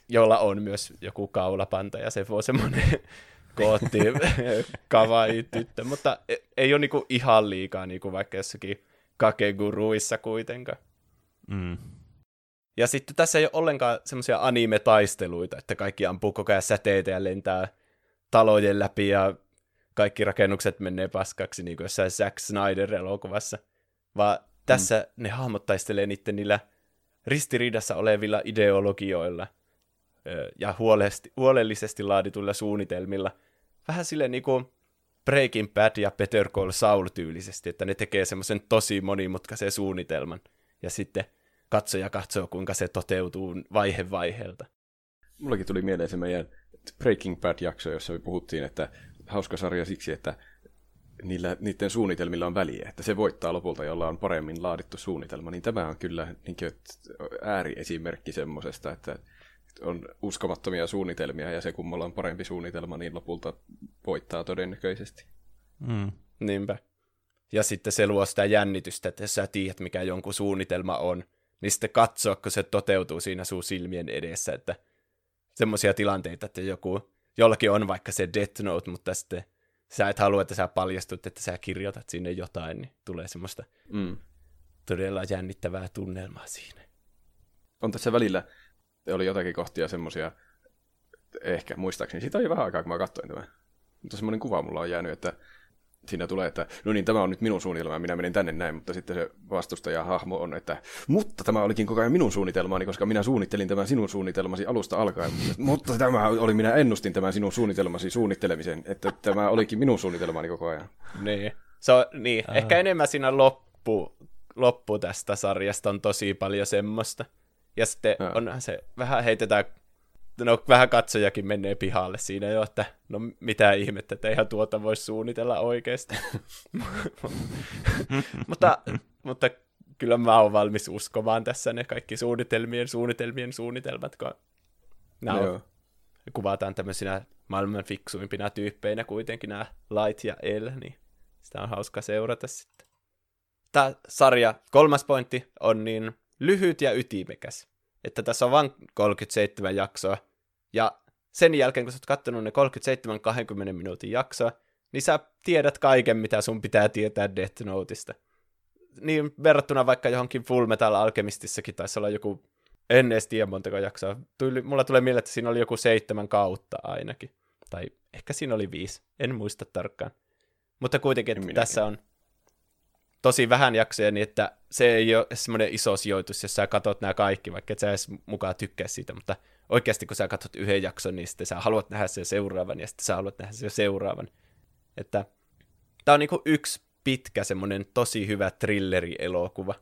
jolla on myös joku kaulapanta ja se voi semmoinen kootti kavai tyttö, mutta e, ei ole niinku ihan liikaa niinku vaikka jossakin kakeguruissa kuitenkaan. Mm. Ja sitten tässä ei ole ollenkaan semmoisia anime-taisteluita, että kaikki ampuu koko ajan säteitä ja lentää talojen läpi ja kaikki rakennukset menee paskaksi, niin kuin jossain Zack Snyder-elokuvassa. Vaan tässä mm. ne hahmot taistelee niiden niillä ristiriidassa olevilla ideologioilla ja huolellisesti, huolellisesti laadituilla suunnitelmilla. Vähän silleen niin kuin Breaking Bad ja Better Call Saul tyylisesti, että ne tekee semmoisen tosi monimutkaisen suunnitelman. Ja sitten katsoja katsoo, kuinka se toteutuu vaihe vaiheelta. Mullakin tuli mieleen se meidän Breaking Bad-jakso, jossa me puhuttiin, että hauska sarja siksi, että niillä, niiden suunnitelmilla on väliä, että se voittaa lopulta, jolla on paremmin laadittu suunnitelma, niin tämä on kyllä niin kuin, ääriesimerkki semmoisesta, että on uskomattomia suunnitelmia ja se kummalla on parempi suunnitelma, niin lopulta voittaa todennäköisesti. Mm. Niinpä. Ja sitten se luo sitä jännitystä, että sä tiedät, mikä jonkun suunnitelma on, niin sitten katsoa, kun se toteutuu siinä sun silmien edessä, että semmoisia tilanteita, että joku, jollakin on vaikka se Death Note, mutta sitten sä et halua, että sä paljastut, että sä kirjoitat sinne jotain, niin tulee semmoista Mm. todella jännittävää tunnelmaa siinä. On tässä välillä, oli jotakin kohtia semmoisia, ehkä muistaakseni, siitä oli vähän aikaa, kun mä katsoin tämän. Mutta semmoinen kuva mulla on jäänyt, että siinä tulee, että no niin, tämä on nyt minun suunnitelma, minä menin tänne näin, mutta sitten se vastustaja hahmo on, että mutta tämä olikin koko ajan minun suunnitelmani, koska minä suunnittelin tämän sinun suunnitelmasi alusta alkaen, mutta tämä oli, minä ennustin tämän sinun suunnitelmasi suunnittelemisen, että tämä olikin minun suunnitelmani koko ajan. Niin. Se on, niin. Uh. Ehkä enemmän siinä loppu, loppu tästä sarjasta on tosi paljon semmoista. Ja sitten uh. onhan se, vähän heitetään no vähän katsojakin menee pihalle siinä jo, että no mitä ihmettä, että eihän tuota voi suunnitella oikeasti. mutta, mutta kyllä mä oon valmis uskomaan tässä ne kaikki suunnitelmien, suunnitelmien suunnitelmat, kun nämä no, on, kuvataan tämmöisinä maailman fiksuimpina tyyppeinä kuitenkin nämä Light ja El, niin sitä on hauska seurata sitten. Tämä sarja, kolmas pointti, on niin lyhyt ja ytimekäs että tässä on vain 37 jaksoa, ja sen jälkeen, kun sä oot kattonut ne 37-20 minuutin jaksoa, niin sä tiedät kaiken, mitä sun pitää tietää Death Noteista. Niin verrattuna vaikka johonkin Full Metal Alchemistissakin taisi olla joku, en edes tiedä montako jaksoa. Tuli, mulla tulee mieleen, että siinä oli joku seitsemän kautta ainakin. Tai ehkä siinä oli viisi, en muista tarkkaan. Mutta kuitenkin, että tässä on tosi vähän jaksoja, niin että se ei ole semmoinen iso sijoitus, jos sä katsot nämä kaikki, vaikka et sä edes mukaan tykkää siitä, mutta oikeasti kun sä katsot yhden jakson, niin sitten sä haluat nähdä sen seuraavan, ja sitten sä haluat nähdä sen seuraavan. Että tää on niinku yksi pitkä semmoinen tosi hyvä thrilleri-elokuva.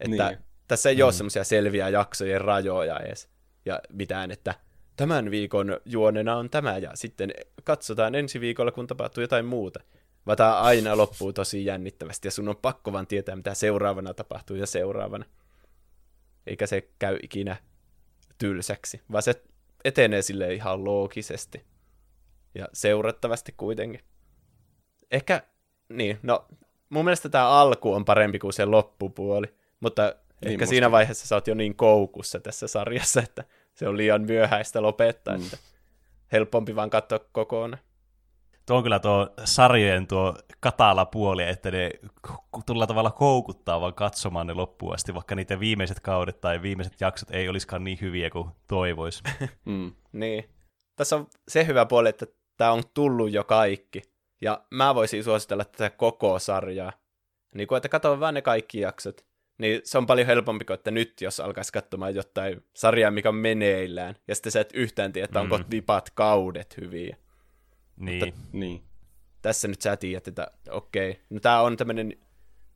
Että niin. tässä ei mm. ole semmoisia selviä jaksojen rajoja edes, ja mitään, että tämän viikon juonena on tämä, ja sitten katsotaan ensi viikolla, kun tapahtuu jotain muuta vaan tämä aina loppuu tosi jännittävästi, ja sun on pakko vaan tietää, mitä seuraavana tapahtuu ja seuraavana. Eikä se käy ikinä tylsäksi, vaan se etenee sille ihan loogisesti. Ja seurattavasti kuitenkin. Ehkä, niin, no, mun mielestä tämä alku on parempi kuin se loppupuoli, mutta niin ehkä musta. siinä vaiheessa sä oot jo niin koukussa tässä sarjassa, että se on liian myöhäistä lopettaa, mm. että helpompi vaan katsoa kokonaan. Tuo on kyllä tuo sarjojen tuo katala puoli, että ne tulla tavalla koukuttaa vaan katsomaan ne loppuun asti, vaikka niiden viimeiset kaudet tai viimeiset jaksot ei olisikaan niin hyviä kuin toivois. Mm. Niin. Tässä on se hyvä puoli, että tämä on tullut jo kaikki. Ja mä voisin suositella tätä koko sarjaa. Niin kuin, että katso vaan ne kaikki jaksot. Niin se on paljon helpompi kuin, että nyt jos alkaisi katsomaan jotain sarjaa, mikä on meneillään. Ja sitten sä et yhtään tiedä, että onko mm. vipat kaudet hyviä. Niin. Mutta Niin. tässä nyt sä tiedät, että okei, no tää on tämmönen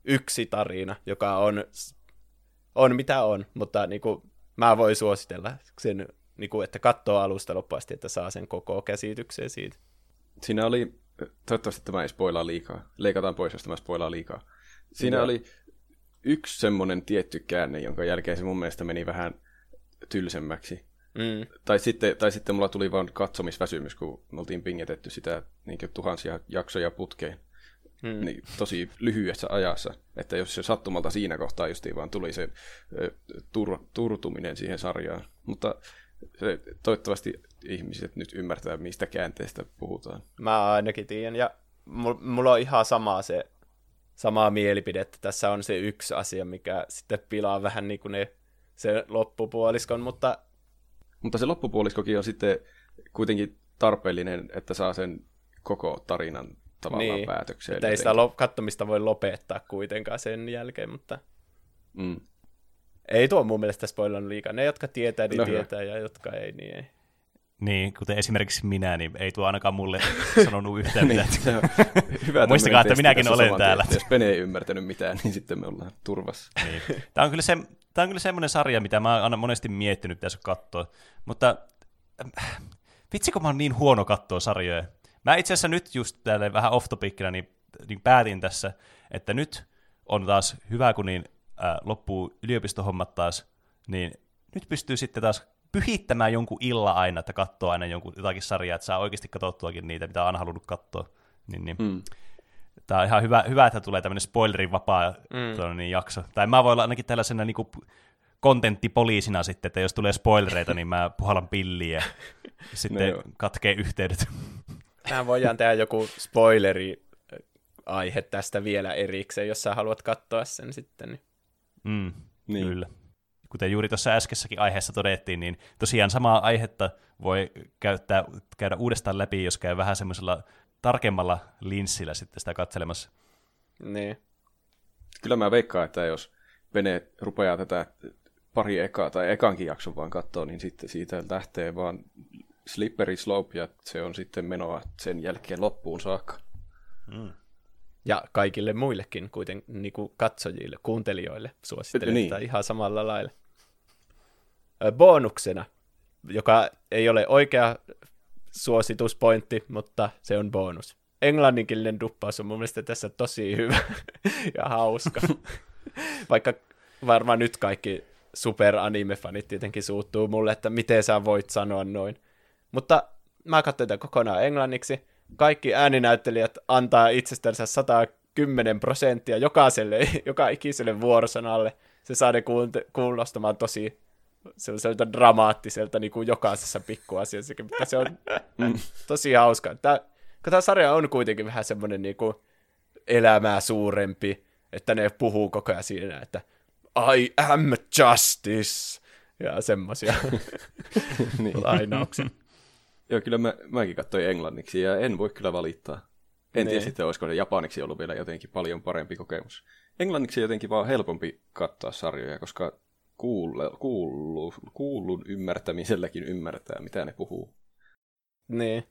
yksi tarina, joka on, on mitä on, mutta niinku, mä voin suositella sen, niinku, että katsoo alusta loppuun asti, että saa sen koko käsityksen siitä. Siinä oli, toivottavasti tämä ei spoilaa liikaa. Leikataan pois, jos tämä spoilaa liikaa. Siinä Joo. oli yksi semmoinen tietty käänne, jonka jälkeen se mun mielestä meni vähän tylsemmäksi. Mm. Tai sitten, tai sitten mulla tuli vaan katsomisväsymys, kun me oltiin pingetetty sitä niin tuhansia jaksoja putkeen. Mm. Niin, tosi lyhyessä ajassa. Että jos se sattumalta siinä kohtaa justiin vaan tuli se tur, turtuminen siihen sarjaan. Mutta se, toivottavasti ihmiset nyt ymmärtää, mistä käänteestä puhutaan. Mä ainakin tiedän, ja mul- mulla on ihan sama se, samaa mielipide, että tässä on se yksi asia, mikä sitten pilaa vähän niin kuin ne, se loppupuoliskon, mutta Mutta se loppupuoliskokin on sitten kuitenkin tarpeellinen, että saa sen koko tarinan tavallaan niin, päätökseen. että ei sitä lo- kattomista voi lopettaa kuitenkaan sen jälkeen, mutta Mm. ei tuo mun mielestä spoilannut liikaa. Ne, jotka tietää, niin No hyvä. tietää, ja jotka ei, niin ei. Niin, kuten esimerkiksi minä, niin ei tuo ainakaan mulle sanonut yhtään niin, mitään. se on hyvä Muistakaa, että minäkin olen täällä. että Jos Pene ei ymmärtänyt mitään, niin sitten me ollaan turvassa. Niin. Tämä on kyllä, se, tämä on kyllä semmoinen sarja, mitä mä oon monesti miettinyt, pitäisi katsoa. Mutta äh, vitsi, kun mä oon niin huono katsoa sarjoja. Mä itse asiassa nyt just täällä vähän off topicina, niin, niin päätin tässä, että nyt on taas hyvä, kun niin äh, loppuu yliopistohommat taas, niin nyt pystyy sitten taas pyhittämään jonkun illa aina, että katsoo aina jonkun, jotakin sarjaa, että saa oikeasti katsottuakin niitä, mitä on halunnut katsoa. Niin, niin. Mm. Tämä on ihan hyvä, hyvä että tulee tämmöinen spoilerin vapaa mm. niin jakso. Tai mä voin olla ainakin tällaisena niin kontenttipoliisina sitten, että jos tulee spoilereita, niin mä puhallan pilliä ja sitten joo. katkee yhteydet. Tähän voidaan tehdä joku spoileri äh, aihe tästä vielä erikseen, jos sä haluat katsoa sen sitten. Niin. Mm, Niin. Kyllä. Kuten juuri tuossa äskeissäkin aiheessa todettiin, niin tosiaan samaa aihetta voi käyttää, käydä uudestaan läpi, jos käy vähän semmoisella tarkemmalla linssillä sitten sitä katselemassa. niin. Kyllä mä veikkaan, että jos Pene rupeaa tätä pari ekaa tai ekankin jakson vaan katsoa, niin sitten siitä lähtee vaan slippery slope ja se on sitten menoa sen jälkeen loppuun saakka. Ja kaikille muillekin kuiten niin kuin katsojille, kuuntelijoille suosittelen Niin. sitä ihan samalla lailla. Bonuksena, joka ei ole oikea suosituspointti, mutta se on bonus. Englanninkielinen duppaus on mun mielestä tässä tosi hyvä ja hauska. Vaikka varmaan nyt kaikki super-anime-fanit tietenkin suuttuu mulle, että miten sä voit sanoa noin. Mutta mä katsoin tätä kokonaan englanniksi. Kaikki ääninäyttelijät antaa itsestänsä 110 prosenttia jokaiselle, joka ikiselle vuorosanalle. Se saa ne kuulostamaan tosi sellaiselta dramaattiselta niin kuin jokaisessa pikkuasiassakin, mutta se on tosi hauska. Tämä, tämä sarja on kuitenkin vähän semmoinen niin kuin elämää suurempi, että ne puhuu koko ajan siinä, että I am justice, ja semmoisia Niin. lainauksia. Joo, kyllä mä, mäkin katsoin englanniksi ja en voi kyllä valittaa. En tiedä Niin. sitten, olisiko se japaniksi ollut vielä jotenkin paljon parempi kokemus. Englanniksi jotenkin vaan helpompi katsoa sarjoja, koska kuulle, kuullu, kuullun ymmärtämiselläkin ymmärtää, mitä ne puhuu. niin.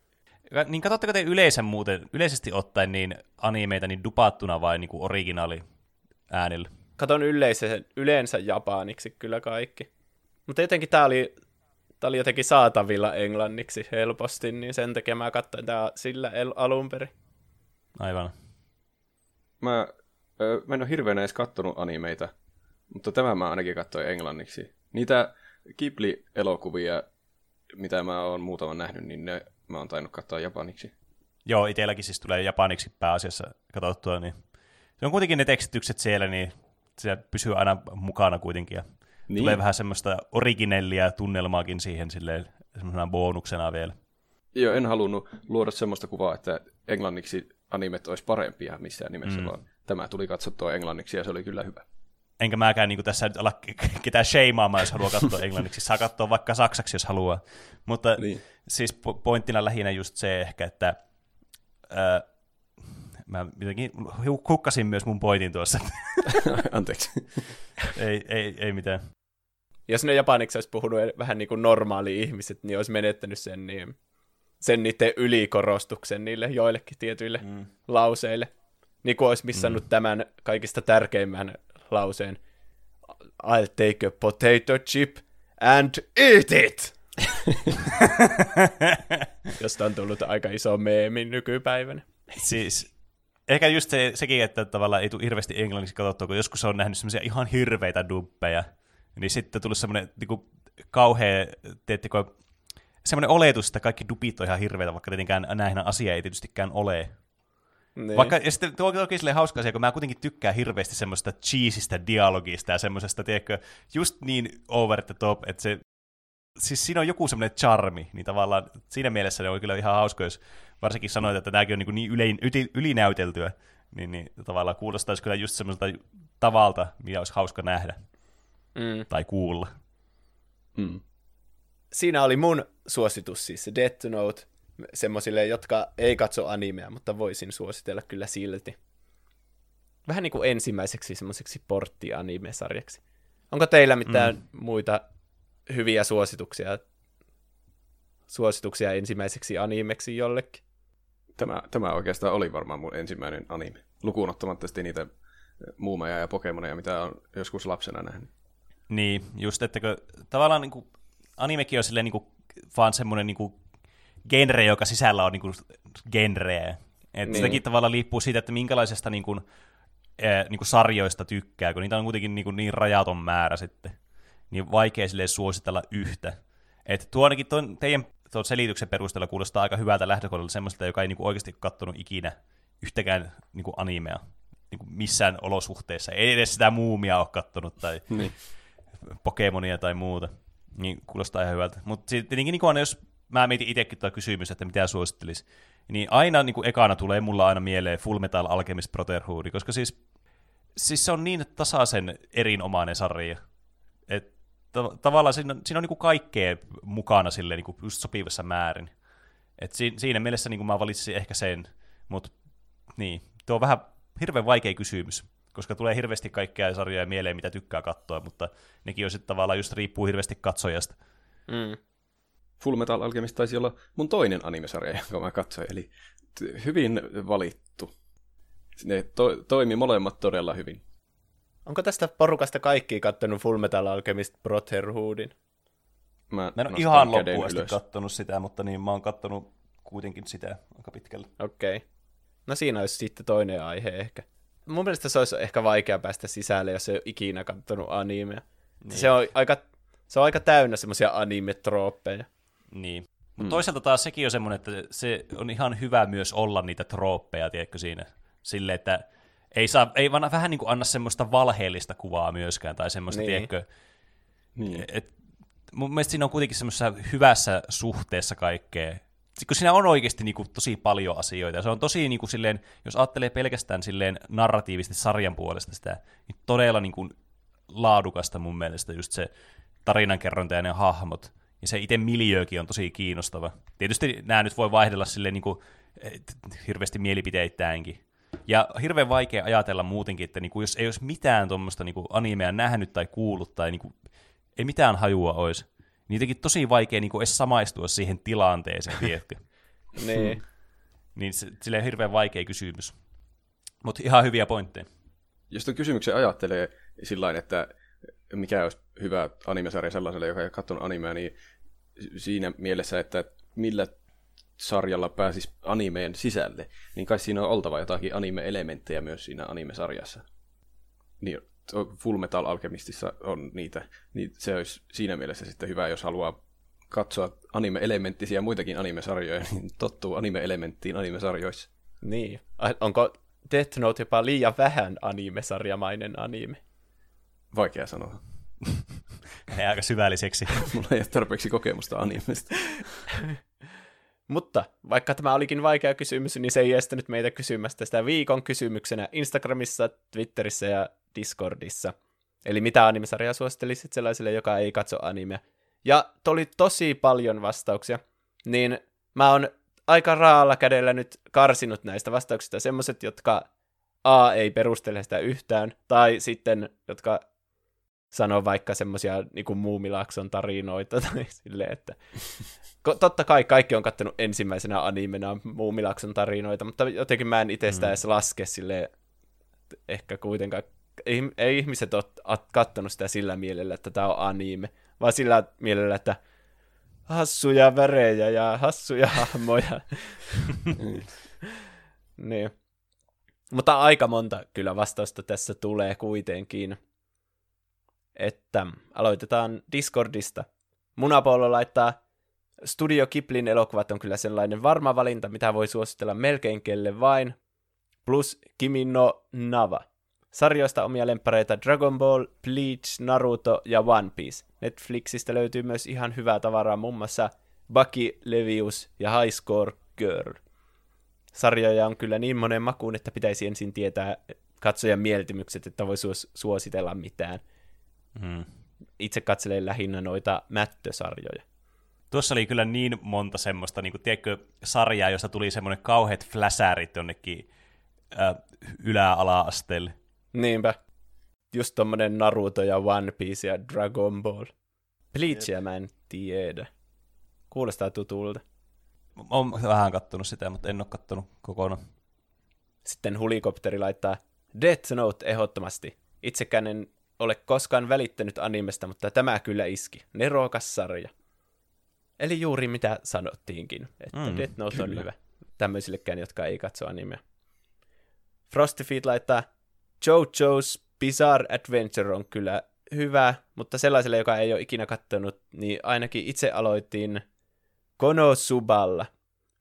Niin katsotteko te yleensä muuten, yleisesti ottaen niin animeita niin dupattuna vai niin kuin originaali äänellä? Katon yleensä, yleensä japaniksi kyllä kaikki. Mutta jotenkin tämä oli, tää oli jotenkin saatavilla englanniksi helposti, niin sen takia mä katsoin tää sillä el- alun perin. Aivan. Mä, ö, mä en ole hirveänä edes kattonut animeita, mutta tämä mä ainakin katsoin englanniksi. Niitä Ghibli-elokuvia, mitä mä oon muutaman nähnyt, niin ne mä oon tainnut katsoa japaniksi. Joo, itselläkin siis tulee japaniksi pääasiassa katsottua, niin se on kuitenkin ne tekstitykset siellä, niin se pysyy aina mukana kuitenkin, ja Niin. tulee vähän semmoista originellia tunnelmaakin siihen silleen, semmoisena bonuksena vielä. Joo, en halunnut luoda semmoista kuvaa, että englanniksi animet olisi parempia missään nimessä, mm. vaan tämä tuli katsottua englanniksi ja se oli kyllä hyvä. Enkä mäkään niin tässä nyt olla ketään sheimaamaan, jos haluaa katsoa englanniksi. Saa katsoa vaikka saksaksi, jos haluaa. Mutta niin. siis pointtina lähinnä just se ehkä, että ää, mä jotenkin hukkasin myös mun pointin tuossa. Anteeksi. ei, ei, ei mitään. Jos ne japaniksi olisi puhunut vähän niin kuin normaali ihmiset, niin olisi menettänyt sen, niin, sen niiden ylikorostuksen niille joillekin tietyille mm. lauseille. Niin kuin olisi missannut mm. tämän kaikista tärkeimmän lauseen. I'll take a potato chip and eat it! Josta on tullut aika iso meemi nykypäivänä. Siis ehkä just se, sekin, että tavallaan ei tule hirveästi englanniksi katsottua, kun joskus on nähnyt semmoisia ihan hirveitä duppeja, niin sitten tullut semmoinen niin kuin, kauhea, teettekö, semmoinen oletus, että kaikki dupit on ihan hirveitä, vaikka tietenkään näihin asia ei tietystikään ole. Niin. Vaikka, ja sitten tuo onkin silleen hauska asia, kun mä kuitenkin tykkään hirveästi semmoista cheesistä dialogista ja semmoisesta, tiedätkö, just niin over the top, että se, siis siinä on joku semmoinen charmi, niin tavallaan siinä mielessä ne on kyllä ihan hauska, jos varsinkin sanoit, että tämäkin on niin, niin ylein, yli, ylinäyteltyä, niin, niin tavallaan kuulostaisi kyllä just semmoiselta tavalta, mitä olisi hauska nähdä mm. tai kuulla. Mm. Siinä oli mun suositus siis Death Note, semmoisille, jotka ei katso animea, mutta voisin suositella kyllä silti. Vähän niin kuin ensimmäiseksi semmoiseksi portti-anime-sarjaksi. Onko teillä mitään mm. muita hyviä suosituksia, suosituksia ensimmäiseksi animeksi jollekin? Tämä, tämä oikeastaan oli varmaan mun ensimmäinen anime. Lukuun ottamatta niitä muumeja ja pokemoneja, mitä on joskus lapsena nähnyt. Niin, just, että tavallaan niin kuin, animekin on silleen niin kuin, vaan semmoinen niin kuin, genre, joka sisällä on niin kuin, genreä. Et niin. Sitäkin tavallaan liippuu siitä, että minkälaisesta niin kuin, äh, niin kuin sarjoista tykkää, kun niitä on kuitenkin niin, kuin, niin rajaton määrä sitten. Niin vaikea silleen suositella yhtä. Että tuo ainakin tuon teidän tuon selityksen perusteella kuulostaa aika hyvältä lähtökohdalta semmoista, joka ei niin kuin, oikeasti katsonut ikinä yhtäkään niin kuin animea niin kuin missään olosuhteessa. Ei edes sitä muumia ole kattonut tai niin. Pokemonia tai muuta. Niin kuulostaa ihan hyvältä. Mutta tietenkin niin kuin jos mä mietin itsekin tuo kysymys, että mitä suosittelisi, niin aina niin kuin ekana tulee mulla aina mieleen Full Metal Alchemist Brotherhood, koska siis, siis se on niin tasaisen erinomainen sarja. Et ta- tavallaan siinä, siinä on niin kuin kaikkea mukana sille niin kuin just sopivassa määrin. Et si- siinä mielessä niin kuin mä valitsin ehkä sen, mutta niin, tuo on vähän hirveän vaikea kysymys koska tulee hirveästi kaikkea sarjoja mieleen, mitä tykkää katsoa, mutta nekin on sitten tavallaan just riippuu hirveästi katsojasta. Mm. Full Metal Alchemist taisi olla mun toinen animesarja, jonka mä katsoin, eli hyvin valittu. Ne to- toimi molemmat todella hyvin. Onko tästä porukasta kaikki kattonut Full Metal Alchemist Brotherhoodin? Mä, mä en ole ihan loppuun asti kattonut sitä, mutta niin mä oon kattonut kuitenkin sitä aika pitkälle. Okei. Okay. No siinä olisi sitten toinen aihe ehkä mun mielestä se olisi ehkä vaikea päästä sisälle, jos ei ole ikinä katsonut animea. Niin. Se, on aika, se on aika täynnä semmoisia anime-trooppeja. Niin. Mm. toisaalta taas sekin on semmoinen, että se on ihan hyvä myös olla niitä trooppeja, tiedätkö siinä. Sille, että ei, saa, ei vaan vähän niin kuin anna semmoista valheellista kuvaa myöskään, tai semmoista, niin. tiedätkö, niin. Et, mun mielestä siinä on kuitenkin semmoisessa hyvässä suhteessa kaikkea, kun siinä on oikeasti niin kuin, tosi paljon asioita. Se on tosi, niin kuin, silleen, jos ajattelee pelkästään silleen narratiivisesti sarjan puolesta sitä, niin todella niin kuin, laadukasta mun mielestä just se tarinankerronta ja ne hahmot. Ja se itse miljöökin on tosi kiinnostava. Tietysti nämä nyt voi vaihdella silleen niin kuin, hirveästi mielipiteittäänkin. Ja hirveän vaikea ajatella muutenkin, että niin kuin, jos ei olisi mitään tuommoista niin animea nähnyt tai kuullut tai niin kuin, ei mitään hajua olisi, niin tosi vaikea niin kuin edes samaistua siihen tilanteeseen, tiedätkö? niin. niin se, silleen hirveän vaikea kysymys. Mutta ihan hyviä pointteja. Jos tuon kysymyksen ajattelee sillä että mikä olisi hyvä animesarja sellaiselle, joka ei ole katsonut animea, niin siinä mielessä, että millä sarjalla pääsisi animeen sisälle, niin kai siinä on oltava jotakin anime-elementtejä myös siinä animesarjassa. Niin Full Metal Alchemistissa on niitä, niin se olisi siinä mielessä sitten hyvä, jos haluaa katsoa anime-elementtisiä muitakin animesarjoja, niin tottuu anime-elementtiin animesarjoissa. Niin. Onko Death Note jopa liian vähän animesarjamainen anime? Vaikea sanoa. Ei aika syvälliseksi. Mulla ei ole tarpeeksi kokemusta animesta. Mutta vaikka tämä olikin vaikea kysymys, niin se ei estänyt meitä kysymästä sitä viikon kysymyksenä Instagramissa, Twitterissä ja Discordissa. Eli mitä animesarjaa suosittelisit sellaiselle, joka ei katso animea? Ja tuli tosi paljon vastauksia, niin mä oon aika raalla kädellä nyt karsinut näistä vastauksista semmoset, jotka A ei perustele sitä yhtään, tai sitten jotka sanoo vaikka semmoisia niin Muumilakson tarinoita, tai silleen, että totta kai kaikki on kattanut ensimmäisenä animena Muumilakson tarinoita, mutta jotenkin mä en itse sitä mm. edes laske silleen, ehkä kuitenkaan, ei, ei ihmiset ole kattanut sitä sillä mielellä, että tämä on anime, vaan sillä mielellä, että hassuja värejä ja hassuja hahmoja. niin. Mutta aika monta kyllä vastausta tässä tulee kuitenkin. Että aloitetaan Discordista. Munapuolella laittaa Studio Kiplin elokuvat on kyllä sellainen varma valinta, mitä voi suositella melkein kelle vain. Plus Kimi no Nava. Sarjoista omia lempareita Dragon Ball, Bleach, Naruto ja One Piece. Netflixistä löytyy myös ihan hyvää tavaraa, muun muassa Bucky, Levius ja High Score Girl. Sarjoja on kyllä niin monen makuun, että pitäisi ensin tietää katsojan mieltymykset, että voi suos- suositella mitään. Mm. Itse katselen lähinnä noita mättösarjoja. Tuossa oli kyllä niin monta semmoista, niin kuin, tiedätkö, sarjaa, josta tuli semmoinen kauheat fläsärit jonnekin äh, ylä-ala-asteelle. Niinpä. Just tommonen Naruto ja One Piece ja Dragon Ball. Bleachia mä en tiedä. Kuulostaa tutulta. Olen vähän kattonut sitä, mutta en ole kattonut kokonaan. Sitten hulikopteri laittaa Death Note ehdottomasti. Itsekään en ole koskaan välittänyt animesta, mutta tämä kyllä iski. Nerokas sarja. Eli juuri mitä sanottiinkin, että mm, Death Note kyllä. on hyvä tämmöisillekään, jotka ei katso animea. Frosty laittaa JoJo's Bizarre Adventure on kyllä hyvä, mutta sellaiselle, joka ei ole ikinä katsonut, niin ainakin itse aloitin Konosuballa,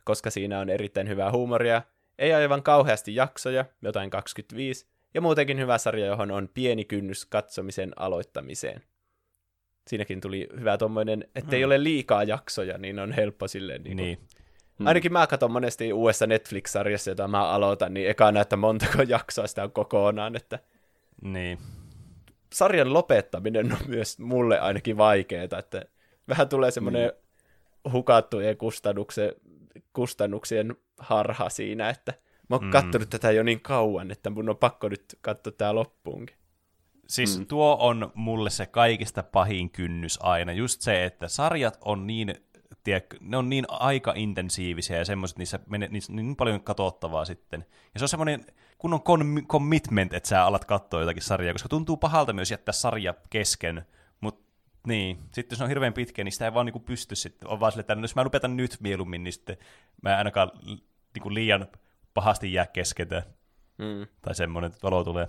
koska siinä on erittäin hyvää huumoria, ei aivan kauheasti jaksoja, jotain 25, ja muutenkin hyvä sarja, johon on pieni kynnys katsomisen aloittamiseen. Siinäkin tuli hyvä tuommoinen, ettei hmm. ole liikaa jaksoja, niin on helppo silleen niin, niin. Hmm. Ainakin mä katson monesti uudessa Netflix-sarjassa, jota mä aloitan, niin ekana, että montako jaksoa sitä on kokonaan, että niin. sarjan lopettaminen on myös mulle ainakin vaikeaa, että vähän tulee semmoinen hmm. hukattujen kustannuksien, kustannuksien harha siinä, että mä oon hmm. katsonut tätä jo niin kauan, että mun on pakko nyt katsoa tää loppuunkin. Siis mm. tuo on mulle se kaikista pahin kynnys aina. Just se, että sarjat on niin tiedätkö, ne on niin aika intensiivisiä ja semmoiset, niissä menee niissä niin paljon katsottavaa sitten. Ja se on semmoinen kunnon con- commitment, että sä alat katsoa jotakin sarjaa, koska tuntuu pahalta myös jättää sarja kesken, mutta niin, sitten jos on hirveän pitkä, niin sitä ei vaan niinku pysty sitten, on vaan sille, että jos mä lopetan nyt mieluummin, niin sitten mä ainakaan niinku liian pahasti jää kesketä. Mm. Tai semmoinen, että valo tulee.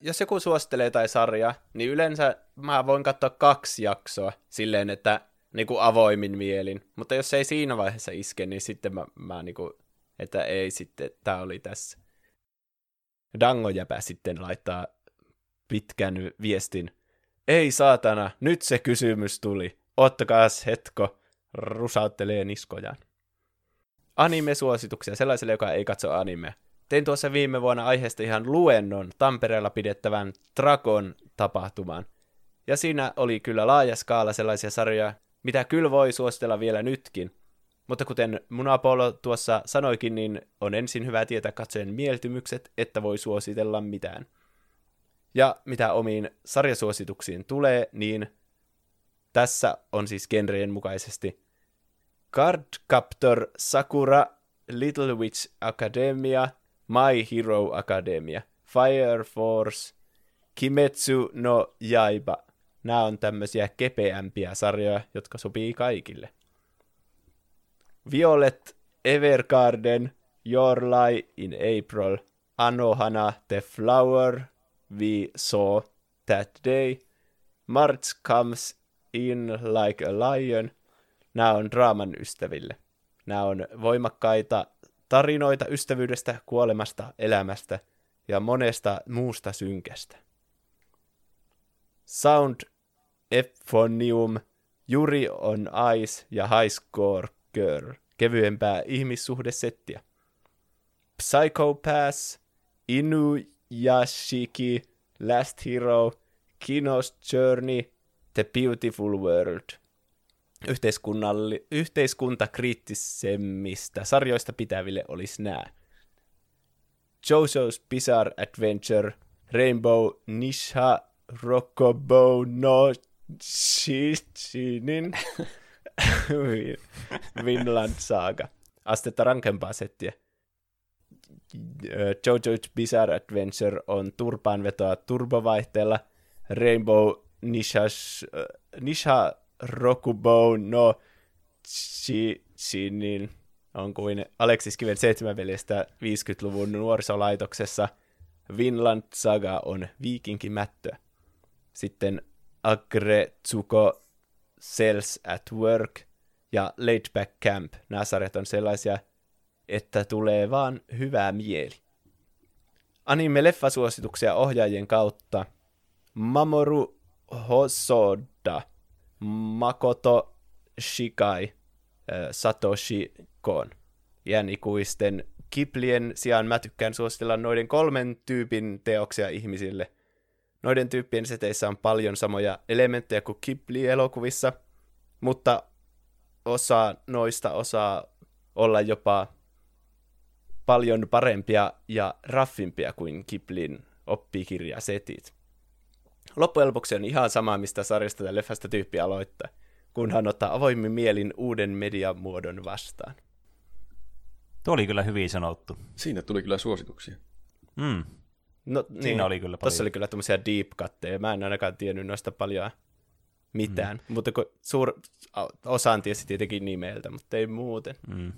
Jos joku suosittelee tai sarja, niin yleensä mä voin katsoa kaksi jaksoa silleen, että niin kuin avoimin mielin. Mutta jos ei siinä vaiheessa iske, niin sitten mä, mä niin kuin, että ei sitten, tämä oli tässä. Dangojäpä sitten laittaa pitkän viestin. Ei saatana, nyt se kysymys tuli. Ottakaas hetko, rusauttelee niskojaan. Anime-suosituksia sellaiselle, joka ei katso animea. Tein tuossa viime vuonna aiheesta ihan luennon Tampereella pidettävän Dragon tapahtumaan. Ja siinä oli kyllä laaja skaala sellaisia sarjoja, mitä kyllä voi suositella vielä nytkin. Mutta kuten Munapolo tuossa sanoikin, niin on ensin hyvä tietää katsojen mieltymykset, että voi suositella mitään. Ja mitä omiin sarjasuosituksiin tulee, niin tässä on siis genreen mukaisesti Card Captor Sakura, Little Witch Academia, My Hero Academia, Fire Force, Kimetsu no Jaiba, Nämä on tämmöisiä kepeämpiä sarjoja, jotka sopii kaikille. Violet Evergarden, Your Lie in April, Anohana The Flower, We Saw That Day, March Comes In Like a Lion. Nämä on draaman ystäville. Nämä on voimakkaita tarinoita ystävyydestä, kuolemasta, elämästä ja monesta muusta synkästä. Sound Euphonium, Juri on Ice ja High Score Girl. kevyempää ihmissuhdesettiä. Psycho Pass, Inuyashiki, Last Hero, Kino's Journey, The Beautiful World. Yhteiskunnalli- yhteiskuntakriittisemmistä sarjoista pitäville olisi nämä. JoJo's Bizarre Adventure, Rainbow Nisha Rokobo no Shishinin, Vinland Saga. Astetta rankempaa settiä. JoJo's Bizarre Adventure on turpaan vetoa turbovaihteella. Rainbow Nisha's, uh, Nisha Rokubo no Shishinin on kuin Aleksis Kiven seitsemän veljestä 50-luvun nuorisolaitoksessa. Vinland Saga on viikinkimättö. Sitten Agretsuko Cells at Work ja Laid Back Camp. Nämä sarjat on sellaisia, että tulee vaan hyvää mieli. Anime-leffasuosituksia ohjaajien kautta. Mamoru Hosoda, Makoto Shikai, Satoshi Kon. Iänikuisten Kiplien sijaan mä tykkään suositella noiden kolmen tyypin teoksia ihmisille. Noiden tyyppien seteissä on paljon samoja elementtejä kuin Kipli-elokuvissa, mutta osa noista osaa olla jopa paljon parempia ja raffimpia kuin Kiplin oppikirjasetit. Loppujen lopuksi on ihan sama, mistä sarjasta tai leffasta tyyppi aloittaa, kunhan ottaa avoimin mielin uuden mediamuodon vastaan. Tuo oli kyllä hyvin sanottu. Siinä tuli kyllä suosituksia. Mm. No, Siinä niin. oli kyllä paljon. Tuossa oli kyllä tämmöisiä deep cutteja. Mä en ainakaan tiennyt noista paljon mitään. Mm. Mutta kun suur... osaan tiesi tietenkin nimeltä, mutta ei muuten. Mm.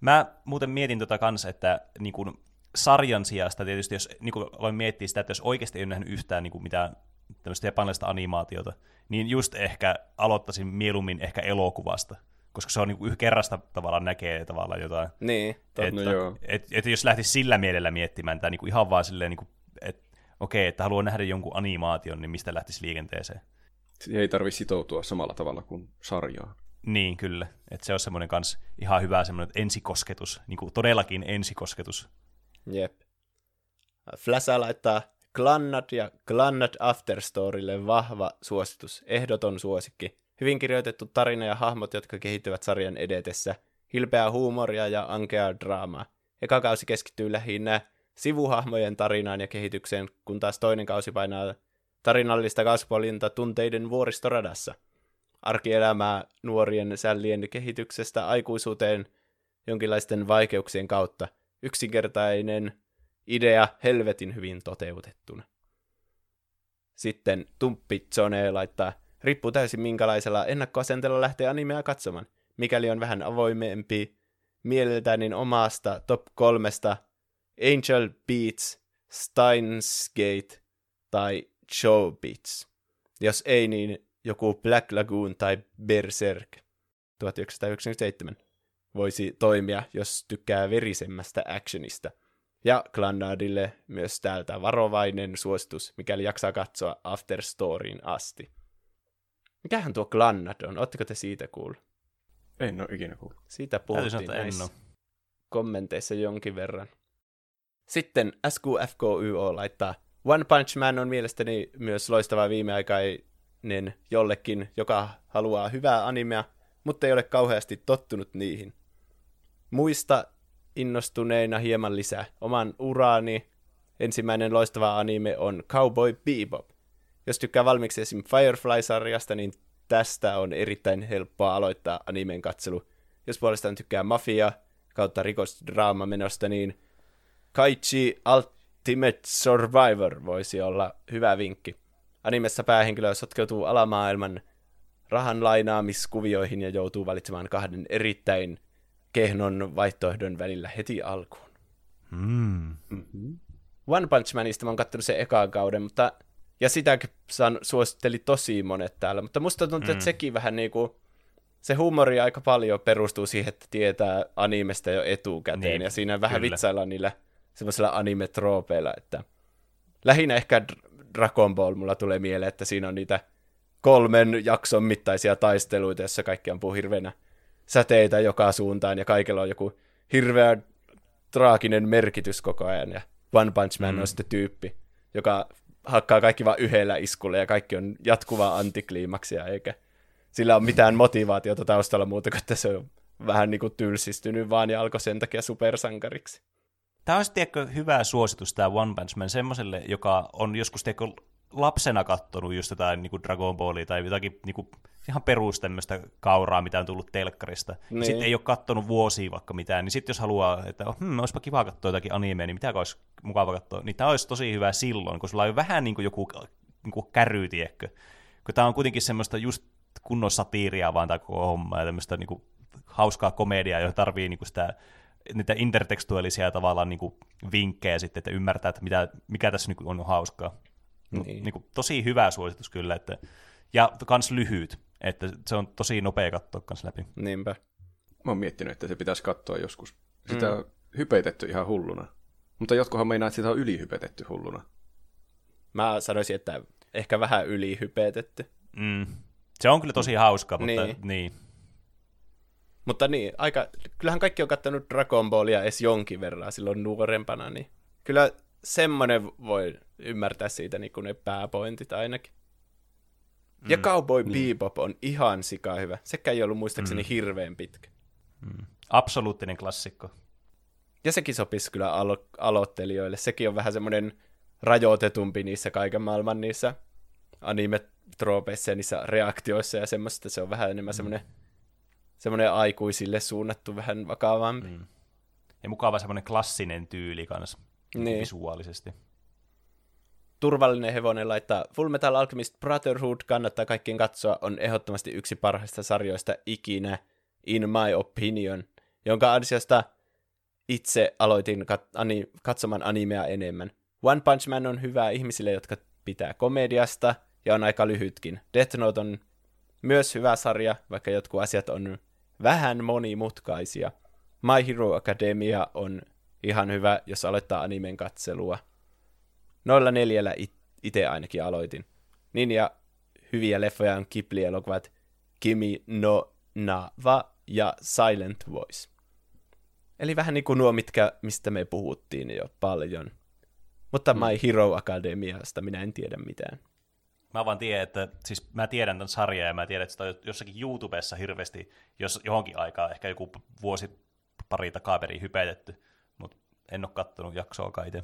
Mä muuten mietin tota kanssa, että niin kun sarjan sijasta tietysti, jos niin kun aloin miettiä sitä, että jos oikeasti ei ole nähnyt yhtään niin mitään tämmöistä japanilaista animaatiota, niin just ehkä aloittaisin mieluummin ehkä elokuvasta, koska se on niin kuin kerrasta tavallaan näkee tavallaan jotain. Niin, että, no joo. Et, et, jos lähtisi sillä mielellä miettimään tämä niin kuin ihan vaan silleen, niin kuin, että okei, että haluaa nähdä jonkun animaation, niin mistä lähtisi liikenteeseen. Siihen ei tarvitse sitoutua samalla tavalla kuin sarjaan. Niin, kyllä. Että se on semmoinen kans ihan hyvä semmoinen ensikosketus, niin kuin todellakin ensikosketus. Jep. Flasa laittaa Glannat ja Glannat Afterstorylle vahva suositus, ehdoton suosikki. Hyvin kirjoitettu tarina ja hahmot, jotka kehittyvät sarjan edetessä. Hilpeää huumoria ja ankeaa draamaa. Eka kausi keskittyy lähinnä sivuhahmojen tarinaan ja kehitykseen, kun taas toinen kausi painaa tarinallista kasvupolinta tunteiden vuoristoradassa. Arkielämää nuorien sällien kehityksestä aikuisuuteen jonkinlaisten vaikeuksien kautta. Yksinkertainen idea helvetin hyvin toteutettuna. Sitten Tumppi Zone laittaa, riippuu täysin minkälaisella ennakkoasenteella lähtee animea katsomaan. Mikäli on vähän avoimempi mieleltään niin omasta top kolmesta Angel Beats, Steins Gate tai Show Beats. Jos ei, niin joku Black Lagoon tai Berserk 1997 voisi toimia, jos tykkää verisemmästä actionista – ja Glannadille myös täältä varovainen suositus, mikäli jaksaa katsoa After Storyin asti. Mikähän tuo Glannad on? Oletteko te siitä kuullut? En ole ikinä kuullut. Siitä puhuttiin näissä kommenteissa jonkin verran. Sitten SQFKYO laittaa, One Punch Man on mielestäni myös loistava viimeaikainen jollekin, joka haluaa hyvää animea, mutta ei ole kauheasti tottunut niihin. Muista innostuneina hieman lisää. Oman uraani ensimmäinen loistava anime on Cowboy Bebop. Jos tykkää valmiiksi esim. Firefly-sarjasta, niin tästä on erittäin helppoa aloittaa animen katselu. Jos puolestaan tykkää mafia kautta rikosdraama menosta, niin Kaichi Ultimate Survivor voisi olla hyvä vinkki. Animessa päähenkilö sotkeutuu alamaailman rahan lainaamiskuvioihin ja joutuu valitsemaan kahden erittäin kehnon vaihtoehdon välillä heti alkuun. Mm. Mm-hmm. One Punch Manista mä oon kattonut sen ekaan kauden, mutta ja sitäkin saan, suositteli tosi monet täällä, mutta musta tuntuu, mm. että sekin vähän niinku, se huumori aika paljon perustuu siihen, että tietää animesta jo etukäteen, niin, ja siinä vähän kyllä. vitsaillaan niillä semmoisilla animetroopeilla, että lähinnä ehkä Dragon Ball mulla tulee mieleen, että siinä on niitä kolmen jakson mittaisia taisteluita, jossa kaikki ampuu hirveänä säteitä joka suuntaan ja kaikilla on joku hirveä traaginen merkitys koko ajan ja One Punch Man mm. on sitten tyyppi, joka hakkaa kaikki vain yhdellä iskulla ja kaikki on jatkuvaa antikliimaksia eikä sillä ole mitään motivaatiota taustalla muuta kuin että se on vähän niin kuin tylsistynyt vaan ja alkoi sen takia supersankariksi. Tämä on sitten hyvä suositus tämä One Punch Man semmoiselle, joka on joskus tiedätkö, lapsena kattonut just jotain niin kuin Dragon Ballia tai jotakin niin kuin, ihan perus tämmöistä kauraa, mitä on tullut telkkarista. Niin. Sitten ei ole kattonut vuosia vaikka mitään, niin sitten jos haluaa, että hmm, olisipa kiva katsoa jotakin animea, niin mitä olisi mukava katsoa, niin tämä olisi tosi hyvä silloin, kun sulla on vähän niin kuin joku niin kuin käry, tiedätkö? Kun tämä on kuitenkin semmoista just kunnon satiiria vaan tämä koko homma ja tämmöistä niin kuin hauskaa komediaa, johon tarvii niin kuin sitä niitä intertekstuaalisia tavallaan niin kuin vinkkejä sitten, että ymmärtää, että mitä, mikä tässä niin on hauskaa. Niin. Niin kuin, tosi hyvä suositus kyllä, että, ja kans lyhyt, että se on tosi nopea katsoa kans läpi. Niinpä. Mä oon miettinyt, että se pitäisi katsoa joskus. Sitä mm. on hypetetty ihan hulluna. Mutta jotkuhan meinaa, että sitä on ylihypetetty hulluna. Mä sanoisin, että ehkä vähän ylihypetetty. Mm. Se on kyllä tosi hauska, mutta niin. niin. Mutta niin, aika, kyllähän kaikki on kattanut Dragon Ballia edes jonkin verran silloin nuorempana, niin kyllä semmoinen voi ymmärtää siitä niin kuin ne pääpointit ainakin. Ja mm, Cowboy niin. Bebop on ihan sika hyvä. Sekä ei ollut muistaakseni mm. hirveän pitkä. Mm. Absoluuttinen klassikko. Ja sekin sopisi kyllä alo- aloittelijoille. Sekin on vähän semmoinen rajoitetumpi niissä kaiken maailman niissä anime-troopeissa ja niissä reaktioissa ja semmoista. Se on vähän enemmän mm. semmoinen, semmoinen aikuisille suunnattu vähän vakavampi. Mm. Ja mukava semmoinen klassinen tyyli kanssa niin. visuaalisesti. Turvallinen hevonen laittaa Full Metal Alchemist Brotherhood kannattaa kaikkien katsoa, on ehdottomasti yksi parhaista sarjoista ikinä, in my opinion, jonka ansiosta itse aloitin kat- ani- katsomaan animea enemmän. One Punch Man on hyvä ihmisille, jotka pitää komediasta ja on aika lyhytkin. Death Note on myös hyvä sarja, vaikka jotkut asiat on vähän monimutkaisia. My Hero Academia on ihan hyvä, jos aloittaa animen katselua. Noilla neljällä it- itse ainakin aloitin. Niin ja hyviä leffoja on Ghibli-elokuvat Kimi no Nava ja Silent Voice. Eli vähän niin kuin nuo, mitkä, mistä me puhuttiin jo paljon. Mutta mm. My Hero Academiasta minä en tiedä mitään. Mä vaan tiedän, että siis mä tiedän tämän sarjan ja mä tiedän, että sitä on jossakin YouTubessa hirveästi, jos johonkin aikaa, ehkä joku vuosi pari takaperin hypetetty en ole kattonut jaksoa itse.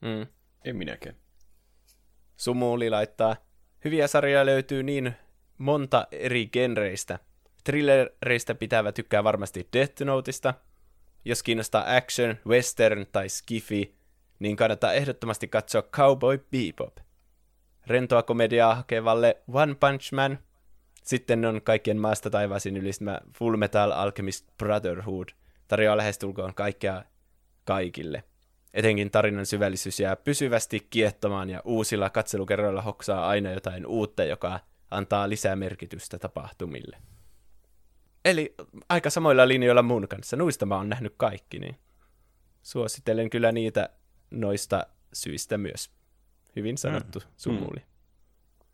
Mm. En minäkään. Sumuli laittaa, hyviä sarjoja löytyy niin monta eri genreistä. Thrillereistä pitävä tykkää varmasti Death Noteista. Jos kiinnostaa action, western tai skifi, niin kannattaa ehdottomasti katsoa Cowboy Bebop. Rentoa komediaa hakevalle One Punch Man. Sitten on kaikkien maasta taivaisin ylistämä Full Metal Alchemist Brotherhood. Tarjoaa lähestulkoon kaikkea kaikille. Etenkin tarinan syvällisyys jää pysyvästi kiehtomaan ja uusilla katselukerroilla hoksaa aina jotain uutta, joka antaa lisää merkitystä tapahtumille. Eli aika samoilla linjoilla mun kanssa. Nuista mä oon nähnyt kaikki, niin suosittelen kyllä niitä noista syistä myös. Hyvin sanottu, mm. sumuli. Mm.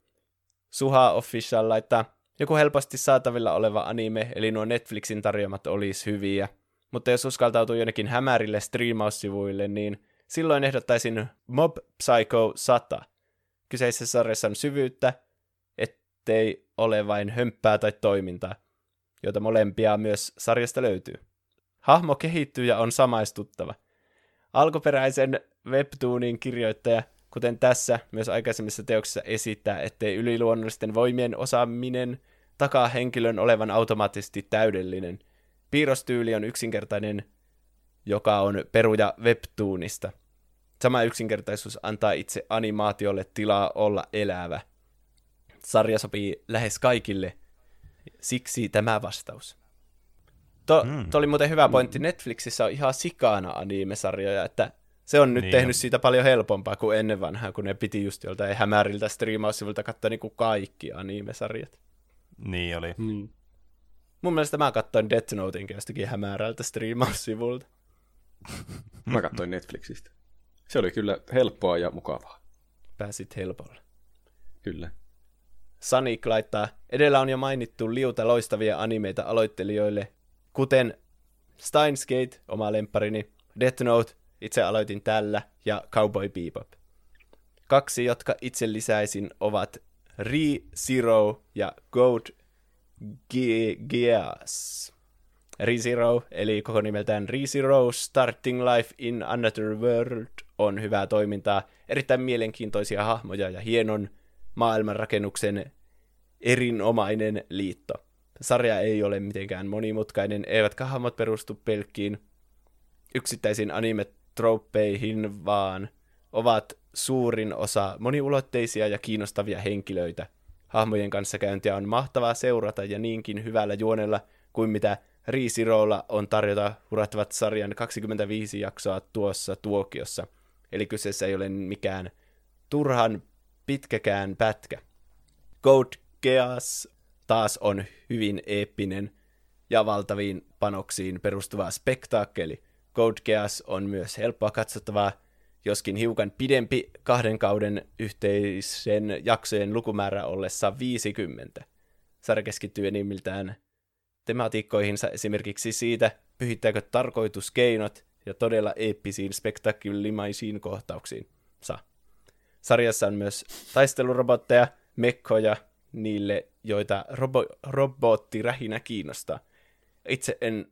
Suha Official laittaa, joku helposti saatavilla oleva anime, eli nuo Netflixin tarjoamat olisi hyviä – mutta jos uskaltautuu jonnekin hämärille striimaussivuille, niin silloin ehdottaisin Mob Psycho 100. Kyseisessä sarjassa on syvyyttä, ettei ole vain hömppää tai toimintaa, jota molempia myös sarjasta löytyy. Hahmo kehittyy ja on samaistuttava. Alkuperäisen webtoonin kirjoittaja, kuten tässä myös aikaisemmissa teoksissa esittää, ettei yliluonnollisten voimien osaaminen takaa henkilön olevan automaattisesti täydellinen – Piirrostyyli on yksinkertainen, joka on peruja webtoonista. Sama yksinkertaisuus antaa itse animaatiolle tilaa olla elävä. Sarja sopii lähes kaikille, siksi tämä vastaus. To, mm. to oli muuten hyvä pointti. Netflixissä on ihan sikana anime-sarjoja, että se on nyt niin tehnyt on. siitä paljon helpompaa kuin ennen vanhaa, kun ne piti just joltain hämäriltä striimaussivuilta katsoa niin kuin kaikki anime-sarjat. Niin oli. Mm. Mun mielestä mä katsoin Death Noteinkin jostakin hämärältä striimaussivulta. mä katsoin Netflixistä. Se oli kyllä helppoa ja mukavaa. Pääsit helpolla. Kyllä. Sonic laittaa, edellä on jo mainittu liuta loistavia animeita aloittelijoille, kuten Steins Gate, oma lempparini, Death Note, itse aloitin tällä, ja Cowboy Bebop. Kaksi, jotka itse lisäisin, ovat Re-Zero ja Code Geass. ReZero, eli koko nimeltään ReZero Starting Life in Another World, on hyvää toimintaa, erittäin mielenkiintoisia hahmoja ja hienon maailmanrakennuksen erinomainen liitto. Sarja ei ole mitenkään monimutkainen, eivätkä hahmot perustu pelkkiin yksittäisiin anime-tropeihin, vaan ovat suurin osa moniulotteisia ja kiinnostavia henkilöitä. Hahmojen kanssa käyntiä on mahtavaa seurata ja niinkin hyvällä juonella kuin mitä Riisiroolla on tarjota hurattavat sarjan 25 jaksoa tuossa tuokiossa. Eli kyseessä ei ole mikään turhan pitkäkään pätkä. Code Geass taas on hyvin eeppinen ja valtaviin panoksiin perustuva spektaakkeli. Code Geass on myös helppoa katsottavaa, joskin hiukan pidempi kahden kauden yhteisen jaksojen lukumäärä ollessa 50. Sarja keskittyy enimmiltään tematiikkoihinsa esimerkiksi siitä, pyhittääkö tarkoitus keinot ja todella eeppisiin spektakulimaisiin kohtauksiin. Sa. Sarjassa on myös taistelurobotteja, mekkoja, niille, joita robo- robottirähinä kiinnostaa. Itse en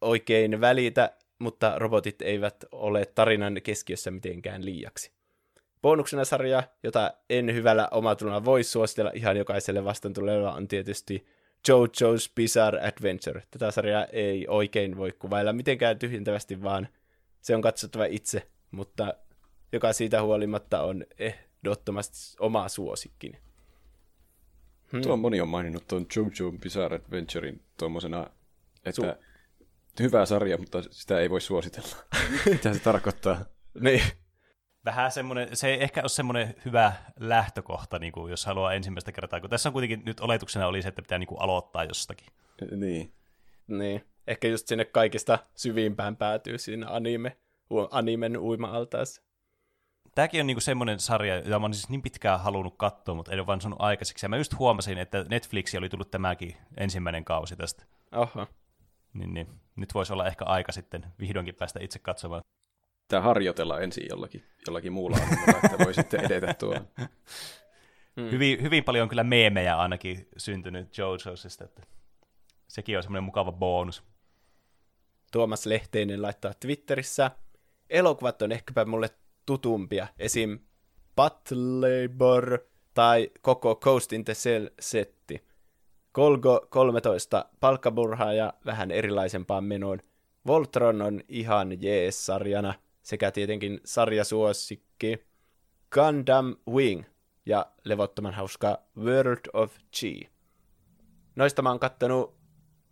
oikein välitä, mutta robotit eivät ole tarinan keskiössä mitenkään liiaksi. Bonuksena sarja, jota en hyvällä omatunnolla voi suositella ihan jokaiselle vastaan on tietysti JoJo's Bizarre Adventure. Tätä sarjaa ei oikein voi kuvailla mitenkään tyhjentävästi, vaan se on katsottava itse, mutta joka siitä huolimatta on ehdottomasti oma suosikkini. Hmm. Tuo moni on maininnut tuon JoJo's Bizarre Adventurein tuommoisena, että Su- hyvä sarja, mutta sitä ei voi suositella. Mitä se tarkoittaa? niin vähän semmoinen, se ei ehkä ole semmoinen hyvä lähtökohta, niin kuin jos haluaa ensimmäistä kertaa, kun tässä on kuitenkin nyt oletuksena oli se, että pitää niin kuin aloittaa jostakin. Niin. Niin. Ehkä just sinne kaikista syvimpään päätyy siinä anime, animen uima-altaassa. Tämäkin on niinku semmoinen sarja, jota mä oon siis niin pitkään halunnut katsoa, mutta en ole vaan saanut aikaiseksi. Ja mä just huomasin, että Netflixi oli tullut tämäkin ensimmäinen kausi tästä. Oho. Niin, niin. Nyt voisi olla ehkä aika sitten vihdoinkin päästä itse katsomaan pitää harjoitella ensin jollakin, jollakin muulla alueella, että voi sitten edetä tuolla. Hmm. Hyvin, hyvin paljon on kyllä meemejä ainakin syntynyt JoJo'sista, että sekin on semmoinen mukava bonus. Tuomas Lehteinen laittaa Twitterissä. Elokuvat on ehkäpä mulle tutumpia. Esim. Butt Labor tai koko Coast in the Cell-setti. Kolgo 13 palkkaburhaa ja vähän erilaisempaan menoon. Voltron on ihan jees-sarjana sekä tietenkin sarjasuosikki Gundam Wing ja levottoman hauska World of Chi. Noista mä oon kattonut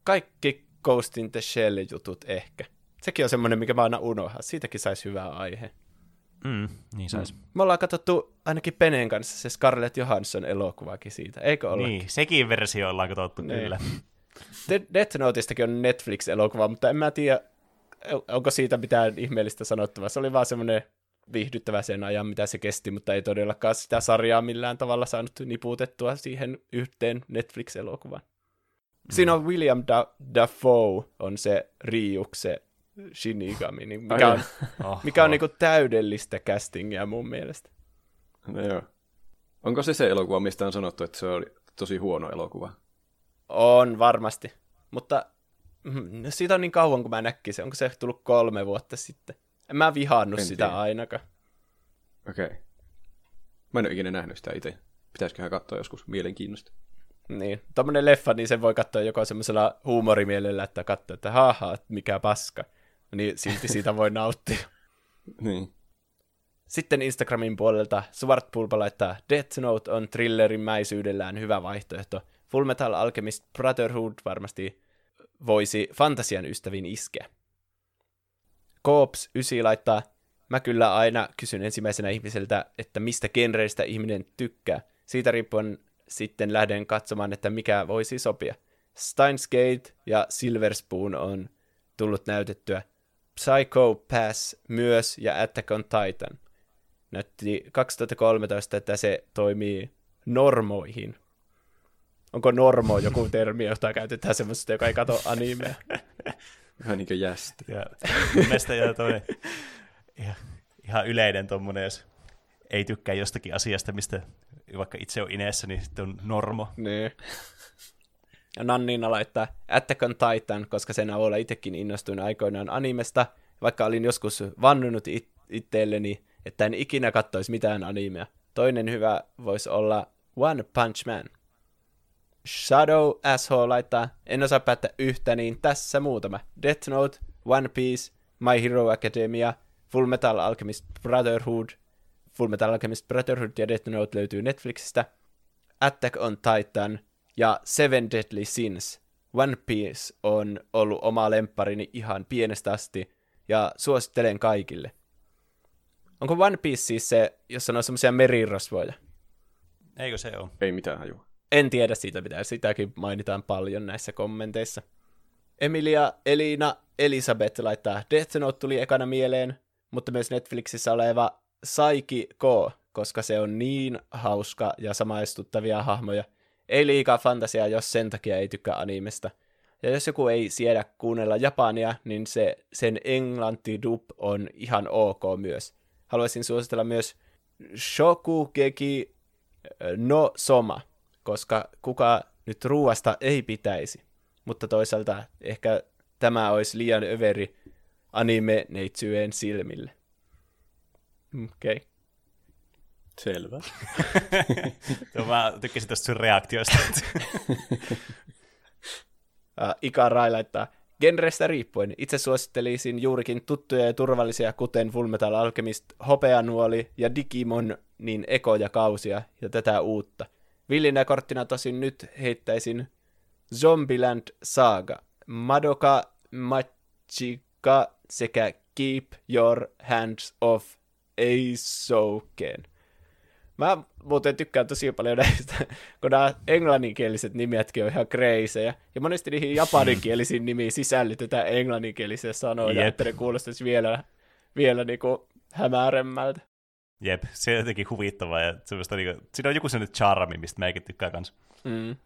kaikki Ghost in the Shell-jutut ehkä. Sekin on semmoinen, mikä mä aina unohan. Siitäkin saisi hyvää aihe. Mm, niin sais. Mm. Me ollaan katsottu ainakin Peneen kanssa se Scarlett Johansson elokuvakin siitä, eikö ole? Niin, sekin versio ollaan katsottu niin. kyllä. Death Noteistakin on Netflix-elokuva, mutta en mä tiedä, onko siitä mitään ihmeellistä sanottavaa. Se oli vaan semmoinen viihdyttävä sen ajan, mitä se kesti, mutta ei todellakaan sitä sarjaa millään tavalla saanut niputettua siihen yhteen Netflix-elokuvaan. Mm. Siinä on William da- Dafoe, on se Ryuk, se Shinigami, niin mikä on, mikä on oh. niinku täydellistä castingia mun mielestä. No joo. Onko se se elokuva, mistä on sanottu, että se oli tosi huono elokuva? On varmasti, mutta Mm, no siitä on niin kauan, kun mä näkin se. Onko se tullut kolme vuotta sitten? En mä vihannut en sitä tiedä. ainakaan. Okei. Okay. Mä en ole ikinä nähnyt sitä itse. Pitäisiköhän katsoa joskus mielenkiinnosta. Niin, tommonen leffa, niin sen voi katsoa joko semmoisella huumorimielellä, että katsoo, että haha, mikä paska. Niin silti siitä voi nauttia. niin. Sitten Instagramin puolelta Svartpulpa laittaa Death Note on thrillerin mäisyydellään hyvä vaihtoehto. Fullmetal Alchemist Brotherhood varmasti voisi fantasian ystävin iskeä. Koops 9 laittaa, mä kyllä aina kysyn ensimmäisenä ihmiseltä, että mistä genreistä ihminen tykkää. Siitä riippuen sitten lähden katsomaan, että mikä voisi sopia. Steins Gate ja Silver Spoon on tullut näytettyä. Psycho Pass myös ja Attack on Titan. Näytti 2013, että se toimii normoihin. Onko normo joku termi, jota käytetään semmoista, joka ei katso animea? Vähän niin kuin jästä. Ja mun mielestä jo toinen ihan, ihan yleinen tommonen, jos ei tykkää jostakin asiasta, mistä vaikka itse on ineessä, niin sitten on normo. Niin. Nannina laittaa Attack on Titan, koska sen avulla itsekin innostuin aikoinaan animesta, vaikka olin joskus vannunut it- itselleni, että en ikinä katsoisi mitään animea. Toinen hyvä voisi olla One Punch Man. Shadow Asshole laittaa, en osaa päättää yhtä, niin tässä muutama. Death Note, One Piece, My Hero Academia, Full Metal Alchemist Brotherhood, Full Metal Alchemist Brotherhood ja Death Note löytyy Netflixistä, Attack on Titan ja Seven Deadly Sins. One Piece on ollut oma lempparini ihan pienestä asti ja suosittelen kaikille. Onko One Piece siis se, jossa on semmoisia merirosvoja? Eikö se ole? Ei mitään hajua. En tiedä siitä mitään, sitäkin mainitaan paljon näissä kommenteissa. Emilia Elina Elisabeth laittaa Death Note tuli ekana mieleen, mutta myös Netflixissä oleva Saiki K, koska se on niin hauska ja samaistuttavia hahmoja. Ei liikaa fantasiaa, jos sen takia ei tykkää animesta. Ja jos joku ei siedä kuunnella japania, niin se, sen englanti dub on ihan ok myös. Haluaisin suositella myös Shokugeki no Soma, koska kuka nyt ruuasta ei pitäisi. Mutta toisaalta ehkä tämä olisi liian överi anime neitsyjen silmille. Okei. Okay. Selvä. Joo, mä tykkäsin tästä sun reaktioista. Uh, Ikarai laittaa, genrestä riippuen itse suosittelisin juurikin tuttuja ja turvallisia, kuten Fullmetal Alchemist, Hopeanuoli ja Digimon, niin ekoja kausia ja tätä uutta. Villinä korttina tosin nyt heittäisin Zombieland Saga, Madoka Machika sekä Keep Your Hands Off Eisouken. Mä muuten tykkään tosi paljon näistä, kun nämä englanninkieliset nimetkin on ihan kreisejä. Ja monesti niihin japaninkielisiin nimiin sisällytetään englanninkielisiä sanoja, Jep. että ne kuulostaisi vielä, vielä niinku hämäremmältä. Jep, se on jotenkin huvittavaa ja semmoista niinku, siinä on joku sellainen charmi, mistä mäkin tykkään kanssa. Mm.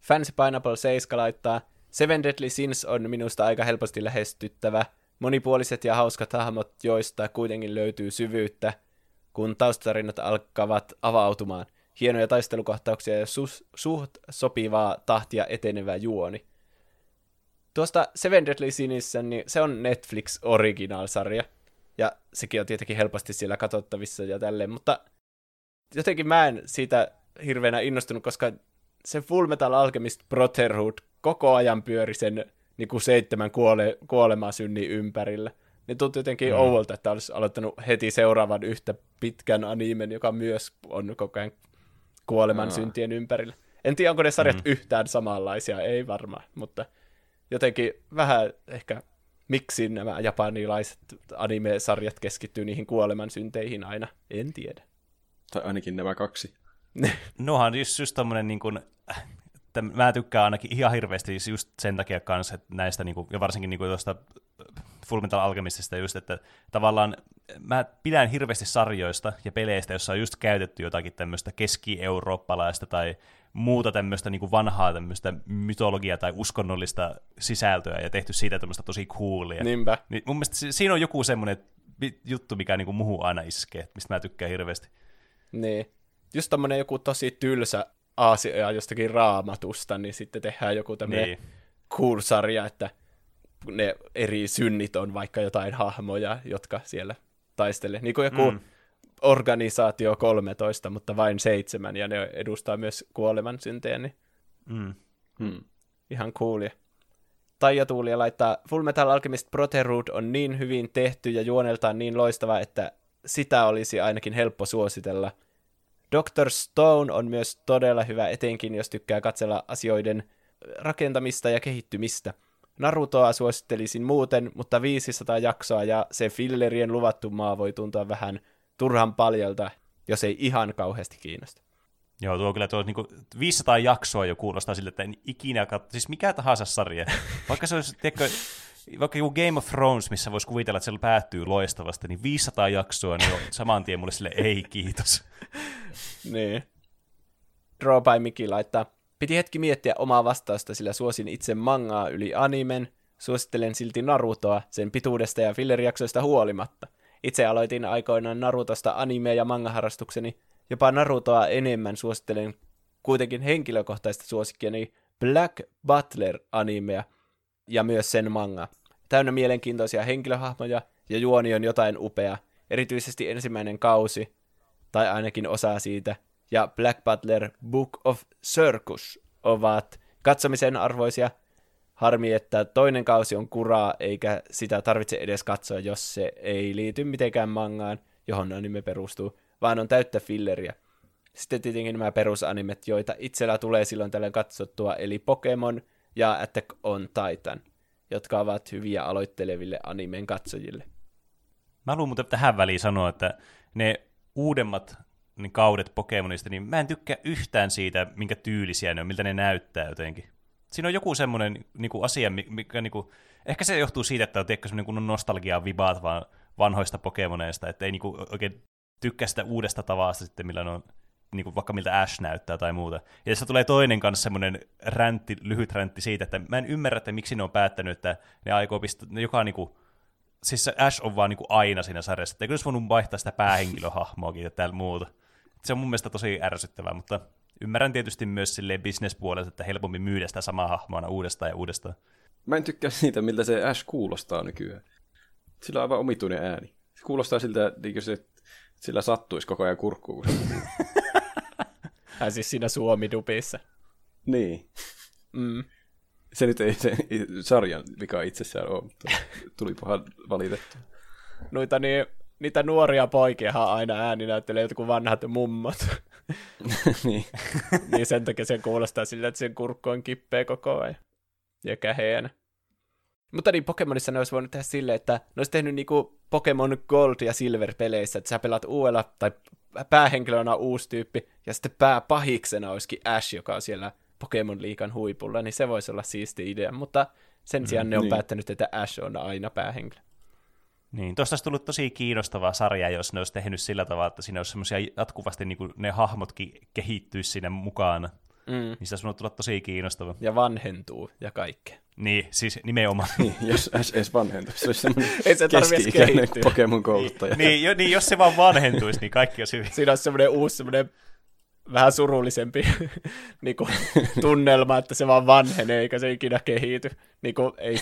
Fancy Pineapple 7 laittaa, Seven Deadly Sins on minusta aika helposti lähestyttävä. Monipuoliset ja hauskat hahmot, joista kuitenkin löytyy syvyyttä, kun taustatarinat alkavat avautumaan. Hienoja taistelukohtauksia ja su- suht sopivaa tahtia etenevä juoni. Tuosta Seven Deadly Sinissä, niin se on Netflix Original-sarja. Ja sekin on tietenkin helposti siellä katsottavissa ja tälleen, mutta jotenkin mä en siitä hirveänä innostunut, koska se Full Metal Alchemist Brotherhood koko ajan pyöri sen niin kuin seitsemän kuole- kuolemaa ympärillä. Niin tuntui jotenkin mm. ouvolta, että olisi aloittanut heti seuraavan yhtä pitkän animen, joka myös on koko ajan kuoleman Aa. syntien ympärillä. En tiedä, onko ne sarjat Mm. yhtään samanlaisia, ei varmaan, mutta jotenkin vähän ehkä miksi nämä japanilaiset anime-sarjat keskittyy niihin kuoleman synteihin aina, en tiedä. Tai ainakin nämä kaksi. Nohan just, just tommonen niin kuin, että mä tykkään ainakin ihan hirveästi just sen takia kanssa, että näistä, niin kuin, ja varsinkin niin kuin tuosta Fullmetal Alchemistista just, että tavallaan mä pidän hirveästi sarjoista ja peleistä, jossa on just käytetty jotakin tämmöistä keski-eurooppalaista tai muuta tämmöistä niin vanhaa tämmöistä mytologiaa tai uskonnollista sisältöä ja tehty siitä tämmöistä tosi coolia. Niinpä. Niin mun mielestä si- siinä on joku semmoinen juttu, mikä niin kuin muuhun aina iskee, mistä mä tykkään hirveästi. Niin. Just tommonen joku tosi tylsä aasia jostakin raamatusta, niin sitten tehdään joku tämmöinen niin. cool sarja, että ne eri synnit on vaikka jotain hahmoja, jotka siellä taistelee. Niin kuin joku Mm. organisaatio 13, mutta vain seitsemän, ja ne edustaa myös kuoleman syntejä, niin Mm. Hmm. ihan coolia. Taija Tuulia laittaa, Full Metal Alchemist Brotherhood on niin hyvin tehty ja juoneltaan niin loistava, että sitä olisi ainakin helppo suositella. Dr. Stone on myös todella hyvä, etenkin jos tykkää katsella asioiden rakentamista ja kehittymistä. Narutoa suosittelisin muuten, mutta 500 jaksoa ja se fillerien luvattu maa voi tuntua vähän turhan paljolta, jos ei ihan kauheasti kiinnosta. Joo, tuo kyllä tuo niin 500 jaksoa jo kuulostaa sille, että en ikinä katso, siis mikä tahansa sarja. Vaikka se olisi, tiedätkö, vaikka joku Game of Thrones, missä voisi kuvitella, että se päättyy loistavasti, niin 500 jaksoa, niin on saman tien mulle sille ei kiitos. Niin. Draw by Miki laittaa. Piti hetki miettiä omaa vastausta, sillä suosin itse mangaa yli animen. Suosittelen silti Narutoa sen pituudesta ja fillerijaksoista huolimatta. Itse aloitin aikoinaan Narutosta anime- ja manga-harrastukseni. Jopa Narutoa enemmän suosittelen kuitenkin henkilökohtaista suosikkiani Black Butler-animea ja myös sen manga. Täynnä mielenkiintoisia henkilöhahmoja ja juoni on jotain upea, erityisesti ensimmäinen kausi, tai ainakin osa siitä, ja Black Butler Book of Circus ovat katsomisen arvoisia. Harmi, että toinen kausi on kuraa, eikä sitä tarvitse edes katsoa, jos se ei liity mitenkään mangaan, johon anime perustuu, vaan on täyttä filleriä. Sitten tietenkin nämä perusanimet, joita itsellä tulee silloin tällöin katsottua, eli Pokemon ja Attack on Titan, jotka ovat hyviä aloitteleville animen katsojille. Mä haluan muuten tähän väliin sanoa, että ne uudemmat niin kaudet Pokemonista, niin mä en tykkää yhtään siitä, minkä tyylisiä ne on, miltä ne näyttää jotenkin. Siinä on joku semmoinen niin kuin asia, mikä niin kuin, ehkä se johtuu siitä, että on tiedätkö, semmoinen kunnon nostalgia vibaat vaan vanhoista Pokemoneista, että ei niin kuin, oikein tykkää sitä uudesta tavasta sitten, millä ne on niin kuin vaikka miltä Ash näyttää tai muuta. Ja tässä tulee toinen kanssa semmoinen räntti, lyhyt räntti siitä, että mä en ymmärrä, että miksi ne on päättänyt, että ne aikoo pistää, joka niin kuin, siis Ash on vaan niin kuin aina siinä sarjassa, että eikö olisi voinut vaihtaa sitä päähenkilöhahmoakin ja täällä muuta. Se on mun mielestä tosi ärsyttävää, mutta ymmärrän tietysti myös silleen bisnespuolelta, että helpommin myydä sitä samaa hahmoa uudestaan ja uudestaan. Mä en tykkää siitä, miltä se Ash kuulostaa nykyään. Sillä on aivan omituinen ääni. Se kuulostaa siltä, että se, sillä sattuisi koko ajan kurkkuun. Hän siis siinä Suomi-dupissa. Niin. Mm. Se nyt ei se sarjan vika itsessään ole, mutta tuli pahan valitettu. Noita niin, niitä nuoria poikia aina ääni näyttelee jotkut vanhat mummot. niin. niin sen takia se kuulostaa sillä, että sen kurkku on kippeä koko ajan. Ja käheenä. Mutta niin Pokemonissa ne olisi voinut tehdä silleen, että ne olisi tehnyt niinku Pokemon Gold ja Silver peleissä, että sä pelaat uudella, tai päähenkilönä uusi tyyppi, ja sitten pääpahiksena olisikin Ash, joka on siellä Pokemon liikan huipulla, niin se voisi olla siisti idea, mutta sen sijaan mm, ne on niin. päättänyt, että Ash on aina päähenkilö. Niin, tuosta olisi tullut tosi kiinnostava sarja, jos ne olisi tehnyt sillä tavalla, että siinä olisi semmoisia jatkuvasti niin ne hahmotkin kehittyisi siinä mukaan. Mm. Niin se olisi tulla tosi kiinnostava. Ja vanhentuu ja kaikkea. Niin, siis nimenomaan. niin, jos edes vanhentuisi, se olisi semmoinen Ei se keski-ikäinen Pokemon kouluttaja. niin, jo, niin, jos se vaan vanhentuisi, niin kaikki olisi hyvin. Siinä olisi semmoinen uusi, semmoinen vähän surullisempi niin kuin, tunnelma, että se vaan vanhenee, eikä se ikinä kehity. Niin kuin, ei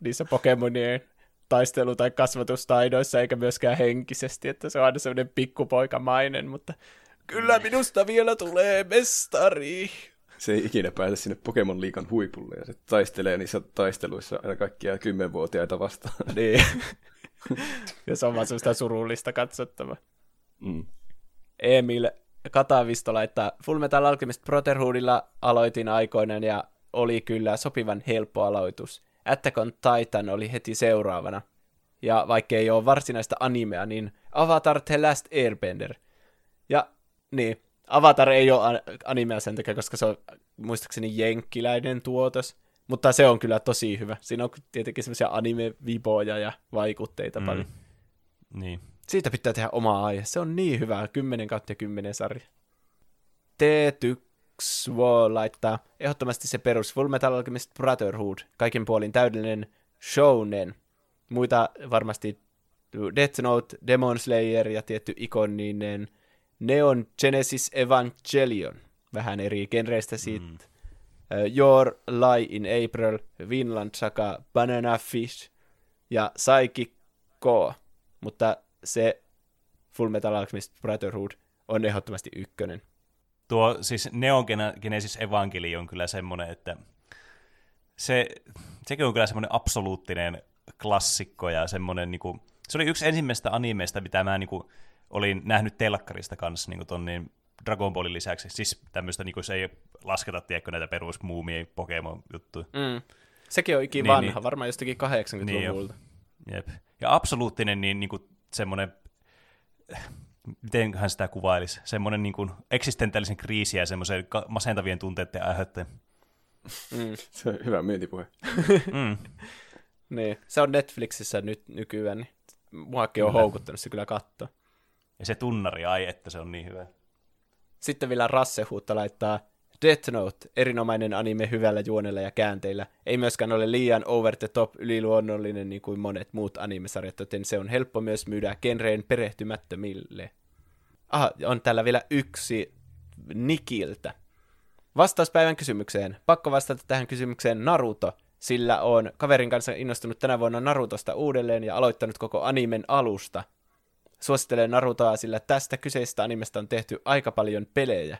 niissä Pokemonien taistelu- tai kasvatustaidoissa, eikä myöskään henkisesti, että se on aina semmoinen pikkupoikamainen, mutta kyllä minusta vielä tulee mestari se ei ikinä pääse sinne Pokemon liikan huipulle ja se taistelee niissä taisteluissa aina kaikkia kymmenvuotiaita vastaan. Niin. ja se on vaan sellaista surullista katsottavaa. Mm. Emil Katavisto laittaa Fullmetal Alchemist Brotherhoodilla aloitin aikoinaan ja oli kyllä sopivan helppo aloitus. Attack on Titan oli heti seuraavana. Ja vaikka ei ole varsinaista animea, niin Avatar The Last Airbender. Ja niin, Avatar ei ole animea sen takia, koska se on muistaakseni jenkkiläinen tuotos, mutta se on kyllä tosi hyvä. Siinä on tietenkin semmoisia anime-viboja ja vaikutteita mm. paljon. Niin. Siitä pitää tehdä oma aihe. Se on niin hyvä. 10 kautta 10 sarja. T-Tyx voi laittaa ehdottomasti se perus Full Metal Alchemist Brotherhood. Kaiken puolin täydellinen shounen. Muita varmasti Death Note, Demon Slayer ja tietty ikoninen Neon Genesis Evangelion, vähän eri genreistä siitä. Mm. Uh, Your Lie in April, Vinland Saga, Banana Fish ja Psychic Ko. Mutta se Full Metal Alchemist Brotherhood on ehdottomasti ykkönen. Tuo siis Neon Genesis Evangelion on kyllä semmoinen, että se, sekin on kyllä semmoinen absoluuttinen klassikko ja semmoinen, niin kuin, se oli yksi ensimmäistä animeista, mitä mä niin kuin, olin nähnyt telkkarista kanssa niin ton niin Dragon Ballin lisäksi. Siis tämmöistä, niin se ei lasketa, tiedätkö, näitä perusmuumia Pokemon-juttuja. Mm. Sekin on niin, vanha, niin, varmaan jostakin 80-luvulta. Niin Jep. Ja absoluuttinen niin, niin kuin semmoinen, miten hän sitä kuvailisi, semmoinen niin kuin eksistentiaalisen kriisiä ja semmoisen masentavien tunteiden aiheuttaja. Mm. Se on hyvä myyntipuhe. mm. niin. Se on Netflixissä nyt nykyään, niin muakin on houkuttanut se kyllä katsoa. Ja se tunnari, ai että se on niin hyvä. Sitten vielä Rassehuutta laittaa Death Note, erinomainen anime hyvällä juonella ja käänteillä, ei myöskään ole liian over the top yliluonnollinen niin kuin monet muut animesarjat, joten se on helppo myös myydä genreen perehtymättömille. Aha, on täällä vielä yksi Nikiltä. Vastauspäivän kysymykseen. Pakko vastata tähän kysymykseen Naruto, sillä on kaverin kanssa innostunut tänä vuonna Narutosta uudelleen ja aloittanut koko animen alusta. Suosittelen Narutoa, sillä tästä kyseisestä animesta on tehty aika paljon pelejä.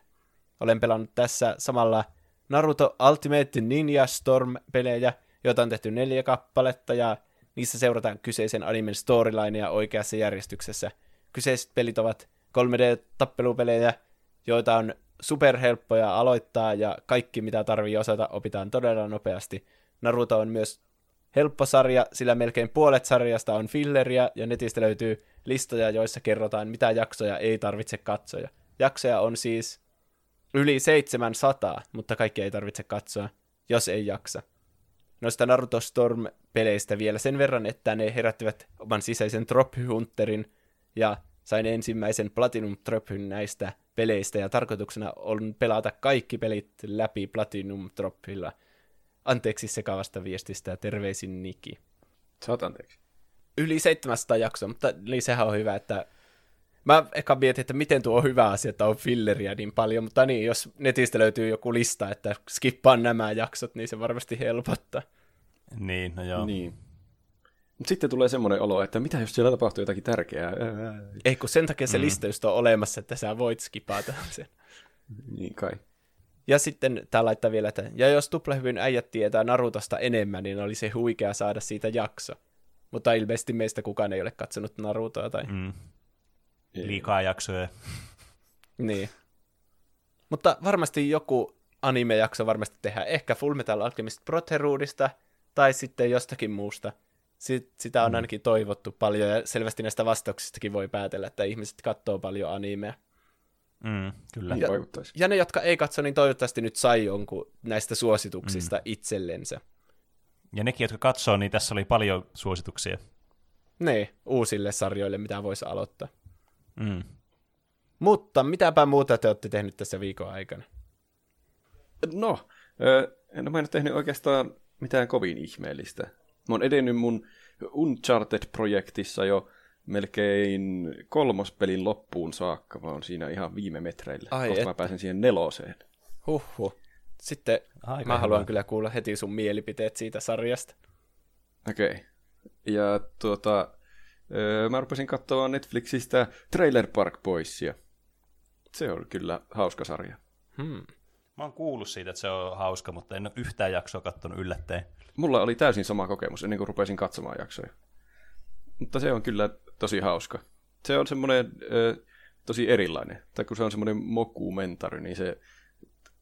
Olen pelannut tässä samalla Naruto Ultimate Ninja Storm-pelejä, joita on tehty neljä kappaletta, ja niissä seurataan kyseisen animen storylinea oikeassa järjestyksessä. Kyseiset pelit ovat 3D-tappelupelejä, joita on superhelppoja aloittaa, ja kaikki mitä tarvii osata opitaan todella nopeasti. Naruto on myös helppo sarja, sillä melkein puolet sarjasta on filleriä, ja netistä löytyy listoja, joissa kerrotaan, mitä jaksoja ei tarvitse katsoa. Jaksoja on siis yli 700, mutta kaikki ei tarvitse katsoa, jos ei jaksa. Noista Naruto Storm-peleistä vielä sen verran, että ne herättivät oman sisäisen Trophy Hunterin, ja sain ensimmäisen Platinum Trophyn näistä peleistä, ja tarkoituksena on pelata kaikki pelit läpi Platinum Trophylla. Anteeksi sekavasta viestistä ja terveisin Niki. Saat anteeksi. Yli 700 jaksoa, mutta niin sehän on hyvä, että Mä eka mietin, että miten tuo on hyvä asia, että on filleriä niin paljon, mutta niin, jos netistä löytyy joku lista, että skippaan nämä jaksot, niin se varmasti helpottaa. Niin, no joo. Niin. Mut sitten tulee semmoinen olo, että mitä jos siellä tapahtuu jotakin tärkeää? Ei, kun sen takia se mm. lista just on olemassa, että sä voit skipata sen. Niin kai. Ja sitten tää laittaa vielä, että ja jos tuplahyvyn äijät tietää Narutosta enemmän, niin olisi huikea saada siitä jakso. Mutta ilmeisesti meistä kukaan ei ole katsonut Narutoa tai... Mm. Liikaa jaksoja. Niin. Mutta varmasti joku anime-jakso varmasti tehdään. Ehkä Full Metal Alchemist Brotherhoodista tai sitten jostakin muusta. Sit, sitä on ainakin toivottu paljon ja selvästi näistä vastauksistakin voi päätellä, että ihmiset katsoo paljon animea. Mm, kyllä. Niin Ja-. Ja ne, jotka ei katso, niin toivottavasti nyt sai jonkun näistä suosituksista mm. itsellensä. Ja nekin, jotka katsoo, niin tässä oli paljon suosituksia. Ne uusille sarjoille, mitä voisi aloittaa. Mm. Mutta mitäpä muuta te olette tehnyt tässä viikon aikana? No, en ole tehnyt oikeastaan mitään kovin ihmeellistä. Mä oon edennyt mun Uncharted-projektissa jo melkein kolmospelin loppuun saakka. Oon siinä ihan viime metreillä. Ai Kohta että. mä pääsen siihen neloseen. Huhhuh. Sitten Aika mä hyvä. haluan kyllä kuulla heti sun mielipiteet siitä sarjasta. Okei. Okay. Ja tuota, öö, mä rupesin katsomaan Netflixistä Trailer Park Boysia. Se on kyllä hauska sarja. Hmm. Mä oon kuullut siitä, että se on hauska, mutta en ole yhtään jaksoa kattonut yllättäen. Mulla oli täysin sama kokemus ennen kuin rupesin katsomaan jaksoja. Mutta se on kyllä tosi hauska. Se on semmoinen ö, tosi erilainen. Tai kun se on semmoinen mokumentari, niin se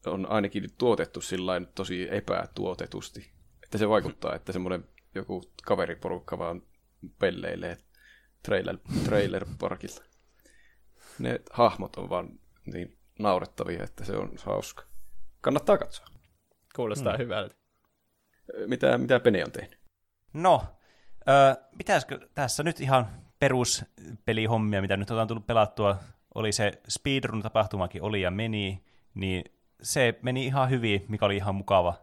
on ainakin tuotettu sillain tosi epätuotetusti. Että se vaikuttaa, että semmoinen joku kaveriporukka vaan pelleilee trailer, trailer parkilla. Ne hahmot on vaan niin naurettavia, että se on hauska. Kannattaa katsoa. Kuulostaa hmm. hyvältä. Mitä, mitä Pene on tehnyt? No, öö, pitäisikö tässä nyt ihan peruspelihommia, mitä nyt on tullut pelattua, oli se speedrun-tapahtumakin oli ja meni, niin se meni ihan hyvin, mikä oli ihan mukava.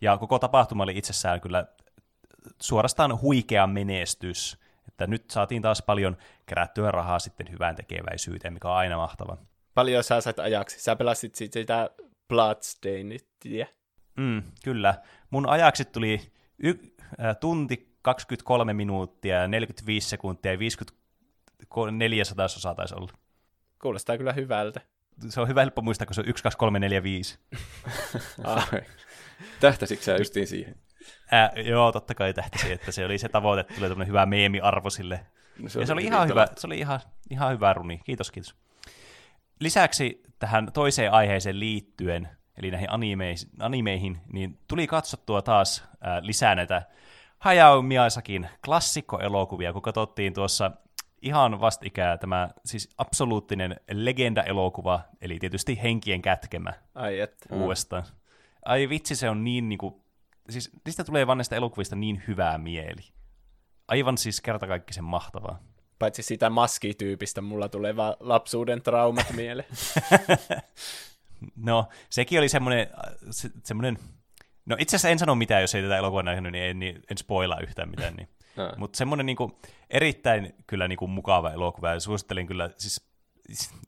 Ja koko tapahtuma oli itsessään kyllä suorastaan huikea menestys. Että nyt saatiin taas paljon kerättyä rahaa sitten hyvään tekeväisyyteen, mikä on aina mahtava. Paljon sä sait ajaksi. Sä pelasit sit sitä Bloodstained. Mm, kyllä. Mun ajaksi tuli y- äh, tunti 23 minuuttia ja 45 sekuntia ja 54 sadasosaa taisi olla. Kuulostaa kyllä hyvältä. Se on hyvä helppo muistaa, kun se on 1, 2, 3, 4, 5. Ai. Tähtäsitkö sä justiin siihen? Ää, joo, totta kai tähtäsi, että se oli se tavoite, että tulee tämmöinen hyvä meemi-arvo sille. No, Ja se oli ihan hyvä, se oli ihan, ihan hyvä runi. Kiitos, kiitos. Lisäksi tähän toiseen aiheeseen liittyen, eli näihin animeihin, animeihin niin tuli katsottua taas ää, lisää näitä Hayao Miyazakin klassikkoelokuvia, kun katsottiin tuossa ihan vastikään tämä siis absoluuttinen legenda-elokuva, eli tietysti Henkien kätkemä Ai että. mm. uudestaan. Ai vitsi, se on niin niinku, siis niistä tulee vaan näistä elokuvista niin hyvää mieli. Aivan siis kertakaikkisen mahtavaa. Paitsi sitä maskityypistä mulla tulee vaan lapsuuden traumat mieleen. No, sekin oli semmoinen, se, semmoinen no itse asiassa en sano mitään, jos ei tätä elokuvaa nähnyt, niin en, niin en spoilaa yhtään mitään. Niin. Mutta semmoinen niin kuin, erittäin kyllä niin kuin, mukava elokuva, ja suosittelin kyllä, siis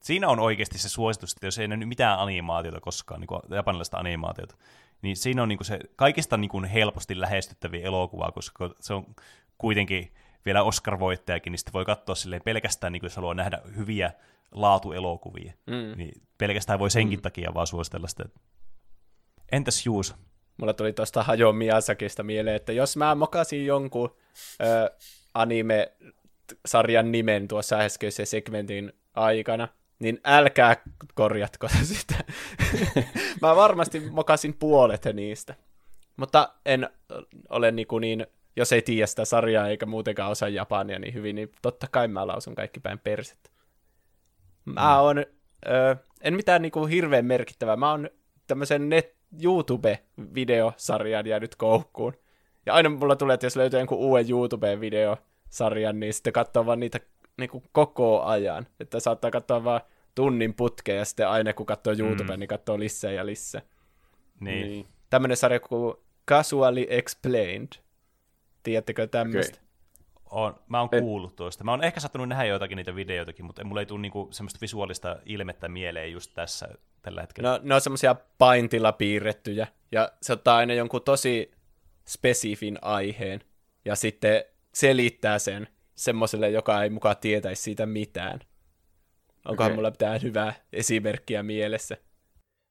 siinä on oikeasti se suositus, että jos ei nähnyt mitään animaatiota koskaan, niin kuin japanilaista animaatiota, niin siinä on niin kuin se kaikista niin kuin helposti lähestyttäviä elokuvaa, koska se on kuitenkin vielä Oscar-voittajakin, niin sitten voi katsoa silleen pelkästään, niin kuin jos haluaa nähdä hyviä laatuelokuvia, mm. niin pelkästään voi senkin mm. takia vaan suositella sitä. Entäs Juus? Mulla tuli tuosta Hajo Miyazakista mieleen, että jos mä mokasin jonkun ö, anime-sarjan nimen tuossa äskeisen segmentin aikana, niin älkää korjatko sitä. mä varmasti mokasin puolet niistä. Mutta en ole niinku niin, jos ei tiedä sitä sarjaa eikä muutenkaan osaa japania niin hyvin, niin totta kai mä lausun kaikki päin perset. Mä oon, ö, en mitään niinku hirveän merkittävää, mä oon tämmöisen net, YouTube-videosarjan jäänyt koukkuun. Ja aina mulla tulee, että jos löytyy jonkun uuden YouTube-videosarjan, niin sitten katsoo vaan niitä niin kuin koko ajan. Että saattaa katsoa vaan tunnin putkeja ja sitten aina kun katsoo YouTube, mm. niin katsoo lisää ja lisää. Niin. niin. Tämmöinen sarja kuin Casually Explained. Tiedättekö tämmöistä? Okay. On, mä oon kuullut tuosta. Mä oon ehkä sattunut nähdä joitakin niitä videoitakin, mutta mulla ei tule niinku semmoista visuaalista ilmettä mieleen just tässä tällä hetkellä. No, ne on semmoisia paintilla piirrettyjä, ja se ottaa aina jonkun tosi spesifin aiheen, ja sitten selittää sen semmoiselle, joka ei mukaan tietäisi siitä mitään. Onkohan okay. mulla mitään hyvää esimerkkiä mielessä?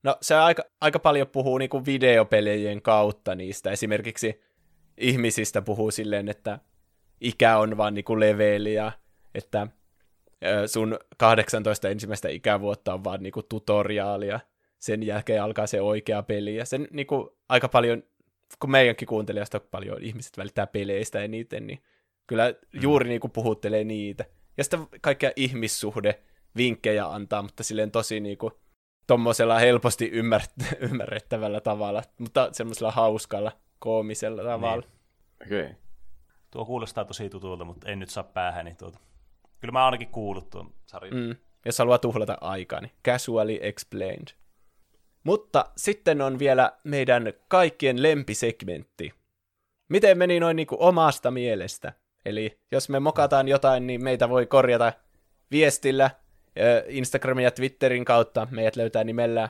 No se aika, aika paljon puhuu niinku videopelejien kautta niistä. Esimerkiksi ihmisistä puhuu silleen, että ikä on vaan niinku leveli ja että sun 18 ensimmäistä ikävuotta on vaan niinku tutoriaalia. Sen jälkeen alkaa se oikea peli. Ja sen niinku aika paljon, kun meidänkin kuuntelijasta paljon ihmiset välittää peleistä eniten, niin kyllä mm. juuri niinku puhuttelee niitä. Ja sitten kaikkia ihmissuhde vinkkejä antaa, mutta silleen tosi niinku tommosella helposti ymmär- ymmärrettävällä tavalla, mutta semmoisella hauskalla, koomisella tavalla. Niin. Okei. Okay. Tuo kuulostaa tosi tutulta, mutta en nyt saa päähäni tuota. Kyllä mä ainakin kuullut tuon sarjan. Mm. Jos haluaa tuhlata aikaa, niin casually explained. Mutta sitten on vielä meidän kaikkien lempisegmentti. Miten meni noin niin kuin omasta mielestä? Eli jos me mokataan jotain, niin meitä voi korjata viestillä Instagramin ja Twitterin kautta. Meidät löytää nimellä...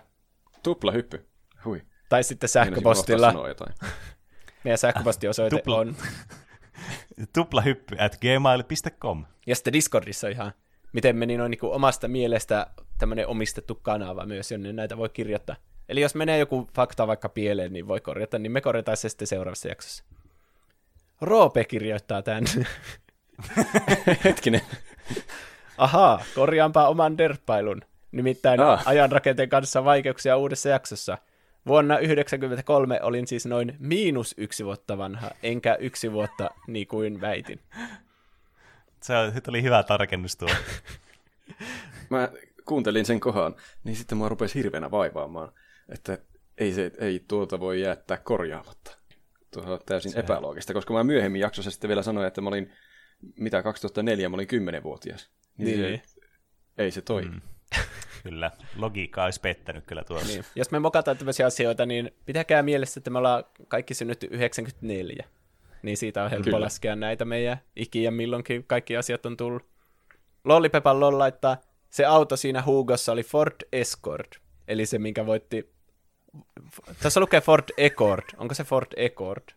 Tuplahyppy. Hui. Tai sitten sähköpostilla. Meidän sähköpostiosoite Tupla... on tuplahyppy at gmail.com. Ja sitten Discordissa ihan, miten meni noin niin omasta mielestä tämmöinen omistettu kanava myös, jonne näitä voi kirjoittaa. Eli jos menee joku fakta vaikka pieleen, niin voi korjata, niin me korjataan se sitten seuraavassa jaksossa. Roope kirjoittaa tämän. Hetkinen. Ahaa, korjaanpa oman derppailun. Nimittäin ah. ajanrakenteen kanssa vaikeuksia uudessa jaksossa. Vuonna 1993 olin siis noin miinus yksi vuotta vanha, enkä yksi vuotta niin kuin väitin. Se oli hyvä tarkennus tuo. Mä kuuntelin sen kohan, niin sitten mua rupesi hirveänä vaivaamaan, että ei, se, ei tuota voi jättää korjaamatta. Tuo on täysin se... epäloogista, koska mä myöhemmin jaksossa sitten vielä sanoin, että mä olin, mitä 2004, mä olin 10-vuotias. Niin, niin. Se, ei se toimi. Mm. Kyllä, logiikka olisi pettänyt kyllä tuossa. Niin. Jos me mokataan tämmöisiä asioita, niin pitäkää mielessä, että me ollaan kaikki synnytty 94. Niin siitä on helppo kyllä. laskea näitä meidän ikiä milloinkin kaikki asiat on tullut. Lollipepan Loll laittaa, se auto siinä Hugossa oli Ford Escort, eli se, minkä voitti... Tässä lukee Ford Escort. Onko se Ford Escort?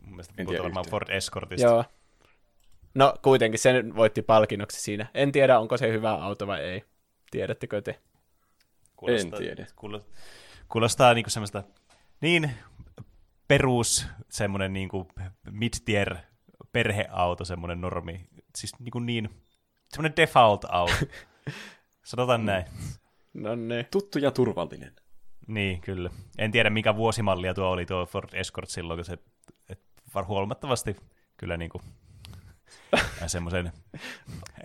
Mun mielestä puhutaan Ford Escortista. Joo. No kuitenkin sen voitti palkinnoksi siinä. En tiedä, onko se hyvä auto vai ei. Tiedättekö te? Kuulostaa, en tiedä. Kuulostaa, kuulostaa niin semmoista niin perus semmoinen niin mid-tier perheauto, semmoinen normi. Siis niin, kuin niin semmoinen default-auto. Sanotaan näin. No ne. Tuttu ja turvallinen. Niin, kyllä. En tiedä, mikä vuosimallia tuo oli tuo Ford Escort silloin, kun se et huomattavasti kyllä niin kuin semmoisen,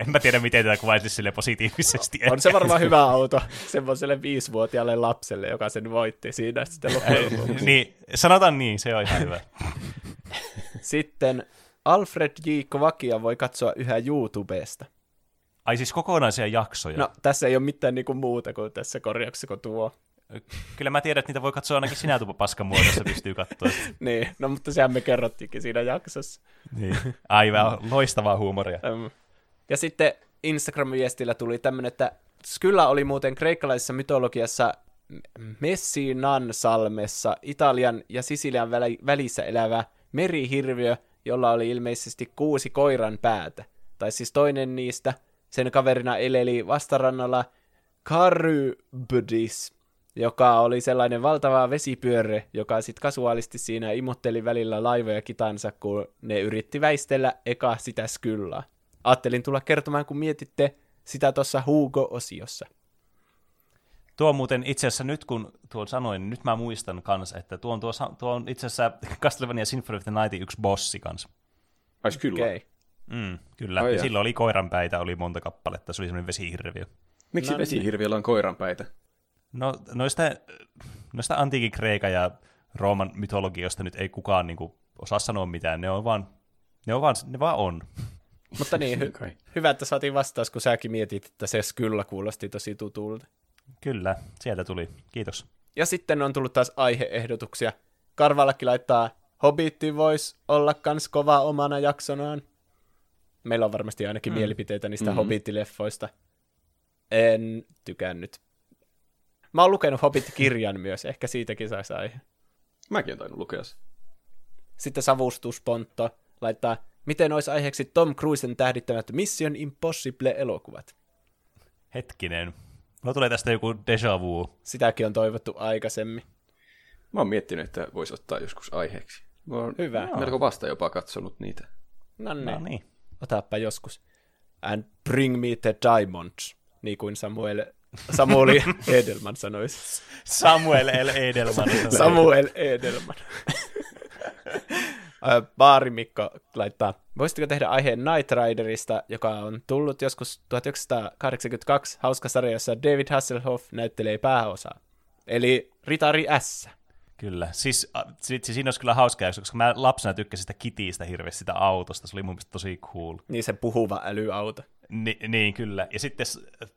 en mä tiedä miten tätä kuvaisi sille positiivisesti. On se varmaan hyvä auto semmoiselle viisivuotiaalle lapselle, joka sen voitti siinä sitten loppujen Niin, sanotaan niin, se on ihan hyvä. Sitten Alfred J. Kovakia voi katsoa yhä YouTubesta. Ai siis kokonaisia jaksoja? No, tässä ei ole mitään niinku muuta kuin tässä korjauksessa kuin tuo. Kyllä mä tiedän, että niitä voi katsoa ainakin sinä tupa paskan muodossa, pystyy katsoa. niin, no mutta sehän me kerrottiinkin siinä jaksossa. niin. Aivan, loistavaa huumoria. Um, ja sitten Instagram-viestillä tuli tämmöinen, että Skylla oli muuten kreikkalaisessa mytologiassa Messinan salmessa Italian ja Sisilian välissä elävä merihirviö, jolla oli ilmeisesti kuusi koiran päätä. Tai siis toinen niistä, sen kaverina eleli vastarannalla Karybdis, joka oli sellainen valtava vesipyörre, joka sitten kasuaalisti siinä imutteli välillä laivoja kitansa, kun ne yritti väistellä eka sitä skyllaa. Ajattelin tulla kertomaan, kun mietitte sitä tuossa Hugo-osiossa. Tuo muuten itse asiassa nyt kun tuon sanoin, niin nyt mä muistan kanssa, että tuo on, tuo, tuo on itse asiassa Castlevania Symphony of the Nightin yksi bossi kanssa. Ai kyllä. Okay. Mm, kyllä. Ai ja silloin oli koiranpäitä, oli monta kappaletta, se oli semmoinen vesihirviö. Miksi no, vesihirviöllä on koiranpäitä? No noista, noista antiikin Kreikan ja Rooman mytologiosta nyt ei kukaan niin kuin, osaa sanoa mitään, ne on vaan, ne, on vaan, ne vaan on. Mutta niin, hy- hyvä, että saatiin vastaus, kun säkin mietit, että se kyllä kuulosti tosi tutulta. Kyllä, sieltä tuli. Kiitos. Ja sitten on tullut taas aiheehdotuksia. Karvalakki laittaa, Hobbitti voisi olla kans kova omana jaksonaan. Meillä on varmasti ainakin mm. mielipiteitä niistä mm-hmm. Hobbit-leffoista. En tykännyt. Mä oon lukenut Hobbit-kirjan myös, ehkä siitäkin saisi aihe. Mäkin olen tainnut lukea se. Sitten Savustuspontto laittaa, miten olisi aiheeksi Tom Cruisen tähdittämät Mission Impossible-elokuvat? Hetkinen. No tulee tästä joku deja vu. Sitäkin on toivottu aikaisemmin. Mä oon miettinyt, että voisi ottaa joskus aiheeksi. Mä oon Hyvä. melko vasta jopa katsonut niitä. No niin. No niin. Otappa joskus. And bring me the diamonds, niin kuin Samuel, Samuel Edelman sanoisi. Samuel L. Edelman. Samuel Edelman. Baarimikko laittaa, voisitteko tehdä aiheen Night Riderista, joka on tullut joskus 1982 hauska sarja, jossa David Hasselhoff näyttelee pääosaa. Eli Ritari S. Kyllä. Siis, siis siinä olisi kyllä hauska koska mä lapsena tykkäsin sitä kitistä hirveästi, sitä autosta. Se oli mun mielestä tosi cool. Niin se puhuva älyauto. Ni, niin, kyllä. Ja sitten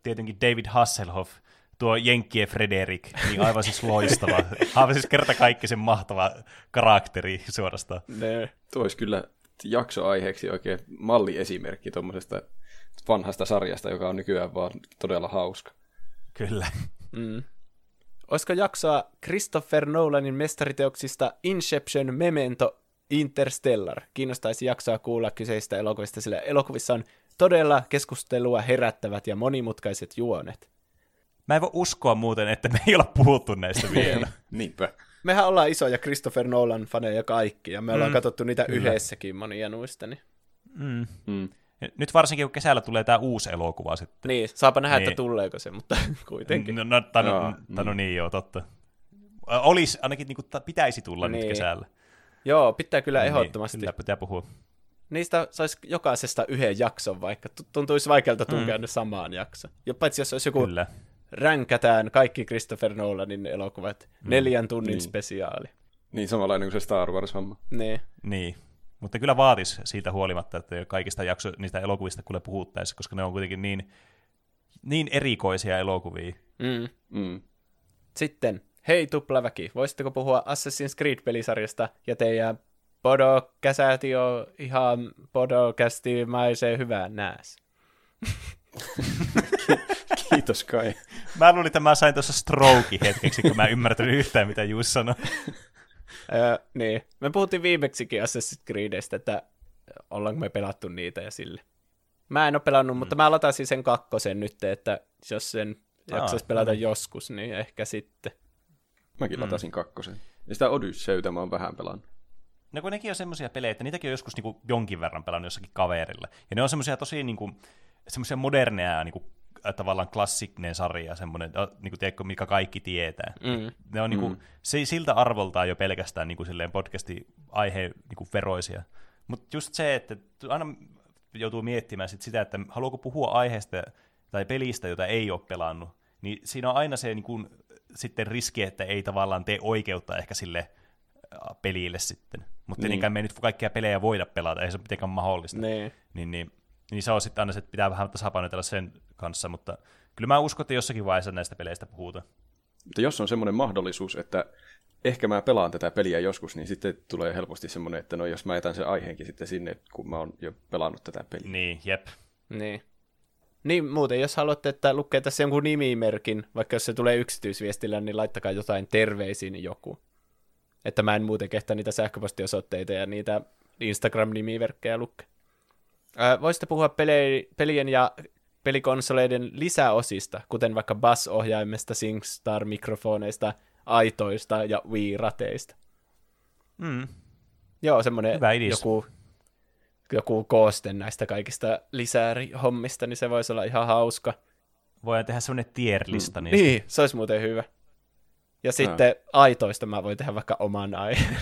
tietenkin David Hasselhoff, tuo Jenkkien Frederik, niin aivan siis loistava. aivan siis kerta kaikki sen mahtava karakteri suorastaan. Ne. Tuo olisi kyllä jaksoaiheeksi oikein malliesimerkki tuommoisesta vanhasta sarjasta, joka on nykyään vaan todella hauska. Kyllä. Mm. Olisiko jaksoa Christopher Nolanin mestariteoksista Inception, Memento, Interstellar? Kiinnostaisi jaksoa kuulla kyseistä elokuvista, sillä elokuvissa on todella keskustelua herättävät ja monimutkaiset juonet. Mä en voi uskoa muuten, että me ei olla puhuttu näistä vielä. Niinpä. Mehän ollaan isoja Christopher Nolan-faneja kaikki, ja me ollaan mm, katsottu niitä kyllä. yhdessäkin monia noista. Niin. Mm. Mm. Nyt varsinkin, kun kesällä tulee tämä uusi elokuva sitten. Niin, saapa nähdä, niin. että tuleeko se, mutta kuitenkin. No, no, tano, no, tano mm. niin, joo, totta. Olisi, ainakin niin kuin, pitäisi tulla niin. nyt kesällä. Joo, pitää kyllä niin, ehdottomasti. Kyllä pitää puhua. Niistä saisi jokaisesta yhden jakson, vaikka tuntuisi vaikealta tunkea mm. ne samaan jakson. Ja paitsi jos olisi joku kyllä. ränkätään kaikki Christopher Nolanin elokuvat, mm. neljän tunnin niin. spesiaali. Niin, samanlainen kuin se Star Wars-homma. Niin. Niin, mutta kyllä vaatisi siitä huolimatta, että kaikista jakso, niistä elokuvista kuule puhuttaessa, koska ne on kuitenkin niin, niin erikoisia elokuvia. Mm. Mm. Sitten, hei tuplaväki, voisitteko puhua Assassin's Creed-pelisarjasta ja teidän podokäsäti on ihan podokästimaiseen hyvää nääs. Kiitos Kai. Mä luulin, että mä sain tuossa stroke hetkeksi, kun mä ymmärtänyt yhtään, mitä Juus sanoi. Öö, niin. Me puhuttiin viimeksikin Assassin's Creedistä, että ollaanko me pelattu niitä ja sille. Mä en ole pelannut, mm. mutta mä lataisin sen kakkosen nyt, että jos sen jaksaisi pelata mm. joskus, niin ehkä sitten. Mäkin mm. latasin kakkosen. Ja sitä Odysseytä mä oon vähän pelannut. No kun nekin on semmoisia pelejä, että niitäkin on joskus niinku jonkin verran pelannut jossakin kaverilla. Ja ne on semmoisia tosi niinku, semmoisia moderneja niinku tavallaan klassinen sarja, semmoinen, niin kuin, tiedätkö, mikä kaikki tietää. Mm. Ne on niin kuin, mm. se, siltä arvoltaan jo pelkästään niin kuin, silleen podcasti aihe niin kuin veroisia. Mutta just se, että aina joutuu miettimään sit sitä, että haluaako puhua aiheesta tai pelistä, jota ei ole pelannut, niin siinä on aina se niin kuin, sitten riski, että ei tavallaan tee oikeutta ehkä sille pelille sitten. Mutta niin. me ei nyt kaikkia pelejä voida pelata, ei se ole mitenkään mahdollista. Niin. Niin, niin niin se on sitten aina se, että pitää vähän tasapainotella sen kanssa, mutta kyllä mä uskon, että jossakin vaiheessa näistä peleistä puhutaan. Mutta jos on semmoinen mahdollisuus, että ehkä mä pelaan tätä peliä joskus, niin sitten tulee helposti semmoinen, että no jos mä jätän sen aiheenkin sitten sinne, kun mä oon jo pelannut tätä peliä. Niin, jep. Niin. Niin, muuten, jos haluatte, että lukee tässä jonkun nimimerkin, vaikka jos se tulee yksityisviestillä, niin laittakaa jotain terveisiin joku. Että mä en muuten kehtä niitä sähköpostiosoitteita ja niitä Instagram-nimimerkkejä lukea. Voisitte puhua pele- pelien ja pelikonsoleiden lisäosista, kuten vaikka Bass-ohjaimesta, SingStar-mikrofoneista, aitoista ja Wii-rateista. Mm. Joo, semmoinen joku, joku kooste näistä kaikista lisäärihommista, niin se voisi olla ihan hauska. Voidaan tehdä semmoinen tier-lista niistä. Niin, se olisi muuten hyvä. Ja sitten aitoista mä voin tehdä vaikka oman aiheen.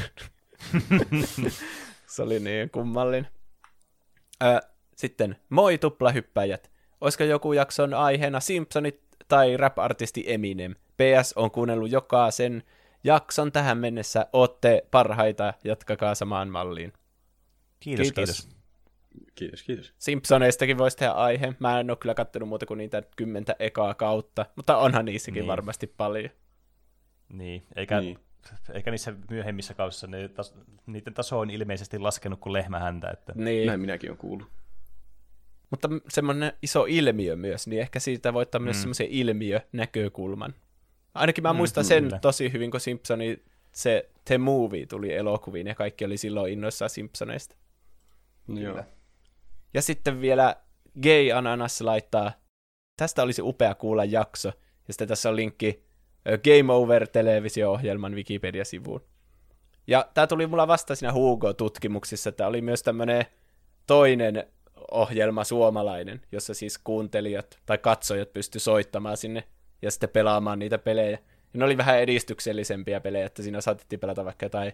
se oli niin kummallinen. Ö, sitten, moi tuplahyppäjät. Olisiko joku jakson aiheena Simpsonit tai rap-artisti Eminem? PS on kuunnellut jokaisen jakson tähän mennessä. Ootte parhaita, jatkakaa samaan malliin. Kiitos, Kiitos. kiitos. Kiitos, kiitos. Simpsoneistakin voisi tehdä aihe. Mä en ole kyllä kattonut muuta kuin niitä kymmentä ekaa kautta, mutta onhan niissäkin niin. varmasti paljon. Niin, eikä, Niin. eikä niissä myöhemmissä kausissa ne tas, niiden taso on ilmeisesti laskenut kuin lehmä häntä. Että... Niin. Näin minäkin olen kuullut. Mutta semmoinen iso ilmiö myös, niin ehkä siitä voi ottaa myös Mm. semmoisen ilmiönäkökulman. Ainakin mä Mm, muistan sen kyllä. tosi hyvin, kun Simpsoni, se The Movie tuli elokuviin ja kaikki oli silloin innoissaan Simpsoneista. Joo. Ja sitten vielä Gay Ananas laittaa, tästä olisi upea kuulla jakso. Ja sitten tässä on linkki Game Over-televisio-ohjelman Wikipedia-sivuun. Ja tämä tuli mulla vasta siinä Hugo-tutkimuksissa, että oli myös tämmöinen toinen ohjelma suomalainen, jossa siis kuuntelijat tai katsojat pysty soittamaan sinne ja sitten pelaamaan niitä pelejä. Ja ne oli vähän edistyksellisempiä pelejä, että siinä saatettiin pelata vaikka jotain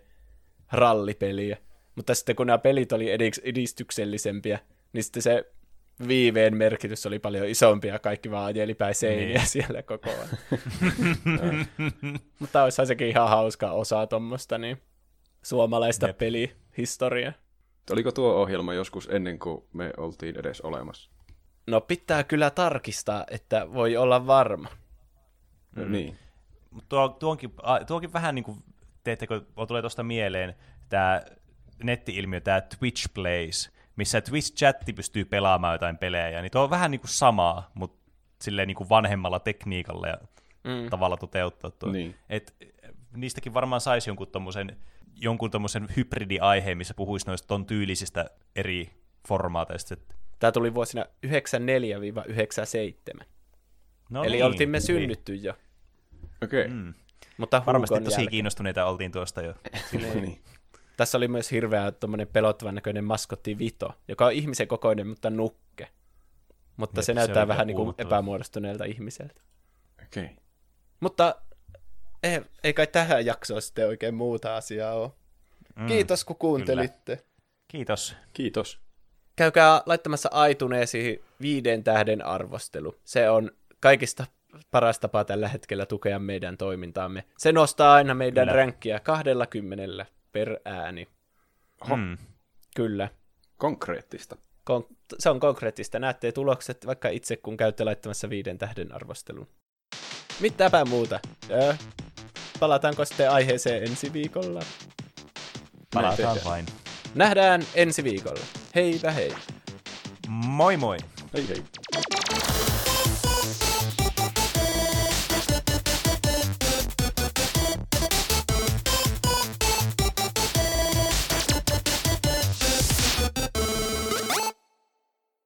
rallipeliä. Mutta sitten kun nämä pelit oli edis- edistyksellisempiä, niin sitten se viiveen merkitys oli paljon isompi ja kaikki vaan ajeli päin seiniä Niin. siellä koko ajan. Mutta olisihan sekin ihan hauska osa tuommoista niin suomalaista Jep. pelihistoriaa. Oliko tuo ohjelma joskus ennen kuin me oltiin edes olemassa? No pitää kyllä tarkistaa, että voi olla varma. Mm. Niin. Mutta tuo, tuonkin, tuonkin vähän niin kuin, teettekö, tulee tuosta mieleen tämä netti-ilmiö, tämä Twitch Plays, missä Twitch-chatti pystyy pelaamaan jotain pelejä, niin tuo on vähän niin kuin samaa, mutta silleen niin kuin vanhemmalla tekniikalla ja Mm. tavalla toteuttaa tuo. Niin. Et, niistäkin varmaan saisi jonkun tommosen, jonkun tommosen hybridiaiheen, missä puhuisi noista ton tyylisistä eri formaateista. Tämä tuli vuosina 94-97. no Eli niin, oltiin me niin. synnytty jo. Okei. Okay. Mm. Mutta Varmasti tosi jälkeen. kiinnostuneita oltiin tuosta jo. niin. Tässä oli myös hirveä tuommoinen pelottavan näköinen maskotti Vito, joka on ihmisen kokoinen, mutta nukke. Mutta Jep, se se näyttää oli vähän kyllä niin kuin epämuodostuneelta ihmiseltä. Okei. Okay. Mutta ei, ei kai tähän jaksoon sitten oikein muuta asiaa ole. Mm. Kiitos kun kuuntelitte. Kiitos. Kiitos. Käykää laittamassa aituneesi viiden tähden arvostelu. Se on kaikista paras tapa tällä hetkellä tukea meidän toimintaamme. Se nostaa aina meidän Kyllä. ränkkiä 20 per ääni. Oho. Mm. Kyllä. Konkreettista. Kon- se on konkreettista. Näette tulokset vaikka itse, kun käytte laittamassa viiden tähden arvostelun. Mitäpä muuta. Öö, palataanko sitten aiheeseen ensi viikolla? Palataan vain. Nähdään ensi viikolla. Heipä hei! Moi moi! Hei hei.